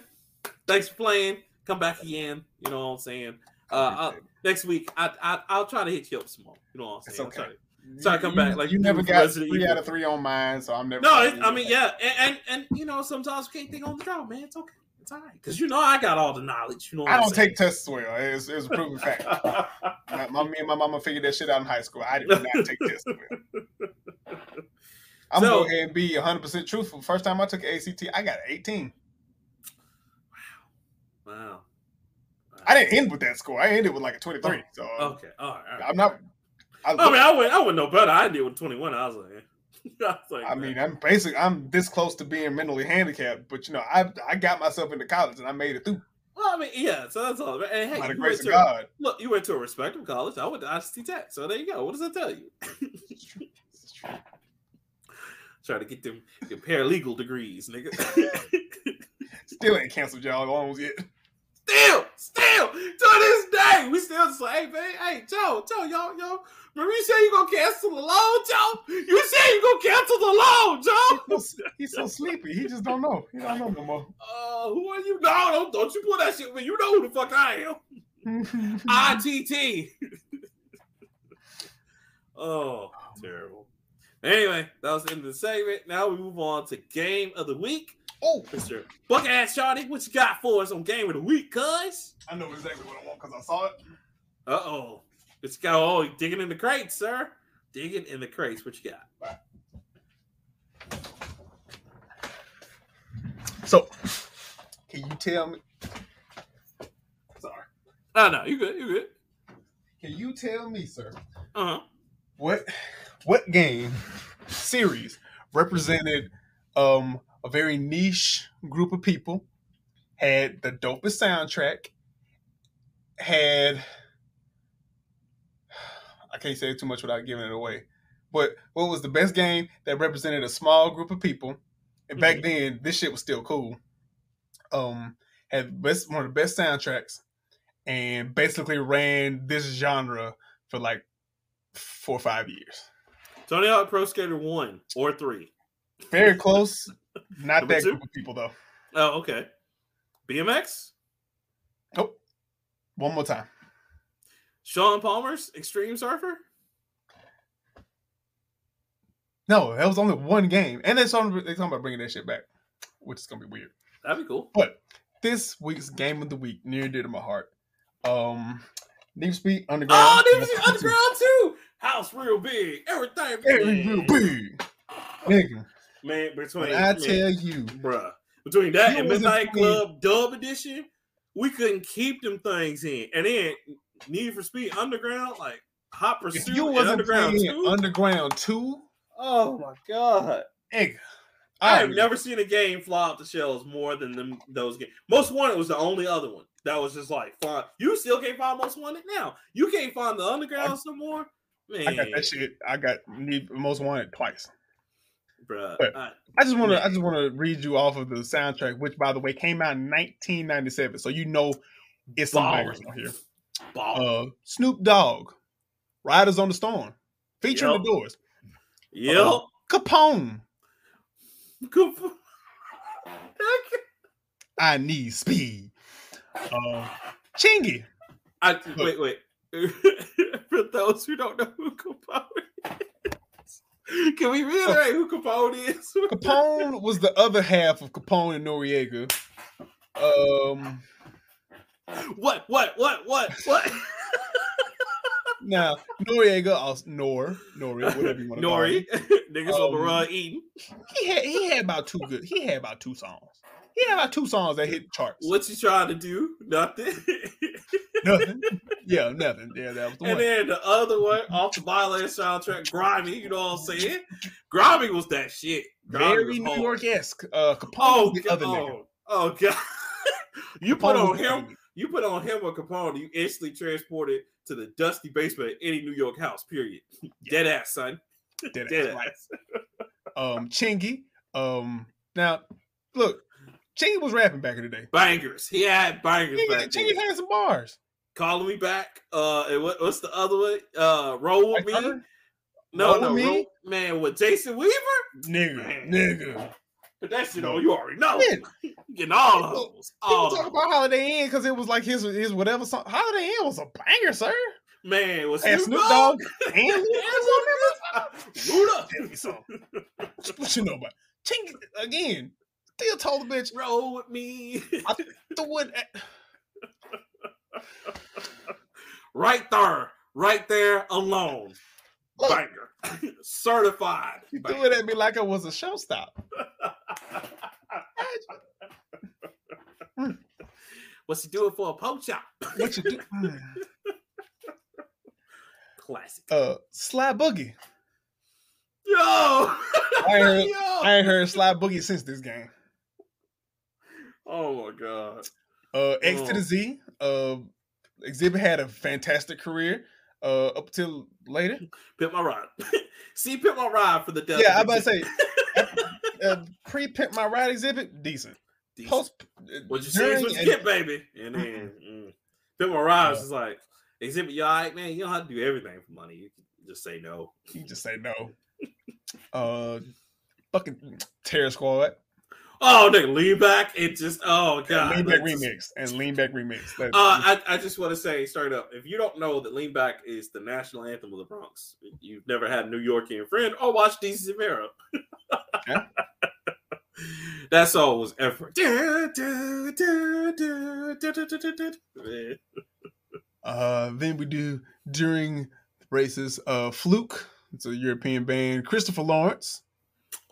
Thanks for playing. Come back again. You know what I'm saying. Uh, I'll, next week, I, I I'll try to hit you up some more. You know what I'm It's saying. I'll okay. So I come You- back, like you you never got Resident three Evil. out of three on mine, so I'm never. No, it, I mean, yeah, and, and and you know sometimes we can't think on the job, man. It's okay. It's all right because you know I got all the knowledge. You know, what I don't saying? take tests well. It's, it's a proven fact. My, my, me and my mama figured that shit out in high school. I did not take tests well. I'm So- gonna go ahead and be 100 percent truthful. First time I took ACT, I got 18. wow. Wow. I didn't end with that score. I ended with like a 23. So uh, Okay. All right. All right. I'm not. I, I mean, I went. I went no better. I did with twenty one. I was like, I, was like, I mean, I'm basically I'm this close to being mentally handicapped, but you know, I I got myself into college and I made it through well, I mean, yeah. So that's all. And hey, by the grace of God. look, you went to a respectable college. I went to ITT Tech. So there you go. What does that tell you? Try to get them your paralegal degrees, nigga. Still ain't canceled y'all loans yet. Still, still, to this day, we still just like, hey, man, hey, Joe, Joe, yo, yo, you said you gonna cancel the loan, Joe? You said you gonna cancel the loan, Joe? He's so sleepy. He just don't know. He don't know no more. Uh, who are you? No, don't, don't you pull that shit, man. You know who the fuck I am. ITT. oh, terrible. Anyway, that was the end of the segment. Now we move on to game of the week. Oh, Mr. Buck ass Charlie, what you got for us on game of the week, cuz? I know exactly what I want because I saw it. Uh oh. It's got oh you digging in the crates, sir. Digging in the crates. What you got? So, can you tell me? Sorry. Oh no, you good, you good. Can you tell me, sir, Uh-huh. what what game series represented um a very niche group of people, had the dopest soundtrack, had I can't say too much without giving it away. But what was the best game that represented a small group of people? And back Mhm. then, this shit was still cool. Um, had best one of the best soundtracks, and basically ran this genre for like four or five years. Tony Hawk Pro Skater 1 or 3. Very close. Not Number that two? group of people though. Oh, okay. BMX? Nope. One more time. Shaun Palmer's Extreme Surfer? No, that was only one game, and they're talking, they're talking about bringing that shit back, which is gonna be weird. That'd be cool. But this week's game of the week, near and dear to my heart. Um, for Speed Underground. Oh, was the Underground too. House real big. Everything Very real big, nigga. Man, between When I man, tell you, bruh, between that You and wasn't Midnight Club Dub Edition, we couldn't keep them things in. And then Need for Speed Underground, like Hot if Pursuit you wasn't Underground 2. Underground Two, oh my god. nigga, I have never seen a game fly off the shelves more than them those games. Most Wanted was the only other one that was just like fun. You still can't find Most Wanted now. You can't find the Undergrounds no more. Man, I got that shit. I got Need Most Wanted twice. Bruh. But- I- I just want to I just want to read you off of the soundtrack, which, by the way, came out in 1997. So you know, it's some bangers on here. Uh, Snoop Dogg, "Riders on the Storm," featuring Yep. the Doors. yep. Capone, Good. "I Need Speed." Uh, Chingy, I wait, wait. For those who don't know who Capone is, can we reiterate who Capone is? Capone was the other half of Capone and Noriega. Um, what? What? What? What? What? now Noriega, also Nor, Nori, whatever you want to call him. Nori, niggas Um, run eating. He had he had about two good. He had about two songs. He had about two songs that hit charts. What you trying to do? Nothing. Nothing. Yeah, nothing. Yeah, that was the and one. then the other one off the Violence soundtrack, Grimy. You know what I'm saying? Grimy was that shit. Grimy Very New. York esque. Uh, Capone Oh, the other nigga. God. oh god! you put on him. You put on him or Capone, you instantly transported to the dusty basement of any New York house. Period. Dead ass, son. nigga. Dead Dead ass, ass. Um, Chingy. Um, now look, Chingy was rapping back in the day. Bangers. He had bangers Chingy, back Chingy had some bars. Calling me back. Uh, and what, what's the other one? Uh, roll with Like me. other- No, Roll no, With roll, man, with Jason Weaver. Nigga, Man. nigga. But that shit, No. oh, you already know. Yeah, You getting all of People- All talk about Holidae In because it was like his his whatever song. Holidae In was a banger, sir. Man, with And Snoop, Dogg. And Luda. Tell me something. What you know about Chingy again? Still told the bitch Roll with me. throw it. At, right there. Right there alone. Look. Banger. Certified. She threw it at me like I was a showstop. What's he doing for a poke chop? What you do? Classic. uh, Sly Boogy. Yo! I ain't heard, Yo! I ain't heard Sly Boogy since this game. Oh my god. Uh, X to Oh. the Z. Uh, Xzibit had a fantastic career. Uh, up till later. Pimp my ride. See, pimp my ride for the death. Yeah, I of about to say, uh, pre Pimp My Ride Xzibit, decent. Decent. Post, What you say? what you get, baby. And then mm. Pimp my ride is like, Xzibit, you all right, man? You don't have to do everything for money. You can just say no. You just say no. Uh, fucking Terror Squad. Oh, nigga, lean back and just oh god. lean back just- remix and lean back remix. Uh, I, I just want to say straight up, if you don't know that Lean Back is the national anthem of the Bronx, you've never had a New Yorkian friend or watched DC Rivera. Yeah. that song was effort. Uh, then we do during races. Uh, Fluke. It's a European band. Christopher Lawrence,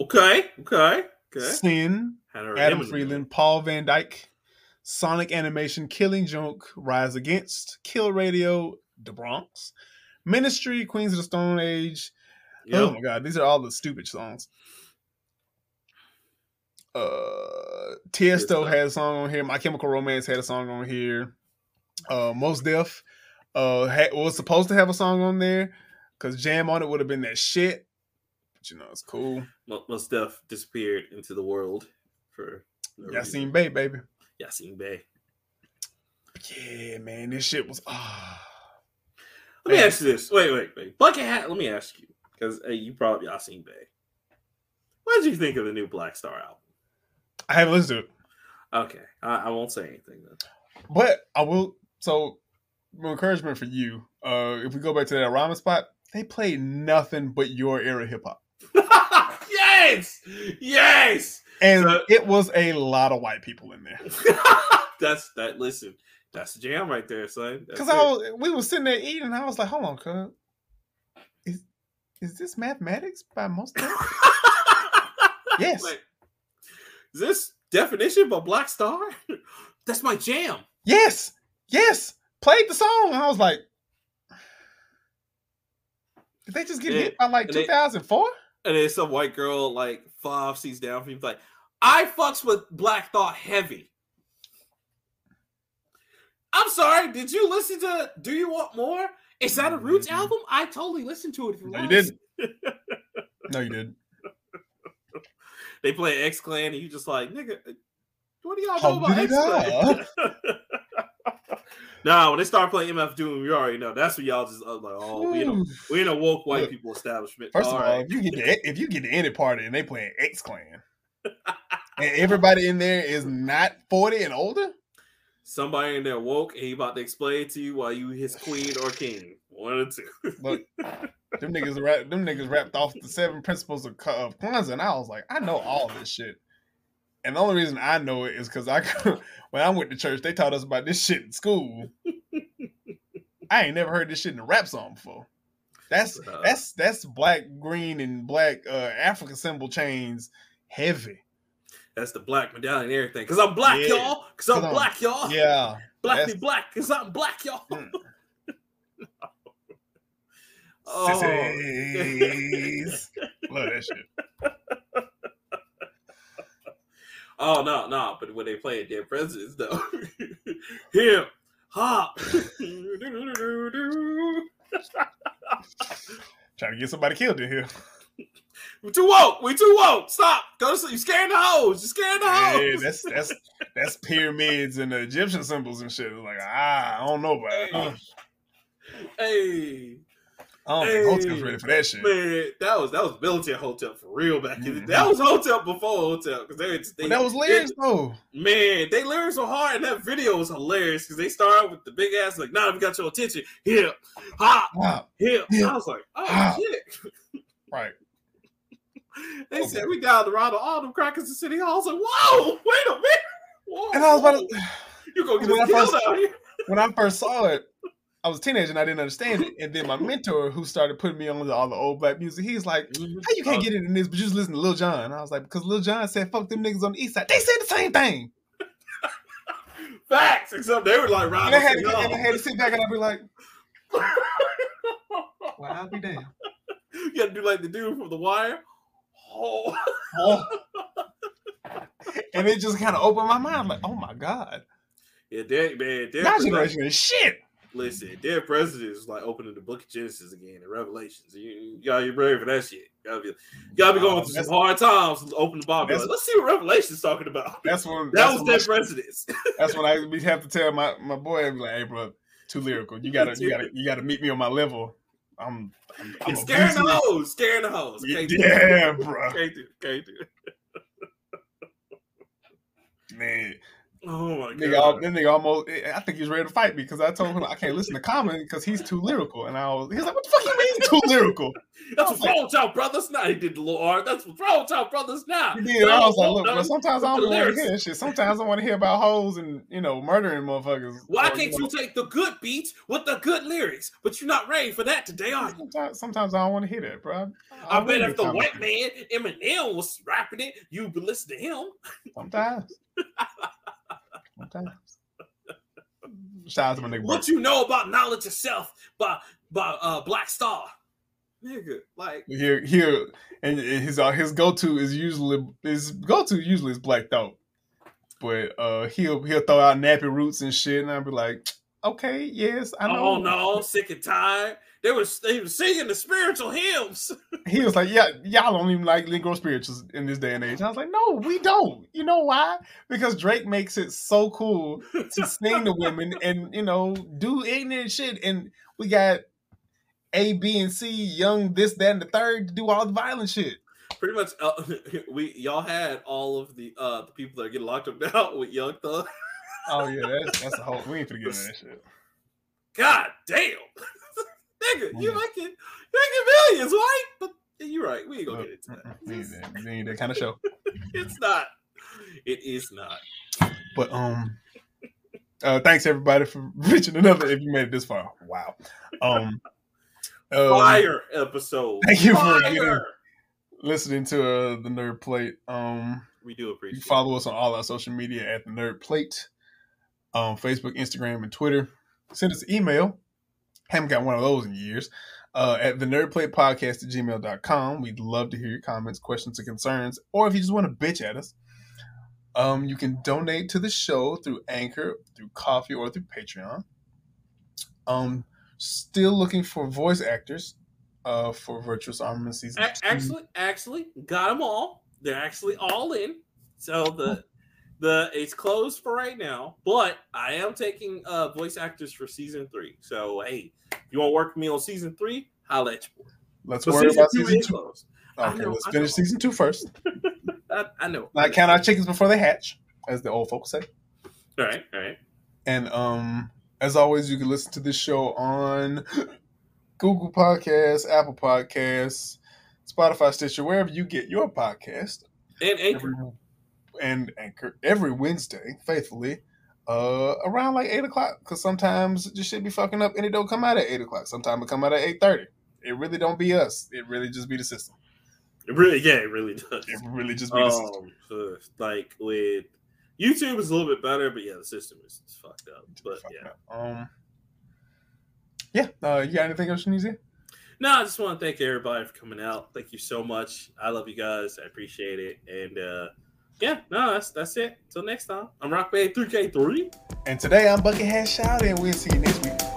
Okay, okay, okay. Sin, Adam him in the Freeland, Paul van Dyk, Sonic Animation, Killing Joke, Rise Against, Kill Radio, The Bronx, Ministry, Queens of the Stone Age. middle. Oh my god, these are all the stupid songs. Uh, Tiesto had a song on here. My Chemical Romance had a song on here. Uh, Mos Def uh ha- was supposed to have a song on there because Jam on it would have been that shit. But you know, it's cool. Mos Def disappeared into the world for no Yassine. Bey, baby. Yasiin Bey. Yeah, man, this shit was ah. Let me ask you this. Wait, wait, wait. Bucket Hat, let me ask you. Because hey, you probably Yasiin Bey. What did you think of the new Black Star album? I haven't listened to it, Okay, I, I won't say anything then. but I will. So, my encouragement for you. Uh, if we go back to that ramen spot, they played nothing but your era hip hop, yes, yes. and So- it was a lot of white people in there. that's that. Listen, that's the jam right there, son. Because. I was, we was sitting there eating, and I was like, "Hold on, cuz, is is this mathematics by most of Yes. Wait, is this definition by Black Star? That's my jam. Yes, yes, played the song, I was like, did they just get Yeah, hit by like 2004? And then some white girl like five seats down from me, like, I fucks with Black Thought heavy. I'm sorry, did you listen to Do You Want More? Is that a Roots mm-hmm. album? I totally listened to it. No, you didn't. No, you didn't. They play X Clan, and you just like, nigga, what do y'all How know about X it Clan? nah, when they start playing MF Doom, you already know. That's what y'all just uh, like. Oh, we in a we in a woke white Look, people establishment. First of all, right. if you get to, if you get to any party and they playing X Clan, and everybody in there is not forty and older, somebody in there woke, and he about to explain to you why you his queen or king. One or two. look, them niggas rap, them niggas rapped off the seven principles of, Ka- of Kwanzaa, and I was like, I know all this shit. And the only reason I know it is because I, when I went to church, they taught us about this shit in school. I ain't never heard this shit in a rap song before. That's Uh, that's that's black, green, and black uh African symbol chains heavy. That's the black medallion and everything. Cause I'm black, Yeah. y'all. Cause I'm 'Cause I'm- black, y'all. Yeah, Black me black. Cause I'm black, y'all. Mm. oh. Love that shit. Oh no, no. But when they play it, dead presidents though. him hop. Trying to get somebody killed in here. we too woke. We too woke. Stop. Go to sleep. You scaring the hoes. You scaring the Yeah, hoes. that's that's that's pyramids and the Egyptian symbols and shit. It's like ah, I don't know about it. Hey. hey. I don't think Hotep's Hey. ready for that shit. Man, that was that was military Hotep for real back in the Mhm. day. That was Hotep before Hotep because they, they that was lyrics though. Man, they lyrics were hard, and that video was hilarious because they started with the big ass like, "Now we got your attention, hip, hop, Wow. hip." Hip, I was like, "Oh hop. shit!" Right. They Okay. said we down the to all them crackers in City Hall. I was like, "Whoa, wait a minute!" Whoa, And I was about to, you gonna get when I killed first- out here? when I first saw it, I was a teenager and I didn't understand it. And then my mentor, who started putting me on the, all the old black music, he's like, mm-hmm. "How you can't Oh, get into this? But you just listen to Lil Jon." And I was like, "Because Lil Jon said fuck them niggas on the east side. They said the same thing." facts? Except they were like, And I had, to, and I had to sit back and I'd be like, "Well, I'll be damned." you got to do like the dude from The Wire." Oh, Oh. and it just kind of opened my mind, like, "Oh my god, yeah, Derek, man, that generation is shit." Listen, Dead president is like opening the book of Genesis again and Revelations. You, you gotta be ready for that shit. You gotta be, you gotta be going Oh, through some hard times. to Open the Bible. Like, Let's see what Revelation's talking about. That's when That that's was my- presidents. That's when I have to tell my my boy, be like, "Hey, bro, too lyrical. You gotta you gotta you gotta meet me on my level." I'm, I'm, I'm scaring the hoes. Scaring the hoes. Can't do. Yeah, bro, Can't do it. Can't do it. man. Oh my god. that nigga almost. Eh, eh, I think he was ready to fight me because I told him I can't listen to Common because he's too lyrical, and I was. He's like, "What the fuck you mean too lyrical?" That's what's wrong with y'all brothers now. He did the little art. That's what's wrong with y'all brothers now. He did. I was like, "Look, bro, sometimes I don't want to hear that shit. Sometimes I want to hear about hoes and you know murdering motherfuckers." Why can't you take the good beats with the good lyrics? But you're not ready for that today, are you? Sometimes, sometimes I don't want to hear that, bro. I, don't bet if the white man Eminem was rapping it, you'd be listening to him. Sometimes. Sometimes. Shout out to my nigga. What you know about knowledge yourself by by uh Black Star. Nigga, like Here, here, and and his uh, his go to is usually his go to usually is Black Thought, but uh he'll he'll throw out nappy roots and shit, and I'll be like, okay, yes, I know. oh no, sick and tired. They was they was singing the spiritual hymns. He was like, yeah, y'all don't even like Negro spirituals in this day and age. I was like, no, we don't. You know why? Because Drake makes it so cool to sing to women and you know do ignorant shit, and we got A, B, and C, young this, that, and the third to do all the violent shit. Pretty much, uh, we y'all had all of the uh the people that are getting locked up now with Young Thug. Oh yeah, that's that's a whole. We ain't forgetting that shit. God damn, nigga, you Mm. making you making millions, right? But you're right. We ain't gonna get into that. mm-mm, ain't that, we ain't that kind of show. It's not. It is not. But um, uh, thanks everybody for reaching another. If you made it this far, wow. Um, um, Fire episode. thank you for getting- listening to uh, the Nerd Plate. Um, We do appreciate. can follow us on all our social media at the Nerd Plate, um, Facebook, Instagram, and Twitter. Send us an email. Haven't got one of those in years. Uh, at the Nerd Plate Podcast at gmail.com. We'd love to hear your comments, questions, or concerns, or if you just want to bitch at us. Um, you can donate to the show through Anchor, through Ko-fi, or through Patreon. Um, still looking for voice actors uh, for Virtuous Armament season. Actually, actually, got them all. They're actually all in. So the the it's closed for right now, but I am taking uh voice actors for season three. So hey, if you want to work with me on season three, holla at your boy. let's But worry about two season two. closed. Okay, know, let's I finish know. season two first. I, I know. Not count our chickens before they hatch, as the old folks say. All right, all right. And um, as always, you can listen to this show on Google Podcasts, Apple Podcasts, Spotify, Stitcher, wherever you get your podcast. And Anchor. Every, and Anchor every Wednesday, faithfully, uh, around like eight o'clock. Because sometimes you should be fucking up, and it don't come out at eight o'clock. Sometimes it come out at eight thirty. It really don't be us. It really just be the system. It really, yeah, it really does. It really just be the system. Um, uh, like with YouTube is a little bit better, but yeah, the system is fucked up. But Fucking yeah, up. Um. Yeah. Uh, you got anything else you need to say? no, I just want to thank everybody for coming out. Thank you so much. I love you guys. I appreciate it. And uh yeah, no, that's that's it. Till next time. I'm Rock Band 3K3. And today I'm Buckethead Shout, and we'll see you next week.